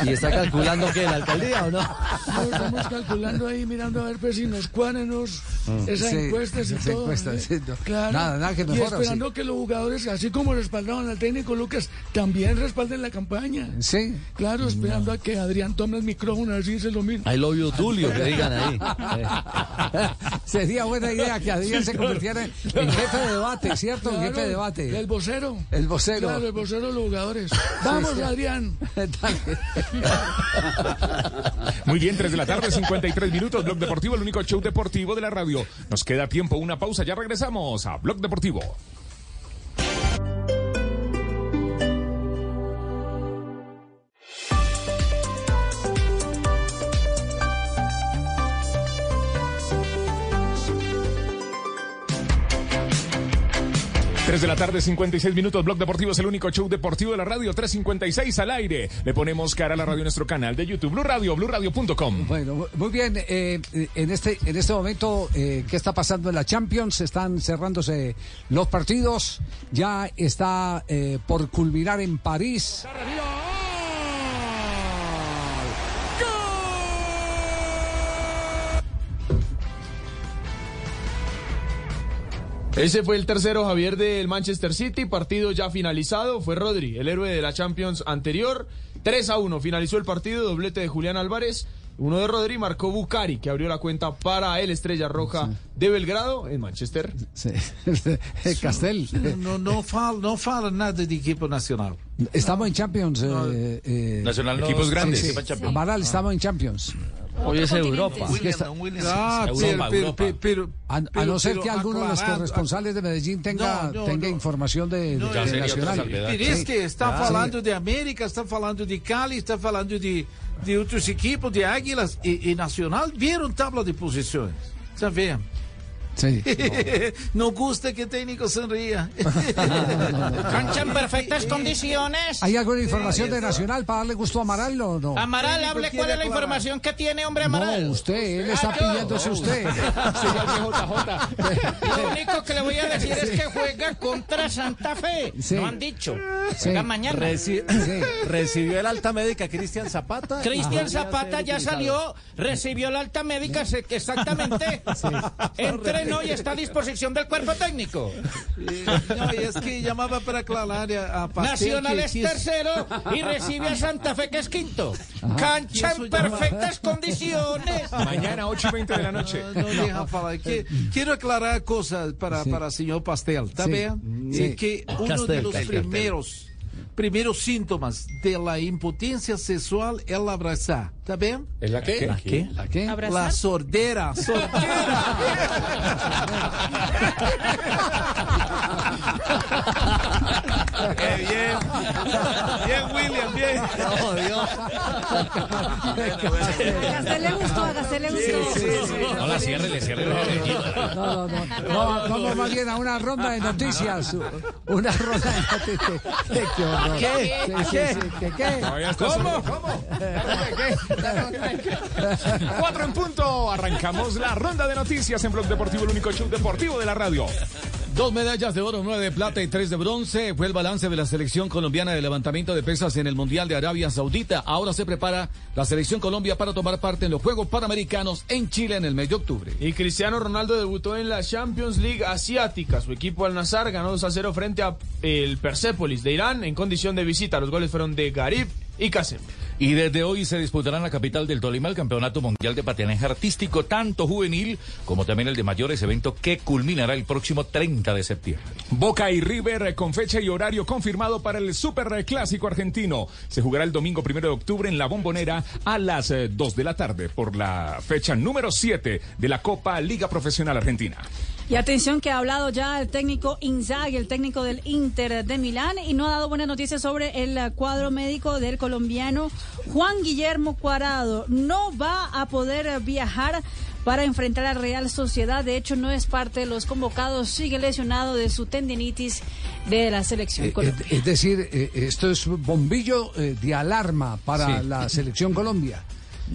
Speaker 23: ¿Y está calculando qué? ¿La alcaldía o no?
Speaker 50: No, estamos calculando ahí, mirando a ver pues, si nos cuadran los-
Speaker 2: Mm.
Speaker 50: esas
Speaker 2: Sí,
Speaker 50: encuestas y todo.
Speaker 2: Sí, no.
Speaker 50: Claro.
Speaker 2: Nada, nada que
Speaker 50: y
Speaker 2: mejora,
Speaker 50: esperando que los jugadores, así como respaldaban al técnico Lucas, también respalden la campaña.
Speaker 2: Sí.
Speaker 50: Claro, esperando a que Adrián tome el micrófono a decirse lo mismo.
Speaker 23: I love you, Tulio, que digan ahí.
Speaker 2: Sería buena idea que Adrián se convirtiera en en jefe de debate, ¿cierto? En
Speaker 50: Claro,
Speaker 2: jefe de debate.
Speaker 50: El vocero.
Speaker 2: El vocero.
Speaker 50: Claro, el vocero de los jugadores. Vamos,
Speaker 2: sí.
Speaker 50: Adrián.
Speaker 1: Muy bien, 3 de la tarde, 53 minutos. Blog Deportivo, el único show deportivo de la radio. Nos queda tiempo, una pausa, ya regresamos a Blog Deportivo. Tres de la tarde, 56 minutos. Blog Deportivo es el único show deportivo de la radio. 356 al aire. Le ponemos cara a la radio en nuestro canal de YouTube. Blue Radio, BlueRadio.com.
Speaker 2: Bueno, muy bien. eh, en este en este momento, eh, ¿qué está pasando en la Champions? Están cerrándose los partidos. Ya está eh, por culminar en París.
Speaker 6: Ese fue el tercero, Javier, del Manchester City. Partido ya finalizado. Fue Rodri, el héroe de la Champions anterior. 3 a 1. Finalizó el partido. Doblete de Julián Álvarez. Uno de Rodri marcó Bucari, que abrió la cuenta para el Estrella Roja de Belgrado en Manchester.
Speaker 2: Castel.
Speaker 51: Não, não, falo, não fala nada de equipa nacional.
Speaker 2: Estamos en Champions. eh, eh,
Speaker 51: Nacional no-
Speaker 1: Equipos grandes.
Speaker 2: sí, sí.
Speaker 1: Equipo.
Speaker 2: Amaral, estamos en Champions.
Speaker 23: Hoy es Europa.
Speaker 43: Es que está-. Ah,
Speaker 23: Europa,
Speaker 43: pero- pero-
Speaker 23: Europa.
Speaker 43: pero-
Speaker 2: A, a
Speaker 43: pero-
Speaker 2: no ser
Speaker 43: pero
Speaker 2: que alguno de los corresponsales de Medellín tenga,
Speaker 43: No, no,
Speaker 2: tenga
Speaker 43: no.
Speaker 2: información de,
Speaker 43: No,
Speaker 2: de Nacional.
Speaker 43: Pero es que está
Speaker 2: Ah,
Speaker 43: falando de América, está falando de Cali, está falando de, de otros equipos, de Águilas y, y Nacional. Vieron tabla de posiciones. Está bien.
Speaker 2: Sí.
Speaker 43: No gusta que técnico sonría.
Speaker 52: Cancha en perfectas condiciones.
Speaker 2: ¿Hay alguna información de Nacional para darle gusto a Amaral o no?
Speaker 52: Amaral, hable cuál es la información que tiene, hombre Amaral.
Speaker 2: No, usted, él está
Speaker 52: Ah,
Speaker 2: pidiéndose usted.
Speaker 52: Lo único que le voy a decir es que juega contra Santa Fe.
Speaker 43: Sí.
Speaker 52: No han dicho.
Speaker 43: Sí.
Speaker 52: Juega mañana.
Speaker 43: Reci- Recibió el alta médica Cristian Zapata.
Speaker 52: Cristian Zapata ya salió, recibió la alta médica exactamente. Entrenó y está a disposición del cuerpo técnico.
Speaker 43: No, y es que llamaba para aclarar a, a Pastel
Speaker 52: Nacional
Speaker 43: que-
Speaker 52: es
Speaker 43: que
Speaker 52: tercero y recibe a Santa Fe que es quinto. Cancha en perfectas condiciones.
Speaker 1: Mañana, 8 y 20 de la noche.
Speaker 43: No, no deja falar. Que- quiero aclarar cosas para,
Speaker 1: Sí.
Speaker 43: para el señor Pastel, ¿está
Speaker 1: Sí.
Speaker 43: bien?
Speaker 1: Sí.
Speaker 43: Eh, que uno de
Speaker 1: Castel,
Speaker 43: los
Speaker 1: Castel.
Speaker 43: primeros, primeros síntomas de la impotencia sexual es la abrazar, ¿está bien?
Speaker 16: ¿Es la qué?
Speaker 43: ¿La qué?
Speaker 2: ¿La qué?
Speaker 43: La sordera, sordera.
Speaker 41: Qué bien. Bien, William, bien.
Speaker 43: No, Dios.
Speaker 7: A Gastel le gustó, a Gastel le gustó.
Speaker 16: No la cierre, le cierre.
Speaker 2: No, no, no. No, vamos más bien a una ronda de noticias. Una ronda de noticias. Qué, qué horror.
Speaker 43: ¿Qué?
Speaker 2: Sí, sí,
Speaker 43: ¿Qué?
Speaker 2: sí, ¿Qué? qué?
Speaker 1: ¿Cómo? Cuatro en punto. Arrancamos la ronda de noticias en Blog Deportivo, el único show deportivo de la radio.
Speaker 53: Dos medallas de oro, nueve de plata y tres de bronce. Fue el balance de la selección colombiana de levantamiento de pesas en el Mundial de Arabia Saudita. Ahora se prepara la selección Colombia para tomar parte en los Juegos Panamericanos en Chile en el mes de octubre.
Speaker 6: Y Cristiano Ronaldo debutó en la Champions League Asiática. Su equipo Al Nazar ganó 2 a 0 frente a el Persepolis de Irán en condición de visita. Los goles fueron de Garib y Kasem.
Speaker 54: Y desde hoy se disputará en la capital del Tolima el Campeonato Mundial de Patinaje Artístico, tanto juvenil como también el de mayores, evento que culminará el próximo 30 de septiembre.
Speaker 1: Boca y River con fecha y horario confirmado para el Super Clásico Argentino. Se jugará el domingo primero de octubre en la Bombonera a las eh, 2 de la tarde por la fecha número 7 de la Copa Liga Profesional Argentina.
Speaker 7: Y atención que ha hablado ya el técnico Inzaghi, el técnico del Inter de Milán, y no ha dado buenas noticias sobre el cuadro médico del colombiano Juan Guillermo Cuadrado. No va a poder viajar para enfrentar a Real Sociedad. De hecho, no es parte de los convocados. Sigue lesionado de su tendinitis de la selección
Speaker 2: Eh,
Speaker 7: colombiana.
Speaker 2: Es decir, eh, esto es bombillo eh, de alarma para
Speaker 7: Sí.
Speaker 2: la selección Colombia.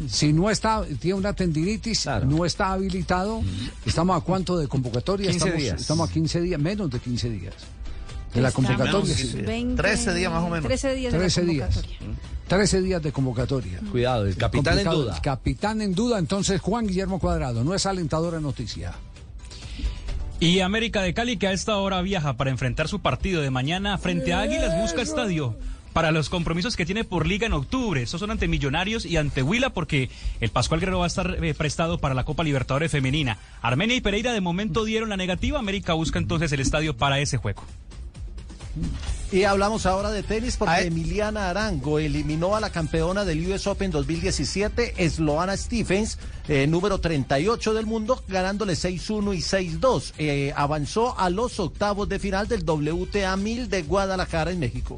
Speaker 2: Si no está, tiene una tendinitis, no está habilitado, estamos a cuánto de convocatoria?
Speaker 41: 15
Speaker 2: estamos,
Speaker 41: días.
Speaker 2: estamos a 15 días, menos de 15 días. De la convocatoria. sí.
Speaker 7: 20,
Speaker 41: 13 días más o menos.
Speaker 7: 13 días de la
Speaker 2: 13 días.
Speaker 7: convocatoria.
Speaker 2: 13 días de convocatoria.
Speaker 23: Cuidado, el capitán en duda.
Speaker 2: Capitán en duda, entonces Juan Guillermo Cuadrado. No es alentadora noticia.
Speaker 44: Y América de Cali, que a esta hora viaja para enfrentar su partido de mañana frente a Águilas, busca estadio para los compromisos que tiene por liga en octubre. Estos son ante Millonarios y ante Huila, porque el Pascual Guerrero va a estar eh, prestado para la Copa Libertadores Femenina. Armenia y Pereira de momento dieron la negativa. América busca entonces el estadio para ese juego.
Speaker 43: Y hablamos ahora de tenis porque Emiliana Arango eliminó a la campeona del US Open 2017, Sloana Stephens, eh, número 38 del mundo, ganándole 6-1 y 6-2. Eh, avanzó a los octavos de final del WTA 1000 de Guadalajara en México.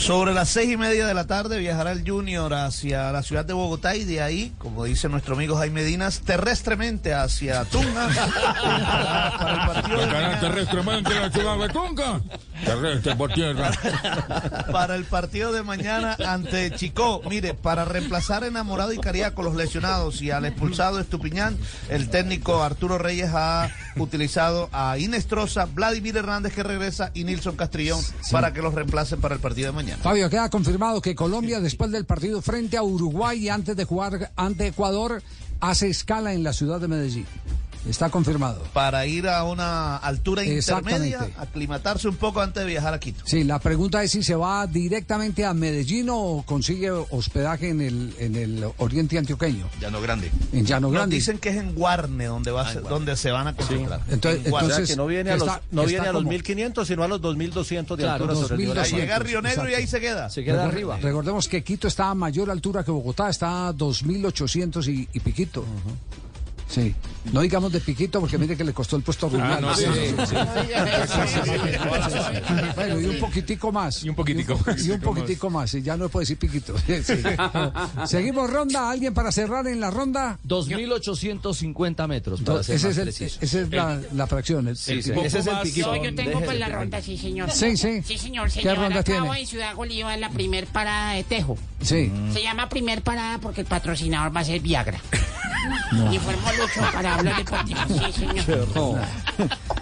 Speaker 41: Sobre las seis y media de la tarde viajará el Junior hacia la ciudad de Bogotá y de ahí, como dice nuestro amigo Jaime Dinas, terrestremente hacia Tunja. para el partido
Speaker 54: terrestremente la ciudad de Tunca. Terrestre por tierra.
Speaker 41: para el partido de mañana ante Chico. Mire, para reemplazar a Enamorado y Cariaco los lesionados y al expulsado Estupiñán, el técnico Arturo Reyes ha utilizado a Inestrosa, Vladimir Hernández que regresa y Nilson Castrillón para que los reemplacen para el partido de mañana.
Speaker 2: Fabio, queda confirmado que Colombia, después del partido frente a Uruguay y antes de jugar ante Ecuador, hace escala en la ciudad de Medellín. Está confirmado.
Speaker 41: Para ir a una altura intermedia, aclimatarse un poco antes de viajar a Quito.
Speaker 2: Sí, la pregunta es si se va directamente a Medellín o consigue hospedaje en el, en el oriente antioqueño.
Speaker 41: Llano Grande.
Speaker 2: En Llano
Speaker 41: Nos
Speaker 2: Grande.
Speaker 41: dicen que es en Guarne donde, va a ser- donde se van a concentrar.
Speaker 2: Entonces-
Speaker 41: En Guarne.
Speaker 2: entonces-
Speaker 43: O sea, que no viene a los,
Speaker 2: está-
Speaker 43: no viene a los
Speaker 2: como-
Speaker 43: 1500, sino a los 2200 de
Speaker 2: Claro,
Speaker 43: altura sobre el nivel del
Speaker 2: 2200.
Speaker 43: mar.
Speaker 41: Llega a Río Negro y ahí se queda.
Speaker 43: Se queda arriba.
Speaker 2: Recordemos que Quito está a mayor altura que Bogotá, está a 2800 y, y piquito. Sí. No digamos de piquito porque mire que le costó el puesto a Rubiales.
Speaker 1: Ah, no, sí, sí.
Speaker 2: Bueno, y un poquitico más.
Speaker 1: Y un poquitico más.
Speaker 2: Y un poquitico más. Y ya no puedo decir piquito. Sí. Seguimos ronda. ¿Alguien para cerrar en la ronda?
Speaker 23: 2.850 metros, para ser
Speaker 2: Ese
Speaker 23: más
Speaker 2: es el-
Speaker 23: preciso.
Speaker 2: esa es la, la fracción. el-
Speaker 23: Sí, sí, ese es el piquito.
Speaker 48: Yo, yo tengo pues la ronda, sí, señor.
Speaker 2: Sí, sí.
Speaker 48: Sí, señor. Se
Speaker 2: ¿Qué ronda
Speaker 48: a cabo
Speaker 2: tiene?
Speaker 48: en Ciudad Bolívar la primer parada de Tejo.
Speaker 2: Sí.
Speaker 48: Se llama primer parada porque el patrocinador va a ser Viagra.
Speaker 2: No.
Speaker 48: Y formó Lucho para hablar deportivo. Sí, señor.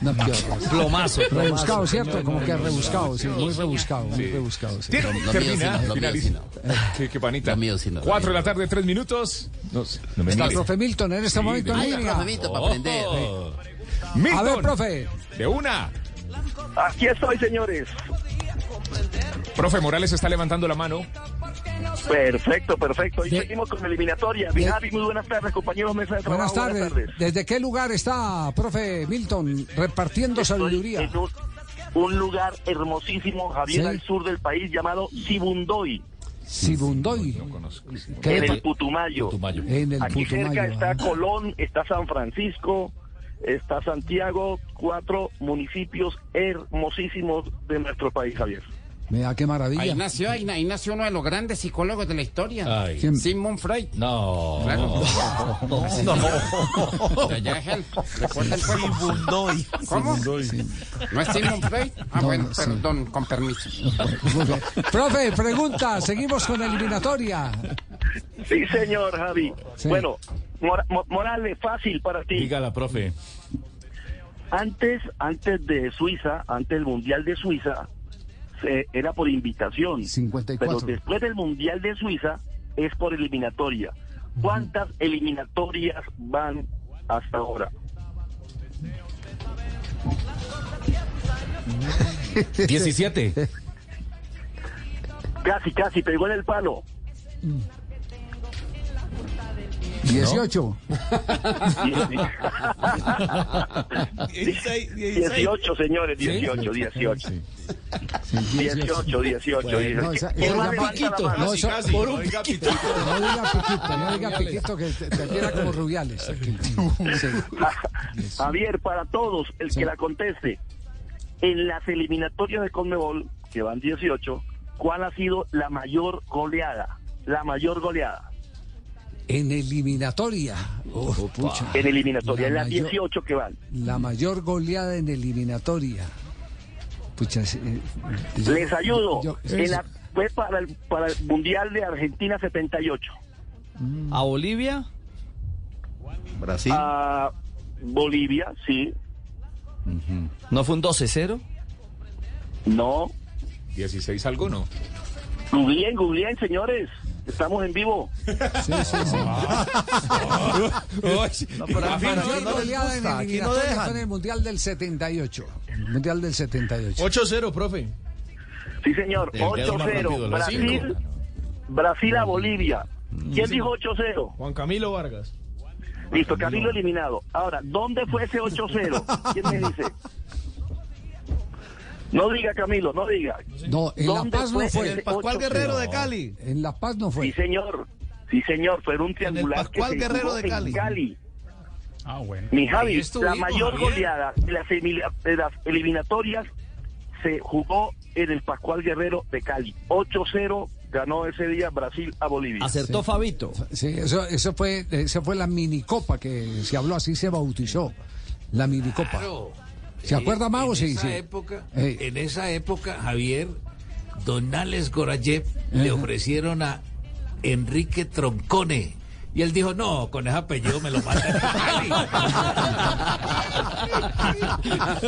Speaker 2: No, qué horror.
Speaker 23: Plomazo,
Speaker 2: Rebuscado,
Speaker 23: plomazo.
Speaker 2: ¿cierto? Como que rebuscado, sí, muy rebuscado, muy rebuscado. sí.
Speaker 1: Tiene- termina, finaliza.
Speaker 2: Eh,
Speaker 1: Qué, qué panita.
Speaker 16: Lo mío sí no, lo
Speaker 1: Cuatro de la tarde, tres minutos. No, no me
Speaker 2: Está el profe Milton en este
Speaker 1: Sí,
Speaker 2: momento en línea.
Speaker 16: profe Milton, para aprender.
Speaker 1: Milton,
Speaker 2: A ver, profe.
Speaker 1: de una.
Speaker 55: Aquí estoy, señores.
Speaker 1: Profe Morales está levantando la mano.
Speaker 55: Perfecto, perfecto. Y seguimos con la eliminatoria. Mi Javi, muy buenas tardes, compañeros mesa de
Speaker 2: Buenas tardes. ¿Desde qué lugar está, profe Milton, repartiendo
Speaker 55: Estoy
Speaker 2: sabiduría?
Speaker 55: en un, un lugar hermosísimo, Javier,
Speaker 2: Sí.
Speaker 55: al sur del país, llamado Sibundoy,
Speaker 2: Sibundoy. ¿Qué
Speaker 55: en el Putumayo.
Speaker 2: En el
Speaker 55: Aquí
Speaker 2: Putumayo,
Speaker 55: cerca está
Speaker 2: ah.
Speaker 55: Colón, está San Francisco, está Santiago, cuatro municipios hermosísimos de nuestro país, Javier.
Speaker 2: Mira, qué maravilla.
Speaker 46: Ahí nació, ahí, ahí nació uno de los grandes psicólogos de la historia.
Speaker 54: Ay.
Speaker 46: Sigmund Freud.
Speaker 54: No.
Speaker 46: Claro.
Speaker 54: No.
Speaker 46: De allá es él. Recuerda el pueblo.
Speaker 41: Sibundoy.
Speaker 46: ¿Cómo? ¿No es Sigmund Freud? Ah,
Speaker 2: No,
Speaker 46: bueno,
Speaker 2: no, sí.
Speaker 46: perdón, con permiso.
Speaker 2: Profe, pregunta, seguimos con la eliminatoria.
Speaker 55: Sí, señor Javi.
Speaker 2: Sí.
Speaker 55: Bueno, Mora- Mo- Morales, fácil para ti.
Speaker 54: Dígala, profe.
Speaker 55: Antes, antes de Suiza, antes del Mundial de Suiza, se- era por invitación.
Speaker 2: 54.
Speaker 55: Pero después del Mundial de Suiza es por eliminatoria. ¿Cuántas eliminatorias van hasta ahora?
Speaker 54: 17.
Speaker 55: Casi, casi, pegó en el palo.
Speaker 2: 18.
Speaker 55: 18, señores, 18, 18. 18, 18,
Speaker 2: Bueno, no, esa-
Speaker 55: 18. ¿Quién
Speaker 2: esa
Speaker 55: más
Speaker 2: llama-
Speaker 55: levanta la mano?
Speaker 2: No, eso-
Speaker 55: Casi,
Speaker 2: por
Speaker 55: no
Speaker 2: un
Speaker 55: diga
Speaker 2: piquito. No diga piquito, no diga piquito que te, te quiera como rubiales.
Speaker 55: Javier, para todos, el que la conteste, en las eliminatorias de Conmebol, que van 18, ¿cuál ha sido la mayor goleada? La mayor goleada
Speaker 2: En eliminatoria. Oh, pucha.
Speaker 55: en eliminatoria, en
Speaker 2: La
Speaker 55: las
Speaker 2: mayor-
Speaker 55: 18 que van.
Speaker 2: La mayor goleada en eliminatoria. Pucha, eh, yo-
Speaker 55: Les ayudo.
Speaker 2: yo-
Speaker 55: En la- fue para el, para el Mundial de Argentina 78.
Speaker 23: ¿A Bolivia?
Speaker 41: Brasil.
Speaker 55: A Bolivia, sí.
Speaker 23: ¿No fue un 12-0?
Speaker 55: No.
Speaker 1: 16 algo, ¿no?
Speaker 55: Googleen, googleen, señores. Estamos en vivo.
Speaker 2: Sí, sí, sí.
Speaker 41: No, pero a fin, no
Speaker 2: goleada en
Speaker 41: gusta, aquí no dejan.
Speaker 2: en el Mundial del 78. El Mundial del 78.
Speaker 6: 8-0, profe.
Speaker 55: Sí, señor.
Speaker 54: El dedo más
Speaker 55: 8-0.
Speaker 54: rápido, la
Speaker 55: Brasil,
Speaker 54: cinco.
Speaker 55: Brasil a Bolivia. ¿Quién
Speaker 6: Sí.
Speaker 55: dijo 8-0?
Speaker 6: Juan Camilo Vargas.
Speaker 55: Listo, Camilo eliminado. Ahora, ¿dónde fue ese 8-0? ¿Quién me dice? No diga, Camilo, no diga.
Speaker 2: No, en La
Speaker 55: ¿Dónde
Speaker 2: Paz no
Speaker 55: fue ese
Speaker 41: Pascual
Speaker 55: 8-0?
Speaker 41: Guerrero de Cali.
Speaker 2: En La Paz no fue.
Speaker 55: Sí, señor. Sí, señor. Fue un triangular que
Speaker 41: Pascual
Speaker 55: se
Speaker 41: Guerrero de
Speaker 55: en
Speaker 41: Cali.
Speaker 44: Ah, bueno.
Speaker 55: Mi Javi, la mayor
Speaker 44: Javier.
Speaker 55: goleada de las, emili- de las eliminatorias se jugó en el Pascual Guerrero de Cali. 8-0 ganó ese día Brasil a Bolivia.
Speaker 23: Acertó Fabito.
Speaker 2: Sí, eso, eso fue, eso fue la minicopa que se habló así, se bautizó. La minicopa.
Speaker 51: Claro.
Speaker 2: ¿Se
Speaker 51: Eh,
Speaker 2: acuerda, Mago?
Speaker 51: En
Speaker 2: Sí,
Speaker 51: esa
Speaker 2: sí.
Speaker 51: época,
Speaker 2: Eh.
Speaker 51: en esa época, Javier, Donales Gorayev le ofrecieron a Enrique Troncone. Y él dijo, no, con ese apellido me lo matan en Cali.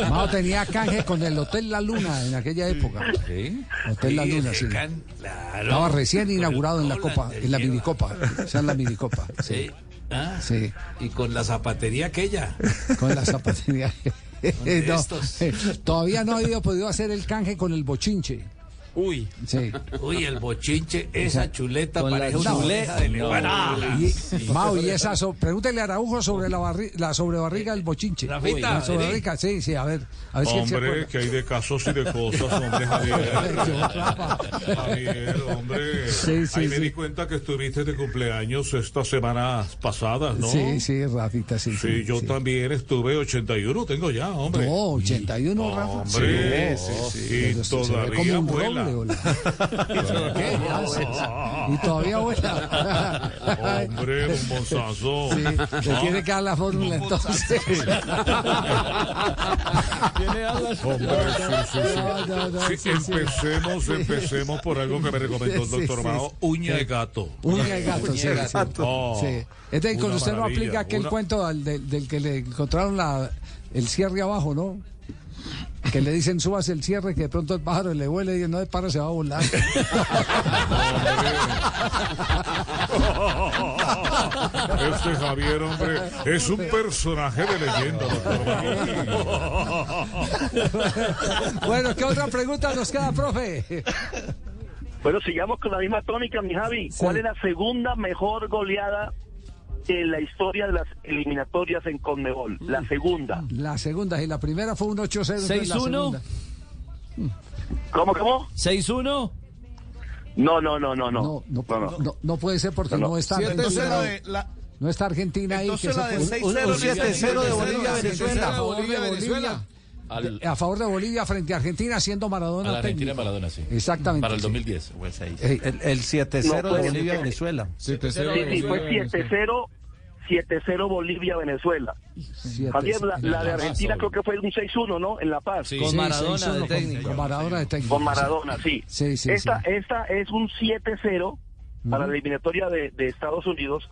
Speaker 2: Mao tenía canje con el Hotel La Luna en aquella época. Hotel La
Speaker 51: Sí,
Speaker 2: Luna, sí.
Speaker 51: can- claro.
Speaker 2: Estaba recién inaugurado en la Copa, en la minicopa. O sea, en la minicopa.
Speaker 51: Sí. Ah,
Speaker 2: Sí,
Speaker 51: Y con la zapatería aquella.
Speaker 2: con la zapatería.
Speaker 51: de
Speaker 2: No, todavía no había podido hacer el canje con el bochinche.
Speaker 51: Uy.
Speaker 2: Sí.
Speaker 51: Uy, el bochinche, esa chuleta
Speaker 2: Con la
Speaker 51: parece una
Speaker 2: chuleta.
Speaker 51: de
Speaker 2: No. Y. Mau, y esa so- pregúntele a Araujo sobre la, barri- la sobrebarriga del bochinche. La sobrebarriga, sí, sí, a ver. A ver si él se
Speaker 56: Hombre,
Speaker 2: acuerda.
Speaker 56: que hay de casos y de cosas, hombre, Javier. Javier, hombre.
Speaker 2: Sí, sí,
Speaker 56: Ahí me di cuenta que estuviste de cumpleaños estas semanas pasadas, ¿no?
Speaker 2: Sí, sí, Rafita, sí.
Speaker 56: Sí, yo también estuve 81, tengo ya, hombre.
Speaker 2: No, 81, Rafa.
Speaker 56: Hombre,
Speaker 2: Sí, sí, sí.
Speaker 56: y todavía vuela.
Speaker 2: Y todavía vuela.
Speaker 56: Hombre, un bonzazo.
Speaker 2: Sí, le tiene que dar la fórmula entonces.
Speaker 56: Hombre, sí, sí, sí.
Speaker 2: No, no, no,
Speaker 56: Sí,
Speaker 2: sí, sí.
Speaker 56: empecemos,
Speaker 2: Sí.
Speaker 56: empecemos por algo que me recomendó el
Speaker 2: Sí,
Speaker 56: doctor
Speaker 2: sí,
Speaker 56: Mao,
Speaker 2: sí.
Speaker 56: uña de gato.
Speaker 2: Uña de gato, sí, sí.
Speaker 56: Oh,
Speaker 2: Sí. Es de que con
Speaker 56: una
Speaker 2: usted no aplica aquel
Speaker 56: una-
Speaker 2: cuento al del, del que le encontraron la, el cierre abajo, ¿no? Que le dicen subas el cierre, que de pronto el pájaro le huele y no de para se va a volar.
Speaker 56: Este Javier, hombre, es un personaje de leyenda, doctor.
Speaker 2: bueno, ¿qué otra pregunta nos queda, profe?
Speaker 55: Bueno, sigamos con la misma tónica, mi Javi. ¿Cuál es la segunda mejor goleada en la historia de las eliminatorias en Conmebol? La segunda.
Speaker 2: La segunda, y la primera fue un 8-0. entonces la
Speaker 23: 6-1.
Speaker 2: segunda.
Speaker 55: ¿Cómo, cómo?
Speaker 23: 6-1.
Speaker 55: No, no, no, no, no.
Speaker 2: No, no, no, no puede ser porque
Speaker 55: No, no.
Speaker 2: no, está
Speaker 41: Siete
Speaker 2: Argentina.
Speaker 41: cero de la-
Speaker 2: No está Argentina ahí.
Speaker 41: Entonces
Speaker 2: que
Speaker 41: la de
Speaker 2: fue-
Speaker 41: 6-0 Un- un 7-0 de Bolivia, Venezuela. Bolivia, Venezuela.
Speaker 2: De- a favor de Bolivia frente a Argentina, siendo Maradona
Speaker 54: A la Argentina
Speaker 2: técnico.
Speaker 54: Maradona, sí.
Speaker 2: Exactamente.
Speaker 54: Para el
Speaker 2: sí.
Speaker 54: 2010.
Speaker 2: Eh,
Speaker 43: El, el 7-0
Speaker 55: No, pues,
Speaker 43: de Bolivia,
Speaker 55: eh,
Speaker 43: Venezuela.
Speaker 55: Sí, sí, fue 7-0, 7-0 Bolivia-Venezuela. Javier, la, la de Argentina creo que fue un 6-1, ¿no? En La Paz.
Speaker 2: Sí, sí, 6-1 con- Con Maradona de técnico.
Speaker 55: Con Maradona, sí.
Speaker 2: Sí, sí,
Speaker 55: esta, esta es un 7-0 para la eliminatoria de, de Estados Unidos,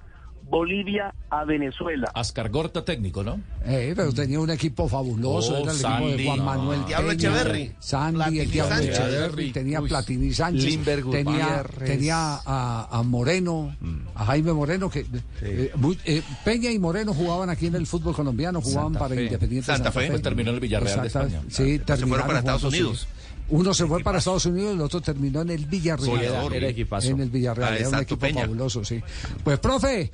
Speaker 55: Bolivia a Venezuela.
Speaker 54: Ascargorta técnico, ¿no?
Speaker 2: Eh, pero tenía un equipo fabuloso,
Speaker 54: Oh,
Speaker 2: era el
Speaker 54: Sandy.
Speaker 2: equipo de Juan
Speaker 54: No.
Speaker 2: Manuel
Speaker 41: Diablo
Speaker 2: Peña,
Speaker 41: Echeverry.
Speaker 2: Sandy,
Speaker 41: Platini
Speaker 2: el Diablo
Speaker 41: Sánchez.
Speaker 2: Echeverry, tenía
Speaker 41: Uy.
Speaker 2: Platini Sánchez,
Speaker 41: Limber
Speaker 2: tenía, a, a Moreno, a Jaime Moreno, que eh, muy- eh, Peña y Moreno jugaban aquí en el fútbol colombiano, jugaban
Speaker 54: Santa
Speaker 2: para
Speaker 54: Fe.
Speaker 2: Independiente
Speaker 54: Santa Fe. Pues terminó en el Villarreal de España.
Speaker 2: Sí,
Speaker 54: Se fueron para Estados
Speaker 2: jugando, sí. Uno se fue para Estados Unidos y el otro terminó en el Villarreal.
Speaker 23: Sí, era- equipazo.
Speaker 2: En el Villarreal,
Speaker 23: Ah,
Speaker 2: era un equipo
Speaker 23: Peña.
Speaker 2: fabuloso, sí. Pues, profe,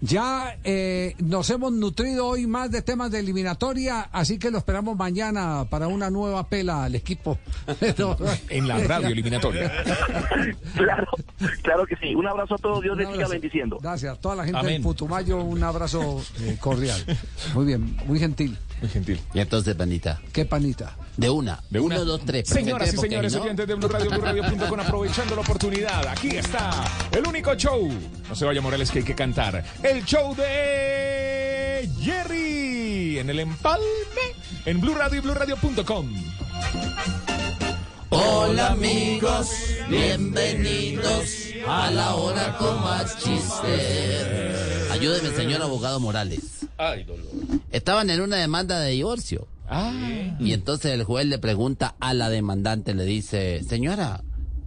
Speaker 2: ya eh, nos hemos nutrido hoy más de temas de eliminatoria, así que lo esperamos mañana para una nueva pela al equipo.
Speaker 1: En la radio eliminatoria.
Speaker 55: claro, claro que sí. Un abrazo a todos, Dios les siga bendiciendo.
Speaker 2: Gracias a toda la gente
Speaker 55: Amén.
Speaker 2: del Putumayo, un abrazo eh, cordial. Muy bien, muy gentil.
Speaker 1: Muy gentil.
Speaker 42: Y entonces, panita.
Speaker 2: ¿Qué panita?
Speaker 42: De una.
Speaker 1: De una.
Speaker 42: Uno, dos, tres.
Speaker 1: Señoras y señores
Speaker 42: ¿no?
Speaker 1: oyentes de Blue Radio, Blue Radio.com, aprovechando la oportunidad. Aquí está el único show. No se vaya Morales que hay que cantar. El show de Jerry en el empalme en Blue Radio y Blue Radio.com.
Speaker 42: Hola amigos, bienvenidos a la hora con más chistes. Ayúdeme, señor abogado Morales.
Speaker 54: Ay, dolor.
Speaker 42: Estaban en una demanda de divorcio. Y entonces el juez le pregunta a la demandante, le dice, señora,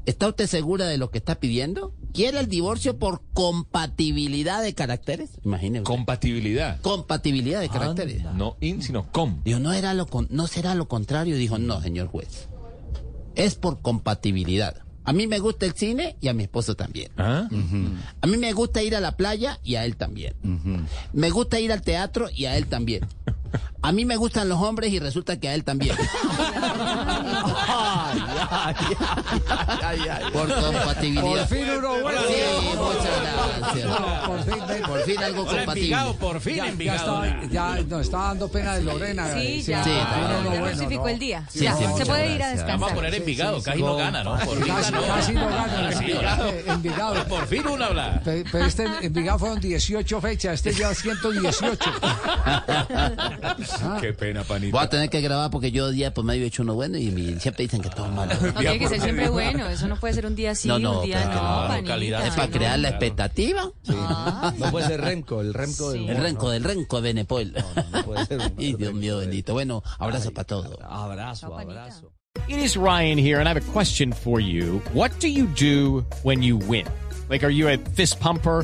Speaker 42: ¿está usted segura de lo que está pidiendo? ¿Quiere el divorcio por compatibilidad de caracteres? Imagínese.
Speaker 1: Compatibilidad.
Speaker 42: Compatibilidad de caracteres.
Speaker 1: No in, sino com.
Speaker 42: Dijo, no, era lo con- no será lo contrario. Dijo, no, señor juez. Es por compatibilidad. A mí me gusta el cine y a mi esposo también.
Speaker 1: ¿Ah?
Speaker 42: A mí me gusta ir a la playa y a él también. Me gusta ir al teatro y a él también. A mí me gustan los hombres y resulta que a él también. Por compatibilidad.
Speaker 2: Por fin uno bueno.
Speaker 42: Sí, muchas gracias.
Speaker 2: Por fin,
Speaker 42: Por fin algo
Speaker 2: Hola,
Speaker 42: compatible.
Speaker 2: Envigado, por fin ya, ya, estaba, ya no, estaba dando pena de Lorena.
Speaker 57: Sí,
Speaker 2: eh,
Speaker 57: ya. Justificó
Speaker 2: no.
Speaker 57: el día.
Speaker 42: Sí,
Speaker 57: ya,
Speaker 42: sí,
Speaker 57: se puede ir a descansar.
Speaker 54: Vamos a poner Envigado, casi no gana, ¿no? Por fin
Speaker 2: Casi,
Speaker 54: ganó.
Speaker 2: casi no gana. Envigado.
Speaker 54: ganó.
Speaker 2: Envigado.
Speaker 54: Por fin uno habla.
Speaker 2: Pe- Pero este Envigado fueron 18 fechas, este lleva 118.
Speaker 1: Qué pena, panita.
Speaker 42: Voy a tener que grabar porque yo día por medio he hecho uno bueno y siempre dicen que todo malo.
Speaker 57: No tiene que ser siempre bueno, eso no puede ser un día sí,
Speaker 42: No, no,
Speaker 57: un día
Speaker 42: que
Speaker 57: no,
Speaker 42: no,
Speaker 57: panita.
Speaker 42: Es para crear la expectativa.
Speaker 23: No puede ser Remco, el Remco del
Speaker 42: El renco
Speaker 23: ¿no?
Speaker 42: del renco de Benepol.
Speaker 23: puede ser
Speaker 42: Y Dios mío bendito. Bueno, abrazo para todos.
Speaker 23: Abrazo, abrazo.
Speaker 58: It is Ryan here, and I have a question for you. What do you do when you win? Like, are you a fist pumper?